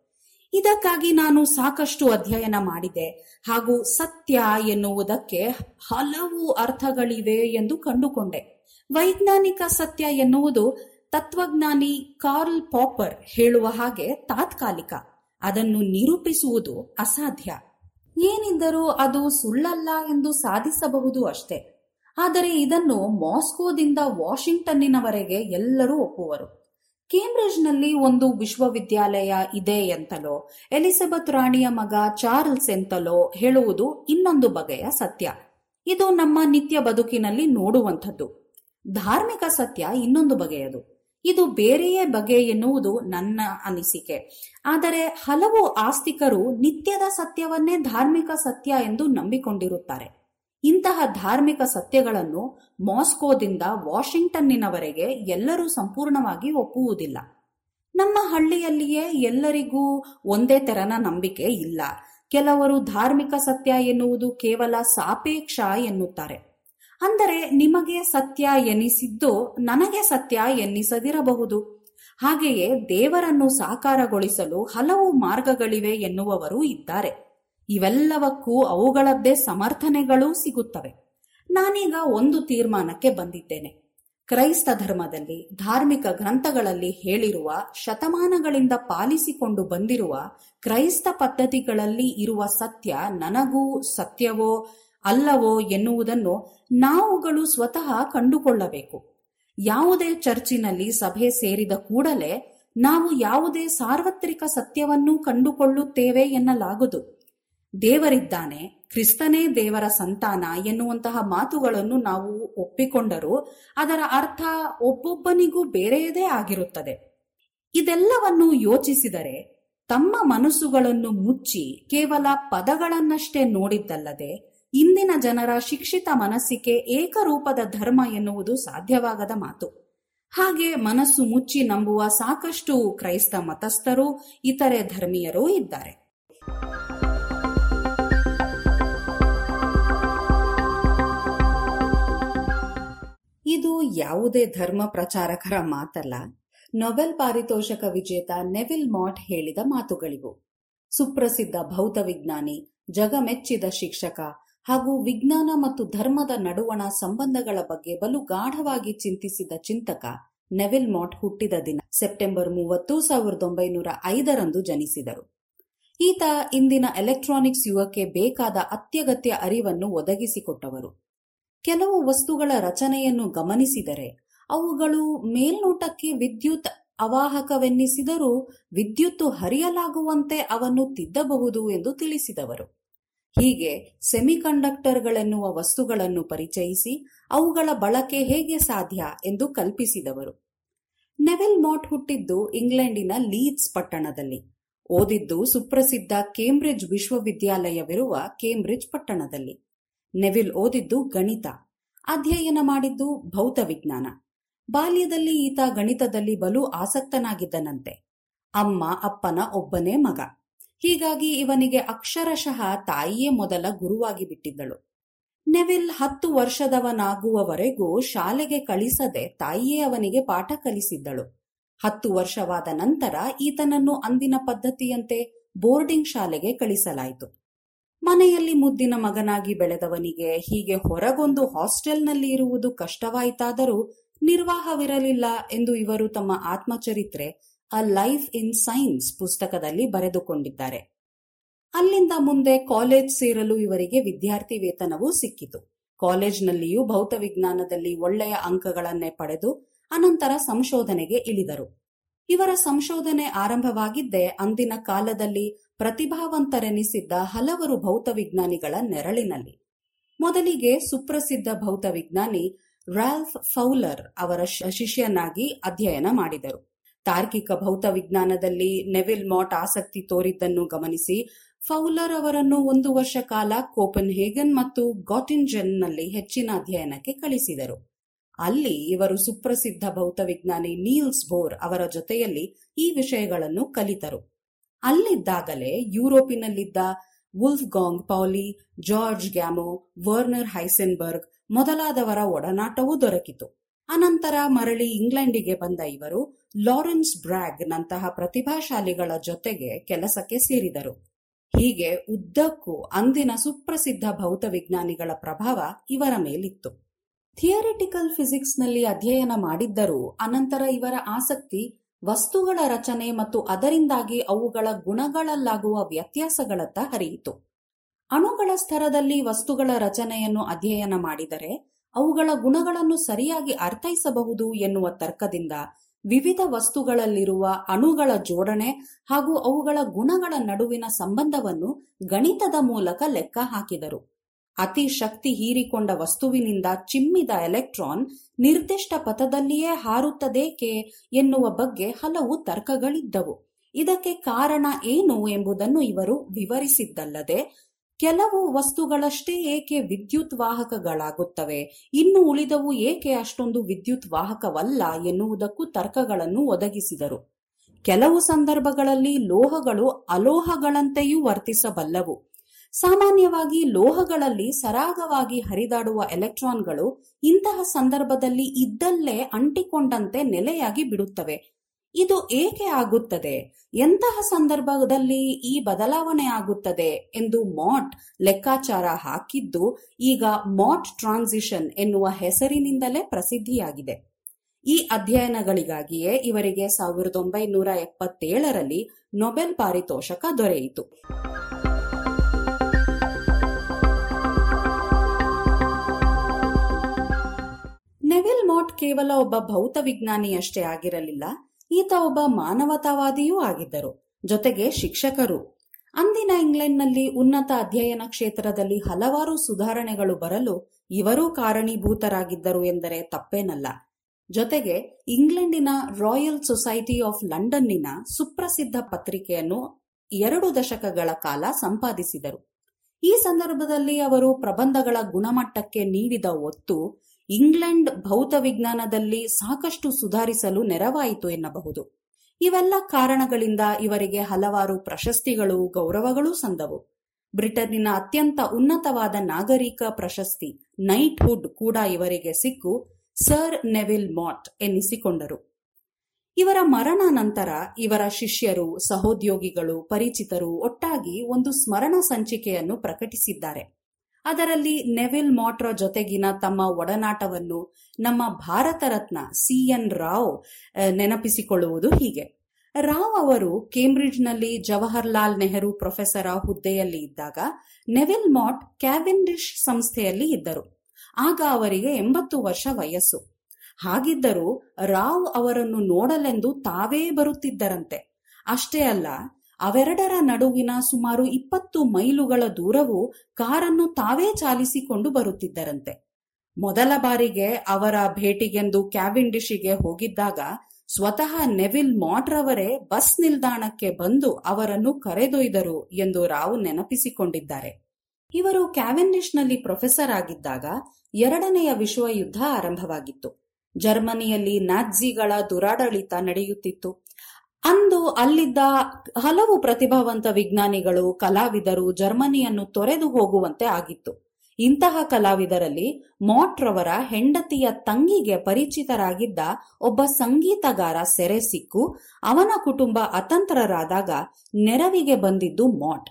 ಇದಕ್ಕಾಗಿ ನಾನು ಸಾಕಷ್ಟು ಅಧ್ಯಯನ ಮಾಡಿದೆ ಹಾಗೂ ಸತ್ಯ ಎನ್ನುವುದಕ್ಕೆ ಹಲವು ಅರ್ಥಗಳಿವೆ ಎಂದು ಕಂಡುಕೊಂಡೆ. ವೈಜ್ಞಾನಿಕ ಸತ್ಯ ಎನ್ನುವುದು ತತ್ವಜ್ಞಾನಿ ಕಾರ್ಲ್ ಪಾಪರ್ ಹೇಳುವ ಹಾಗೆ ತಾತ್ಕಾಲಿಕ. ಅದನ್ನು ನಿರೂಪಿಸುವುದು ಅಸಾಧ್ಯ. ಏನಿದ್ದರೂ ಅದು ಸುಳ್ಳಲ್ಲ ಎಂದು ಸಾಧಿಸಬಹುದು ಅಷ್ಟೇ. ಆದರೆ ಇದನ್ನು ಮಾಸ್ಕೋದಿಂದ ವಾಷಿಂಗ್ಟನ್ನಿನವರೆಗೆ ಎಲ್ಲರೂ ಒಪ್ಪುವರು. ಕೇಂಬ್ರಿಡ್ಜ್ನಲ್ಲಿ ಒಂದು ವಿಶ್ವವಿದ್ಯಾಲಯ ಇದೆ ಎಂತಲೋ ಎಲಿಜಬೆತ್ ರಾಣಿಯ ಮಗ ಚಾರ್ಲ್ಸ್ ಎಂತಲೋ ಹೇಳುವುದು ಇನ್ನೊಂದು ಬಗೆಯ ಸತ್ಯ. ಇದು ನಮ್ಮ ನಿತ್ಯ ಬದುಕಿನಲ್ಲಿ ನೋಡುವಂಥದ್ದು. ಧಾರ್ಮಿಕ ಸತ್ಯ ಇನ್ನೊಂದು ಬಗೆಯದು. ಇದು ಬೇರೆಯೇ ಬಗೆ ಎನ್ನುವುದು ನನ್ನ ಅನಿಸಿಕೆ. ಆದರೆ ಹಲವು ಆಸ್ತಿಕರು ನಿತ್ಯದ ಸತ್ಯವನ್ನೇ ಧಾರ್ಮಿಕ ಸತ್ಯ ಎಂದು ನಂಬಿಕೊಂಡಿರುತ್ತಾರೆ. ಇಂತಹ ಧಾರ್ಮಿಕ ಸತ್ಯಗಳನ್ನು ಮಾಸ್ಕೋದಿಂದ ವಾಷಿಂಗ್ಟನ್ನಿನವರೆಗೆ ಎಲ್ಲರೂ ಸಂಪೂರ್ಣವಾಗಿ ಒಪ್ಪುವುದಿಲ್ಲ. ನಮ್ಮ ಹಳ್ಳಿಯಲ್ಲಿಯೇ ಎಲ್ಲರಿಗೂ ಒಂದೇ ತೆರನ ನಂಬಿಕೆ ಇಲ್ಲ. ಕೆಲವರು ಧಾರ್ಮಿಕ ಸತ್ಯ ಎನ್ನುವುದು ಕೇವಲ ಸಾಪೇಕ್ಷ ಎನ್ನುತ್ತಾರೆ. ಅಂದರೆ ನಿಮಗೆ ಸತ್ಯ ಎನಿಸಿದ್ದು ನನಗೆ ಸತ್ಯ ಎನ್ನಿಸದಿರಬಹುದು. ಹಾಗೆಯೇ ದೇವರನ್ನು ಸಾಕಾರಗೊಳಿಸಲು ಹಲವು ಮಾರ್ಗಗಳಿವೆ ಎನ್ನುವವರು ಇದ್ದಾರೆ. ಇವೆಲ್ಲವಕ್ಕೂ ಅವುಗಳದ್ದೇ ಸಮರ್ಥನೆಗಳೂ ಸಿಗುತ್ತವೆ. ನಾನೀಗ ಒಂದು ತೀರ್ಮಾನಕ್ಕೆ ಬಂದಿದ್ದೇನೆ. ಕ್ರೈಸ್ತ ಧರ್ಮದಲ್ಲಿ ಧಾರ್ಮಿಕ ಗ್ರಂಥಗಳಲ್ಲಿ ಹೇಳಿರುವ ಶತಮಾನಗಳಿಂದ ಪಾಲಿಸಿಕೊಂಡು ಬಂದಿರುವ ಕ್ರೈಸ್ತ ಪದ್ಧತಿಗಳಲ್ಲಿ ಇರುವ ಸತ್ಯ ನನಗೂ ಸತ್ಯವೋ ಅಲ್ಲವೋ ಎನ್ನುವುದನ್ನು ನಾವುಗಳು ಸ್ವತಃ ಕಂಡುಕೊಳ್ಳಬೇಕು. ಯಾವುದೇ ಚರ್ಚಿನಲ್ಲಿ ಸಭೆ ಸೇರಿದ ಕೂಡಲೇ ನಾವು ಯಾವುದೇ ಸಾರ್ವತ್ರಿಕ ಸತ್ಯವನ್ನು ಕಂಡುಕೊಳ್ಳುತ್ತೇವೆ ಎನ್ನಲಾಗದು ದೇವರಿದ್ದಾನೆ, ಕ್ರಿಸ್ತನೇ ದೇವರ ಸಂತಾನ ಎನ್ನುವಂತಹ ಮಾತುಗಳನ್ನು ನಾವು ಒಪ್ಪಿಕೊಂಡರೂ ಅದರ ಅರ್ಥ ಒಬ್ಬೊಬ್ಬನಿಗೂ ಬೇರೆಯದೇ ಆಗಿರುತ್ತದೆ. ಇದೆಲ್ಲವನ್ನು ಯೋಚಿಸಿದರೆ ತಮ್ಮ ಮನಸ್ಸುಗಳನ್ನು ಮುಚ್ಚಿ ಕೇವಲ ಪದಗಳನ್ನಷ್ಟೇ ನೋಡಿದ್ದಲ್ಲದೆ ಇಂದಿನ ಜನರ ಶಿಕ್ಷಿತ ಮನಸ್ಸಿಗೆ ಏಕರೂಪದ ಧರ್ಮ ಎನ್ನುವುದು ಸಾಧ್ಯವಾಗದ ಮಾತು. ಹಾಗೆ ಮನಸ್ಸು ಮುಚ್ಚಿ ನಂಬುವ ಸಾಕಷ್ಟು ಕ್ರೈಸ್ತ ಮತಸ್ಥರು, ಇತರೆ ಧರ್ಮೀಯರೂ ಇದ್ದಾರೆ. ಇದು ಯಾವುದೇ ಧರ್ಮ ಪ್ರಚಾರಕರ ಮಾತಲ್ಲ. ನೊಬೆಲ್ ಪಾರಿತೋಷಕ ವಿಜೇತ ನೆವಿಲ್ ಮಾಟ್ ಹೇಳಿದ ಮಾತುಗಳಿವು. ಸುಪ್ರಸಿದ್ಧ ಭೌತವಿಜ್ಞಾನಿ, ಜಗಮೆಚ್ಚಿದ ಶಿಕ್ಷಕ ಹಾಗೂ ವಿಜ್ಞಾನ ಮತ್ತು ಧರ್ಮದ ನಡುವಣ ಸಂಬಂಧಗಳ ಬಗ್ಗೆ ಬಲು ಗಾಢವಾಗಿ ಚಿಂತಿಸಿದ ಚಿಂತಕ ನೆವಿಲ್ ಮಾಟ್ ಹುಟ್ಟಿದ ದಿನ ಸೆಪ್ಟೆಂಬರ್ ಮೂವತ್ತು, ಸಾವಿರದ ಒಂಬೈನೂರ ಐದರಂದು ಜನಿಸಿದರು. ಈತ ಇಂದಿನ ಎಲೆಕ್ಟ್ರಾನಿಕ್ಸ್ ಯುಗಕ್ಕೆ ಬೇಕಾದ ಅತ್ಯಗತ್ಯ ಅರಿವನ್ನು ಒದಗಿಸಿಕೊಟ್ಟವರು. ಕೆಲವು ವಸ್ತುಗಳ ರಚನೆಯನ್ನು ಗಮನಿಸಿದರೆ ಅವುಗಳು ಮೇಲ್ನೋಟಕ್ಕೆ ವಿದ್ಯುತ್ ಅವಾಹಕವೆನ್ನಿಸಿದರೂ ವಿದ್ಯುತ್ತು ಹರಿಯಲಾಗುವಂತೆ ಅವನ್ನು ತಿದ್ದಬಹುದು ಎಂದು ತಿಳಿಸಿದವರು. ಹೀಗೆ ಸೆಮಿಕಂಡಕ್ಟರ್ಗಳೆನ್ನುವ ವಸ್ತುಗಳನ್ನು ಪರಿಚಯಿಸಿ ಅವುಗಳ ಬಳಕೆ ಹೇಗೆ ಸಾಧ್ಯ ಎಂದು ಕಲ್ಪಿಸಿದವರು. ನೆವೆಲ್ ಮಾಟ್ ಹುಟ್ಟಿದ್ದು ಇಂಗ್ಲೆಂಡಿನ ಲೀಡ್ಸ್ ಪಟ್ಟಣದಲ್ಲಿ. ಓದಿದ್ದು ಸುಪ್ರಸಿದ್ಧ ಕೇಂಬ್ರಿಡ್ಜ್ ವಿಶ್ವವಿದ್ಯಾಲಯವಿರುವ ಕೇಂಬ್ರಿಡ್ಜ್ ಪಟ್ಟಣದಲ್ಲಿ. ನೆವಿಲ್ ಓದಿದ್ದು ಗಣಿತ, ಅಧ್ಯಯನ ಮಾಡಿದ್ದು ಭೌತವಿಜ್ಞಾನ. ಬಾಲ್ಯದಲ್ಲಿ ಈತ ಗಣಿತದಲ್ಲಿ ಬಲು ಆಸಕ್ತನಾಗಿದ್ದನಂತೆ. ಅಮ್ಮ ಅಪ್ಪನ ಒಬ್ಬನೇ ಮಗ. ಹೀಗಾಗಿ ಇವನಿಗೆ ಅಕ್ಷರಶಃ ತಾಯಿಯೇ ಮೊದಲ ಗುರುವಾಗಿ ಬಿಟ್ಟಿದ್ದಳು. ನೆವಿಲ್ ಹತ್ತು ವರ್ಷದವನಾಗುವವರೆಗೂ ಶಾಲೆಗೆ ಕಳಿಸದೆ ತಾಯಿಯೇ ಅವನಿಗೆ ಪಾಠ ಕಲಿಸಿದ್ದಳು. ಹತ್ತು ವರ್ಷವಾದ ನಂತರ ಈತನನ್ನು ಅಂದಿನ ಪದ್ಧತಿಯಂತೆ ಬೋರ್ಡಿಂಗ್ ಶಾಲೆಗೆ ಕಳಿಸಲಾಯಿತು. ಮನೆಯಲ್ಲಿ ಮುದ್ದಿನ ಮಗನಾಗಿ ಬೆಳೆದವನಿಗೆ ಹೀಗೆ ಹೊರಗೊಂದು ಹಾಸ್ಟೆಲ್ನಲ್ಲಿ ಇರುವುದು ಕಷ್ಟವಾಯಿತಾದರೂ ನಿರ್ವಾಹವಿರಲಿಲ್ಲ ಎಂದು ಇವರು ತಮ್ಮ ಆತ್ಮಚರಿತ್ರೆ ಅ ಲೈಫ್ ಇನ್ ಸೈನ್ಸ್ ಪುಸ್ತಕದಲ್ಲಿ ಬರೆದುಕೊಂಡಿದ್ದಾರೆ. ಅಲ್ಲಿಂದ ಮುಂದೆ ಕಾಲೇಜ್ ಸೇರಲು ಇವರಿಗೆ ವಿದ್ಯಾರ್ಥಿ ವೇತನವೂ ಸಿಕ್ಕಿತು. ಕಾಲೇಜ್ನಲ್ಲಿಯೂ ಭೌತವಿಜ್ಞಾನದಲ್ಲಿ ಒಳ್ಳೆಯ ಅಂಕಗಳನ್ನೇ ಪಡೆದು ಅನಂತರ ಸಂಶೋಧನೆಗೆ ಇಳಿದರು. ಇವರ ಸಂಶೋಧನೆ ಆರಂಭವಾಗಿದ್ದೇ ಅಂದಿನ ಕಾಲದಲ್ಲಿ ಪ್ರತಿಭಾವಂತರೆನಿಸಿದ್ದ ಹಲವರು ಭೌತವಿಜ್ಞಾನಿಗಳ ನೆರಳಿನಲ್ಲಿ. ಮೊದಲಿಗೆ ಸುಪ್ರಸಿದ್ಧ ಭೌತವಿಜ್ಞಾನಿ ರಾಲ್ಫ್ ಫೌಲರ್ ಅವರ ಶಿಷ್ಯನಾಗಿ ಅಧ್ಯಯನ ಮಾಡಿದರು. ತಾರ್ಕಿಕ ಭೌತವಿಜ್ಞಾನದಲ್ಲಿ ನೆವಿಲ್ ಮಾಟ್ ಆಸಕ್ತಿ ತೋರಿದ್ದನ್ನು ಗಮನಿಸಿ, ಫೌಲರ್ ಅವರನ್ನು ಒಂದು ವರ್ಷ ಕಾಲ ಕೋಪನ್ ಹೇಗನ್ ಮತ್ತು ಗಾಟಿನ್ಜೆನ್ನಲ್ಲಿ ಹೆಚ್ಚಿನ ಅಧ್ಯಯನಕ್ಕೆ ಕಳಿಸಿದರು. ಅಲ್ಲಿ ಇವರು ಸುಪ್ರಸಿದ್ಧ ಭೌತವಿಜ್ಞಾನಿ ನೀಲ್ಸ್ ಬೋರ್ ಅವರ ಜೊತೆಯಲ್ಲಿ ಈ ವಿಷಯಗಳನ್ನು ಕಲಿತರು. ಅಲ್ಲಿದ್ದಾಗಲೇ ಯುರೋಪಿನಲ್ಲಿದ್ದ Wolfgang Pauli, George Gamow, Werner Heisenberg ಮೊದಲಾದವರ ಒಡನಾಟವೂ ದೊರಕಿತು. ಅನಂತರ ಮರಳಿ ಇಂಗ್ಲೆಂಡಿಗೆ ಬಂದ ಇವರು ಲಾರೆನ್ಸ್ ಬ್ರಾಗ್ ನಂತಹ ಪ್ರತಿಭಾಶಾಲಿಗಳ ಜೊತೆಗೆ ಕೆಲಸಕ್ಕೆ ಸೇರಿದರು. ಹೀಗೆ ಉದ್ದಕ್ಕೂ ಅಂದಿನ ಸುಪ್ರಸಿದ್ಧ ಭೌತ ವಿಜ್ಞಾನಿಗಳ ಪ್ರಭಾವ ಇವರ ಮೇಲಿತ್ತು. ಥಿಯರಿಟಿಕಲ್ ಫಿಸಿಕ್ಸ್ನಲ್ಲಿ ಅಧ್ಯಯನ ಮಾಡಿದ್ದರೂ ಅನಂತರ ಇವರ ಆಸಕ್ತಿ, ವಸ್ತುಗಳ ರಚನೆ ಮತ್ತು ಅದರಿಂದಾಗಿ ಅವುಗಳ ಗುಣಗಳಲ್ಲಾಗುವ ವ್ಯತ್ಯಾಸಗಳತ್ತ ಹರಿಯಿತು. ಅಣುಗಳ ಸ್ತರದಲ್ಲಿ ವಸ್ತುಗಳ ರಚನೆಯನ್ನು ಅಧ್ಯಯನ ಮಾಡಿದರೆ ಅವುಗಳ ಗುಣಗಳನ್ನು ಸರಿಯಾಗಿ ಅರ್ಥೈಸಬಹುದು ಎನ್ನುವ ತರ್ಕದಿಂದ ವಿವಿಧ ವಸ್ತುಗಳಲ್ಲಿರುವ ಅಣುಗಳ ಜೋಡಣೆ ಹಾಗೂ ಅವುಗಳ ಗುಣಗಳ ನಡುವಿನ ಸಂಬಂಧವನ್ನು ಗಣಿತದ ಮೂಲಕ ಲೆಕ್ಕ ಹಾಕಿದರು. ಅತಿ ಶಕ್ತಿ ಹೀರಿಕೊಂಡ ವಸ್ತುವಿನಿಂದ ಚಿಮ್ಮಿದ ಎಲೆಕ್ಟ್ರಾನ್ ನಿರ್ದಿಷ್ಟ ಪಥದಲ್ಲಿಯೇ ಹಾರುತ್ತದೇಕೆ ಎನ್ನುವ ಬಗ್ಗೆ ಹಲವು ತರ್ಕಗಳಿದ್ದವು. ಇದಕ್ಕೆ ಕಾರಣ ಏನು ಎಂಬುದನ್ನು ಇವರು ವಿವರಿಸಿದ್ದಲ್ಲದೆ ಕೆಲವು ವಸ್ತುಗಳಷ್ಟೇ ಏಕೆ ವಿದ್ಯುತ್ ವಾಹಕಗಳಾಗುತ್ತವೆ? ಇನ್ನು ಉಳಿದವು ಏಕೆ ಅಷ್ಟೊಂದು ವಿದ್ಯುತ್ ವಾಹಕವಲ್ಲ ಎನ್ನುವುದಕ್ಕೂ ತರ್ಕಗಳನ್ನು ಒದಗಿಸಿದರು. ಕೆಲವು ಸಂದರ್ಭಗಳಲ್ಲಿ ಲೋಹಗಳು ಅಲೋಹಗಳಂತೆಯೂ ವರ್ತಿಸಬಲ್ಲವು. ಸಾಮಾನ್ಯವಾಗಿ ಲೋಹಗಳಲ್ಲಿ ಸರಾಗವಾಗಿ ಹರಿದಾಡುವ ಎಲೆಕ್ಟ್ರಾನ್ಗಳು ಇಂತಹ ಸಂದರ್ಭದಲ್ಲಿ ಇದ್ದಲ್ಲೇ ಅಂಟಿಕೊಂಡಂತೆ ನೆಲೆಯಾಗಿ ಬಿಡುತ್ತವೆ. ಇದು ಏಕೆ ಆಗುತ್ತದೆ? ಎಂತಹ ಸಂದರ್ಭದಲ್ಲಿ ಈ ಬದಲಾವಣೆ ಆಗುತ್ತದೆ ಎಂದು ಮಾಟ್ ಲೆಕ್ಕಾಚಾರ ಹಾಕಿದ್ದು, ಈಗ ಮಾಟ್ ಟ್ರಾನ್ಸಿಷನ್ ಎನ್ನುವ ಹೆಸರಿನಿಂದಲೇ ಪ್ರಸಿದ್ಧಿಯಾಗಿದೆ. ಈ ಅಧ್ಯಯನಗಳಿಗಾಗಿಯೇ ಇವರಿಗೆ ಸಾವಿರದ ಒಂಬೈನೂರ ಎಪ್ಪತ್ತೇಳರಲ್ಲಿ ನೊಬೆಲ್ ಪಾರಿತೋಷಕ ದೊರೆಯಿತು. ನೆವಿಲ್ ಮಾಟ್ ಕೇವಲ ಒಬ್ಬ ಭೌತ ವಿಜ್ಞಾನಿಯಷ್ಟೇ ಆಗಿರಲಿಲ್ಲ. ಈತ ಒಬ್ಬ ಮಾನವತಾವಾದಿಯೂ ಆಗಿದ್ದರು. ಜೊತೆಗೆ ಶಿಕ್ಷಕರು. ಅಂದಿನ ಇಂಗ್ಲೆಂಡ್ನಲ್ಲಿ ಉನ್ನತ ಅಧ್ಯಯನ ಕ್ಷೇತ್ರದಲ್ಲಿ ಹಲವಾರು ಸುಧಾರಣೆಗಳು ಬರಲು ಇವರೂ ಕಾರಣೀಭೂತರಾಗಿದ್ದರು ಎಂದರೆ ತಪ್ಪೇನಲ್ಲ. ಜೊತೆಗೆ ಇಂಗ್ಲೆಂಡಿನ ರಾಯಲ್ ಸೊಸೈಟಿ ಆಫ್ ಲಂಡನ್ನಿನ ಸುಪ್ರಸಿದ್ಧ ಪತ್ರಿಕೆಯನ್ನು ಎರಡು ದಶಕಗಳ ಕಾಲ ಸಂಪಾದಿಸಿದರು. ಈ ಸಂದರ್ಭದಲ್ಲಿ ಅವರು ಪ್ರಬಂಧಗಳ ಗುಣಮಟ್ಟಕ್ಕೆ ನೀಡಿದ ಒತ್ತು ಇಂಗ್ಲೆಂಡ್ ಭೌತ ವಿಜ್ಞಾನದಲ್ಲಿ ಸಾಕಷ್ಟು ಸುಧಾರಿಸಲು ನೆರವಾಯಿತು ಎನ್ನಬಹುದು. ಇವೆಲ್ಲ ಕಾರಣಗಳಿಂದ ಇವರಿಗೆ ಹಲವಾರು ಪ್ರಶಸ್ತಿಗಳು, ಗೌರವಗಳೂ ಸಂದವು. ಬ್ರಿಟನ್ನಿನ ಅತ್ಯಂತ ಉನ್ನತವಾದ ನಾಗರಿಕ ಪ್ರಶಸ್ತಿ ನೈಟ್ಹುಡ್ ಕೂಡ ಇವರಿಗೆ ಸಿಕ್ಕು, ಸರ್ ನೆವಿಲ್ ಮಾಟ್ ಎನ್ನಿಸಿಕೊಂಡರು. ಇವರ ಮರಣ ನಂತರ ಇವರ ಶಿಷ್ಯರು, ಸಹೋದ್ಯೋಗಿಗಳು, ಪರಿಚಿತರು ಒಟ್ಟಾಗಿ ಒಂದು ಸ್ಮರಣ ಸಂಚಿಕೆಯನ್ನು ಪ್ರಕಟಿಸಿದ್ದಾರೆ. ಅದರಲ್ಲಿ ನೆವಿಲ್ ಮಾಟ್ರ ಜೊತೆಗಿನ ತಮ್ಮ ಒಡನಾಟವನ್ನು ನಮ್ಮ ಭಾರತ ರತ್ನ ಸಿ ಎನ್ ರಾವ್ ನೆನಪಿಸಿಕೊಳ್ಳುವುದು ಹೀಗೆ. ರಾವ್ ಅವರು ಕೇಂಬ್ರಿಡ್ಜ್ನಲ್ಲಿ ಜವಾಹರ್ಲಾಲ್ ನೆಹರು ಪ್ರೊಫೆಸರ್ ಹುದ್ದೆಯಲ್ಲಿ ಇದ್ದಾಗ ನೆವಿಲ್ ಮಾಟ್ ಕ್ಯಾವೆಂಡಿಶ್ ಸಂಸ್ಥೆಯಲ್ಲಿ ಇದ್ದರು. ಆಗ ಅವರಿಗೆ ಎಂಬತ್ತು ವರ್ಷ ವಯಸ್ಸು. ಹಾಗಿದ್ದರೂ ರಾವ್ ಅವರನ್ನು ನೋಡಲೆಂದು ತಾವೇ ಬರುತ್ತಿದ್ದರಂತೆ. ಅಷ್ಟೇ ಅಲ್ಲ ಅವೆರಡರ ನಡುವಿನ ಸುಮಾರು ಇಪ್ಪತ್ತು ಮೈಲುಗಳ ದೂರವು ಕಾರನ್ನು ತಾವೇ ಚಾಲಿಸಿಕೊಂಡು ಬರುತ್ತಿದ್ದರಂತೆ. ಮೊದಲ ಬಾರಿಗೆ ಅವರ ಭೇಟಿಗೆಂದು ಕ್ಯಾವಿಂಡಿಶಿಗೆ ಹೋಗಿದ್ದಾಗ ಸ್ವತಃ ನೆವಿಲ್ ಮಾಟ್ರವರೇ ಬಸ್ ನಿಲ್ದಾಣಕ್ಕೆ ಬಂದು ಅವರನ್ನು ಕರೆದೊಯ್ದರು ಎಂದು ರಾವ್ ನೆನಪಿಸಿಕೊಂಡಿದ್ದಾರೆ. ಇವರು ಕ್ಯಾವೆಂಡಿಶ್ನಲ್ಲಿ ಪ್ರೊಫೆಸರ್ ಆಗಿದ್ದಾಗ ಎರಡನೆಯ ವಿಶ್ವ ಯುದ್ಧ ಆರಂಭವಾಗಿತ್ತು. ಜರ್ಮನಿಯಲ್ಲಿ ನಾಜಿಗಳ ದುರಾಡಳಿತ ನಡೆಯುತ್ತಿತ್ತು. ಅಂದು ಅಲ್ಲಿದ್ದ ಹಲವು ಪ್ರತಿಭಾವಂತ ವಿಜ್ಞಾನಿಗಳು, ಕಲಾವಿದರು ಜರ್ಮನಿಯನ್ನು ತೊರೆದು ಹೋಗುವಂತೆ ಆಗಿತ್ತು. ಇಂತಹ ಕಲಾವಿದರಲ್ಲಿ ಮಾಟ್ರವರ ಹೆಂಡತಿಯ ತಂಗಿಗೆ ಪರಿಚಿತರಾಗಿದ್ದ ಒಬ್ಬ ಸಂಗೀತಗಾರ ಸೆರೆ ಸಿಕ್ಕು, ಅವನ ಕುಟುಂಬ ಅತಂತ್ರರಾದಾಗ ನೆರವಿಗೆ ಬಂದಿದ್ದು ಮಾಟ್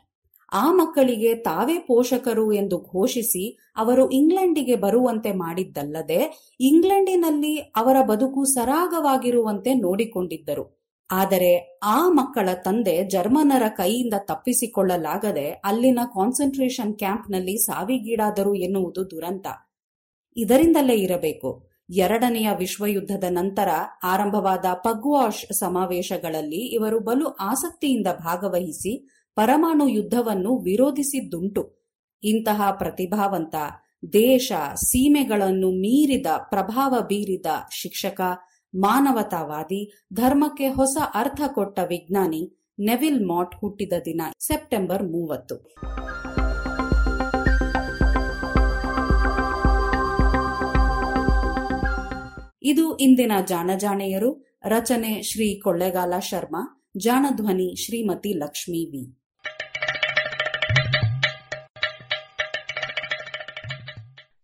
ಆ ಮಕ್ಕಳಿಗೆ ತಾವೇ ಪೋಷಕರು ಎಂದು ಘೋಷಿಸಿ ಅವರು ಇಂಗ್ಲೆಂಡಿಗೆ ಬರುವಂತೆ ಮಾಡಿದ್ದಲ್ಲದೆ, ಇಂಗ್ಲೆಂಡಿನಲ್ಲಿ ಅವರ ಬದುಕು ಸರಾಗವಾಗಿರುವಂತೆ ನೋಡಿಕೊಂಡಿದ್ದರು. ಆದರೆ ಆ ಮಕ್ಕಳ ತಂದೆ ಜರ್ಮನರ ಕೈಯಿಂದ ತಪ್ಪಿಸಿಕೊಳ್ಳಲಾಗದೆ ಅಲ್ಲಿನ ಕಾನ್ಸಂಟ್ರೇಷನ್ ಕ್ಯಾಂಪ್ನಲ್ಲಿ ಸಾವಿಗೀಡಾದರು ಎನ್ನುವುದು ದುರಂತ. ಇದರಿಂದಲೇ ಇರಬೇಕು. ಎರಡನೆಯ ವಿಶ್ವಯುದ್ಧದ ನಂತರ ಆರಂಭವಾದ ಪಗ್ವಾಶ್ ಸಮಾವೇಶಗಳಲ್ಲಿ ಇವರು ಬಲು ಆಸಕ್ತಿಯಿಂದ ಭಾಗವಹಿಸಿ ಪರಮಾಣು ಯುದ್ಧವನ್ನು ವಿರೋಧಿಸಿದ್ದುಂಟು. ಇಂತಹ ಪ್ರತಿಭಾವಂತ ದೇಶ ಸೀಮೆಗಳನ್ನು ಮೀರಿದ ಪ್ರಭಾವ ಬೀರಿದ ಶಿಕ್ಷಕ ಮಾನವತಾವಾದಿ ಧರ್ಮಕ್ಕೆ ಹೊಸ ಅರ್ಥ ಕೊಟ್ಟ ವಿಜ್ಞಾನಿ ನೆವಿಲ್ ಮಾಟ್ ಹುಟ್ಟಿದ ದಿನ, ಸೆಪ್ಟೆಂಬರ್ ಮೂವತ್ತು. ಇದು ಇಂದಿನ ಜಾಣಜಾಣೆಯರು. ರಚನೆ ಶ್ರೀ ಕೊಳ್ಳೆಗಾಲ ಶರ್ಮಾ, ಜಾಣಧ್ವನಿ ಶ್ರೀಮತಿ ಲಕ್ಷ್ಮೀ ವಿ.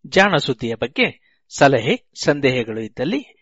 ಜಾಣ ಸುದ್ದಿಯ ಬಗ್ಗೆ ಸಲಹೆ, ಸಂದೇಹಗಳು ಇದ್ದಲ್ಲಿ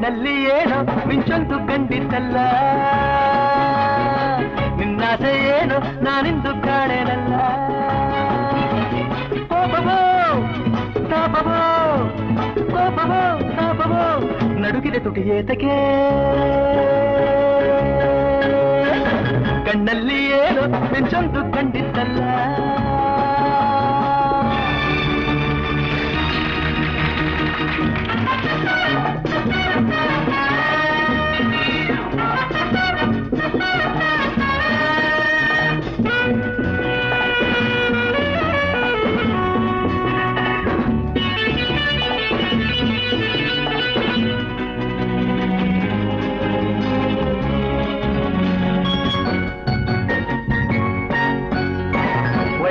ಕಣ್ಣಲ್ಲಿ ಏನೋ ಮಿಂಚೊಂದು ಕಂಡಿದ್ದಲ್ಲ. ನಿನ್ನಾಸೆ ಏನೋ ನಾನಿಂದು ಕಾಣೆನಲ್ಲ. ಕೋಪವೋ, ತಾಪವೋ ಕೋಪವೋ, ತಾಪವೋ, ನಡುಗಿದೆ ತುಟಿ ಏತಕ್ಕೆ. ಕಣ್ಣಲ್ಲಿ ಏನೋ ಮಿಂಚೊಂದು ಕಂಡಿದ್ದಲ್ಲ.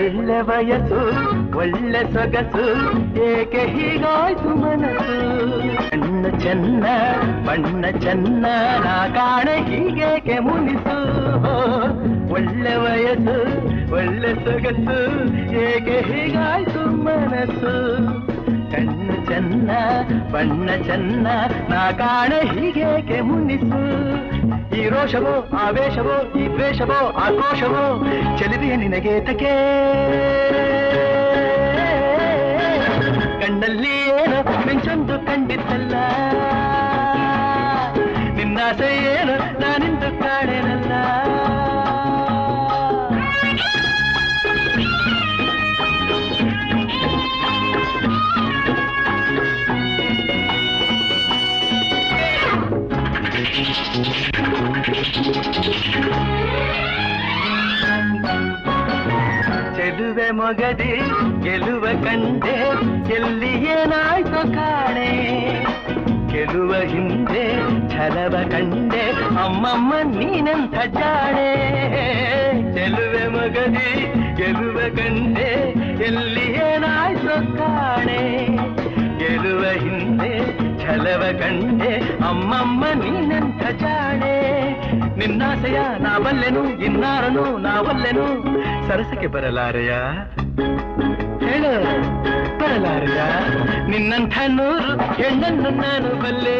ಒಳ್ಳೆ ವಯಸ್ಸು, ಒಳ್ಳೆ ಸೊಗಸು, ಏಕೆ ಹೀಗಾಯ್ತು ಮನಸ್ಸು? ಕಣ್ಣ ಚೆನ್ನ, ಬಣ್ಣ ಚೆನ್ನ, ನಾ ಕಾಣೆ ಹೀಗೇಕೆ ಮುನಿಸು? ಒಳ್ಳೆ ವಯಸ್ಸು, ಒಳ್ಳೆ ಸೊಗಸು, ಏಕೆ ಹೀಗಾಯ್ತು ಮನಸ್ಸು? ಕಣ್ಣು ಚೆನ್ನ, ಬಣ್ಣ ಚೆನ್ನ, ನಾ ಕಾಣೆ ಹೀಗೇಕೆ ಮುನಿಸು? ಈ ರೋಷವೋ, ಆವೇಶವೋ, ಈ ದ್ವೇಷವೋ, ಆಕ್ರೋಶವೋ, ಚಲಿದೆಯ ನಿನಗೆ ತಕೆ ಕಣ್ಣಲ್ಲಿ ಏನು ಮಿಂಚೊಂದು ಕಂಡಿದ್ದಲ್ಲ ನಿನ್ನಾಸೆ ಏನು ನಾನಿಂದು ಚೆಲುವೆ ಮೊಗದಿ ಗೆಲುವ ಕಂಡೆ ಎಲ್ಲಿ ಏನಾಯ್ತು ಕಾಣೆ ಗೆಲುವ ಹಿಂದೆ ಛಲವ ಕಂಡೆ ಅಮ್ಮಮ್ಮ ನೀನೆಂಥ ಜಾಣೆ ಚೆಲುವೆ ಮಗದಿ ಗೆಲುವ ಕಂಡೆ ಎಲ್ಲಿ ಏನಾಯ್ತು ಕಾಣೆ ಗೆಲುವ ಹಿಂದೆ ಛಲವ ಕಂಡೆ ಅಮ್ಮಮ್ಮ ನೀನೆಂಥ ಜಾಣೆ ನಿನ್ನಾಸೆಯ ನಾವಲ್ಲೆನು, ಇನ್ನಾರನು ನಾವಲ್ಲೆನು? ಸರಸಕ್ಕೆ ಬರಲಾರೆಯ? ಹೇಳು, ಬರಲಾರೆಯ? ನಿನ್ನಂಥ ನೂರು ಹೆಣ್ಣನ್ನು ನಾನು ಬಲ್ಲೆ?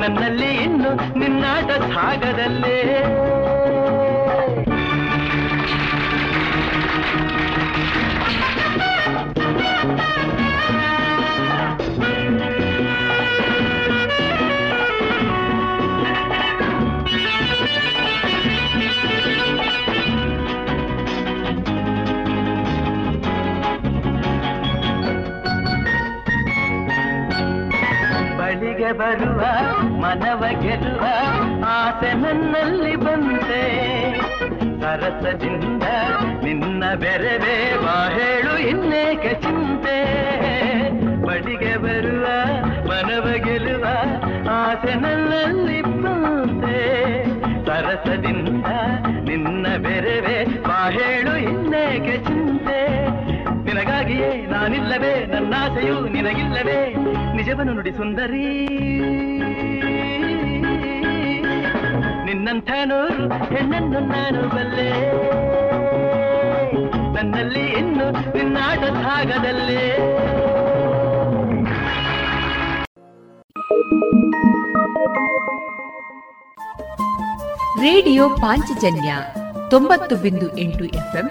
ನನ್ನಲ್ಲಿ ಇನ್ನು ನಿನ್ನಾಟ ಸಾಗದಲ್ಲೇ? ಬರುವ, ಮನವ ಗೆಲ್ಲುವ ಆಸೆ ನನ್ನಲ್ಲಿ ಬಂತೆ. ಸರಸದಿಂದ ನಿನ್ನ ಬೆರೆವೇ ಬಾ ಹೇಳು ಇನ್ನೇಕ ಚಿಂತೆ. ಬಡಿಗೆ ಬರುವ, ಮನವ ಗೆಲ್ಲುವ ಆಸೆ ನನ್ನಲ್ಲಿ ಬಂತೆ. ಸರಸದಿಂದ ನಿನ್ನ ಬೆರೆವೇ ಹೇಳು ಇನ್ನೇಕ ಚಿಂತೆ. ನಿನಗಾಗಿಯೇ ನಾನಿಲ್ಲವೇ, ನನ್ನಾಸೆಯು ನಿನಗಿಲ್ಲವೇ. ನಿಜವನ್ನು ನುಡಿ ಸುಂದರಿ. ನಿನ್ನ ನಿನ್ನಂಥ ಹೆಣ್ಣನ್ನು ನಾನು ಬಲ್ಲೆ. ನನ್ನಲ್ಲಿ ಇನ್ನು ನಿನ್ನಾಟ ಭಾಗದಲ್ಲೇ. ರೇಡಿಯೋ ಪಾಂಚಜನ್ಯ ತೊಂಬತ್ತು ಬಿಂದು ಎಂಟು ಎಫ್ಎಂ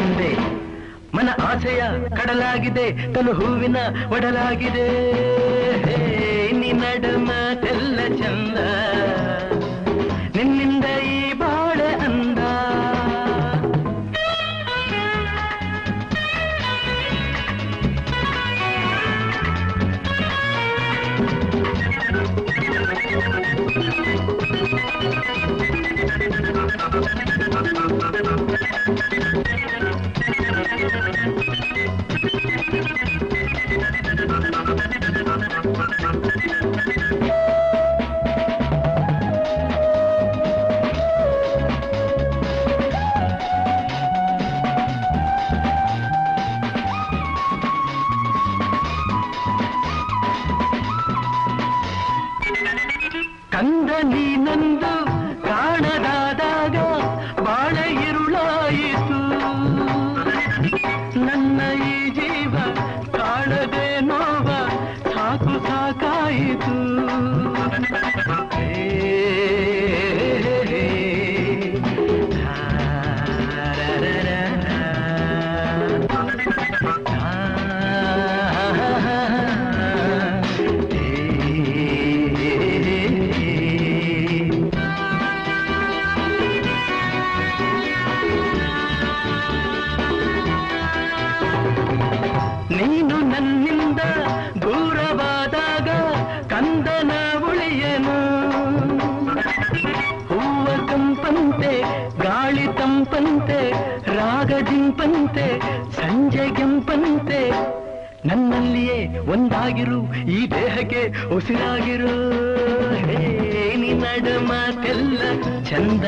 ಮುಂದೆ. ಮನ ಆಸೆಯ ಕಡಲಾಗಿದೆ ತನು ಹೂವಿನ ಒಡಲಾಗಿದೆ. ನಿನ್ನ ನಡಮ ಚಂದ. ಉಸಿರಾಗಿರೋ. ಹೇ ನಿನ್ನ ಮಾತೆಲ್ಲ ಚಂದ.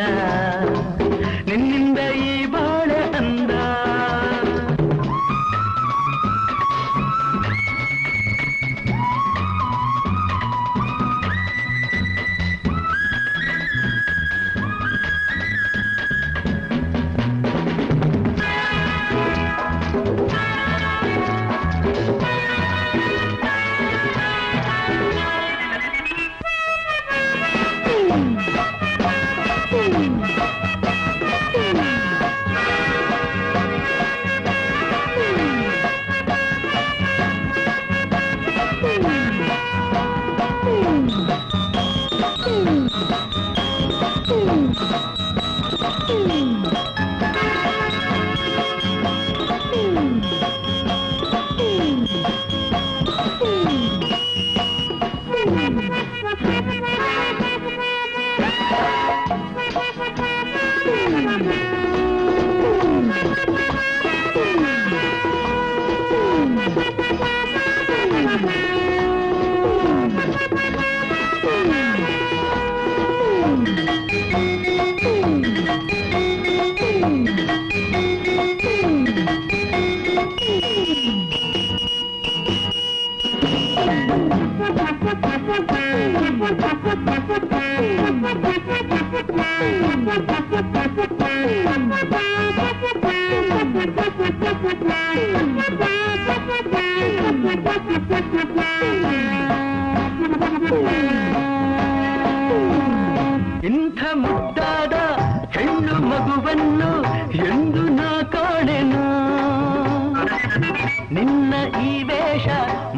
ಈ ವೇಷ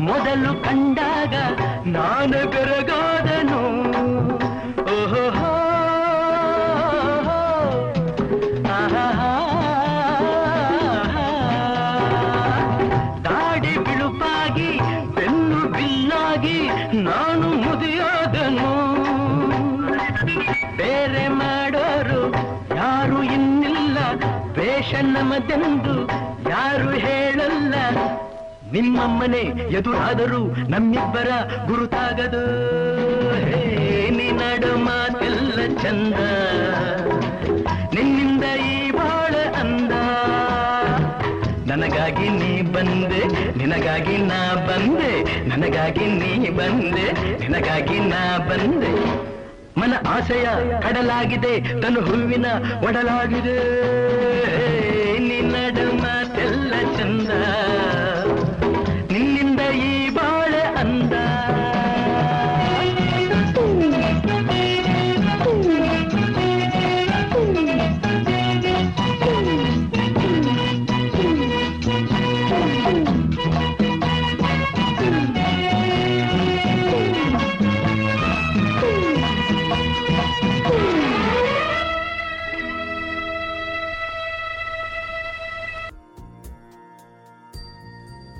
ಮೊದಲು ಕಂಡಾಗ ನಾನು ಬೆರಗಾದನು. ಓಹೋ ದಾಡಿ ಬಿಳುಪಾಗಿ, ಬೆನ್ನು ಬಿಲ್ಲಾಗಿ ನಾನು ಮುದಿಯಾದನು. ಬೇರೆ ಮಾಡೋರು ಯಾರು ಇನ್ನಿಲ್ಲ ವೇಷ ನಮದೆಂದು ಯಾರು ಹೇಳ ನಿಮ್ಮಮ್ಮನೆ ಎದುರಾದರೂ ನಮ್ಮಿಬ್ಬರ ಗುರುತಾಗದು. ನಡು ಮಾತೆಲ್ಲ ಚಂದ. ನಿನ್ನಿಂದ ಈ ಬಾಳ ಅಂದ. ನನಗಾಗಿ ನೀ ಬಂದೆ, ನಿನಗಾಗಿ ನಾ ಬಂದೆ, ನನಗಾಗಿ ನೀ ಬಂದೆ, ನಿನಗಾಗಿ ನಾ ಬಂದೆ. ಮನ ಆಸೆಯ ಕಡಲಾಗಿದೆ, ತನು ಹೂವಿನ ಒಡಲಾಗಿದೆ. ನಿನ್ನಡ ಮಾತೆಲ್ಲ ಚಂದ.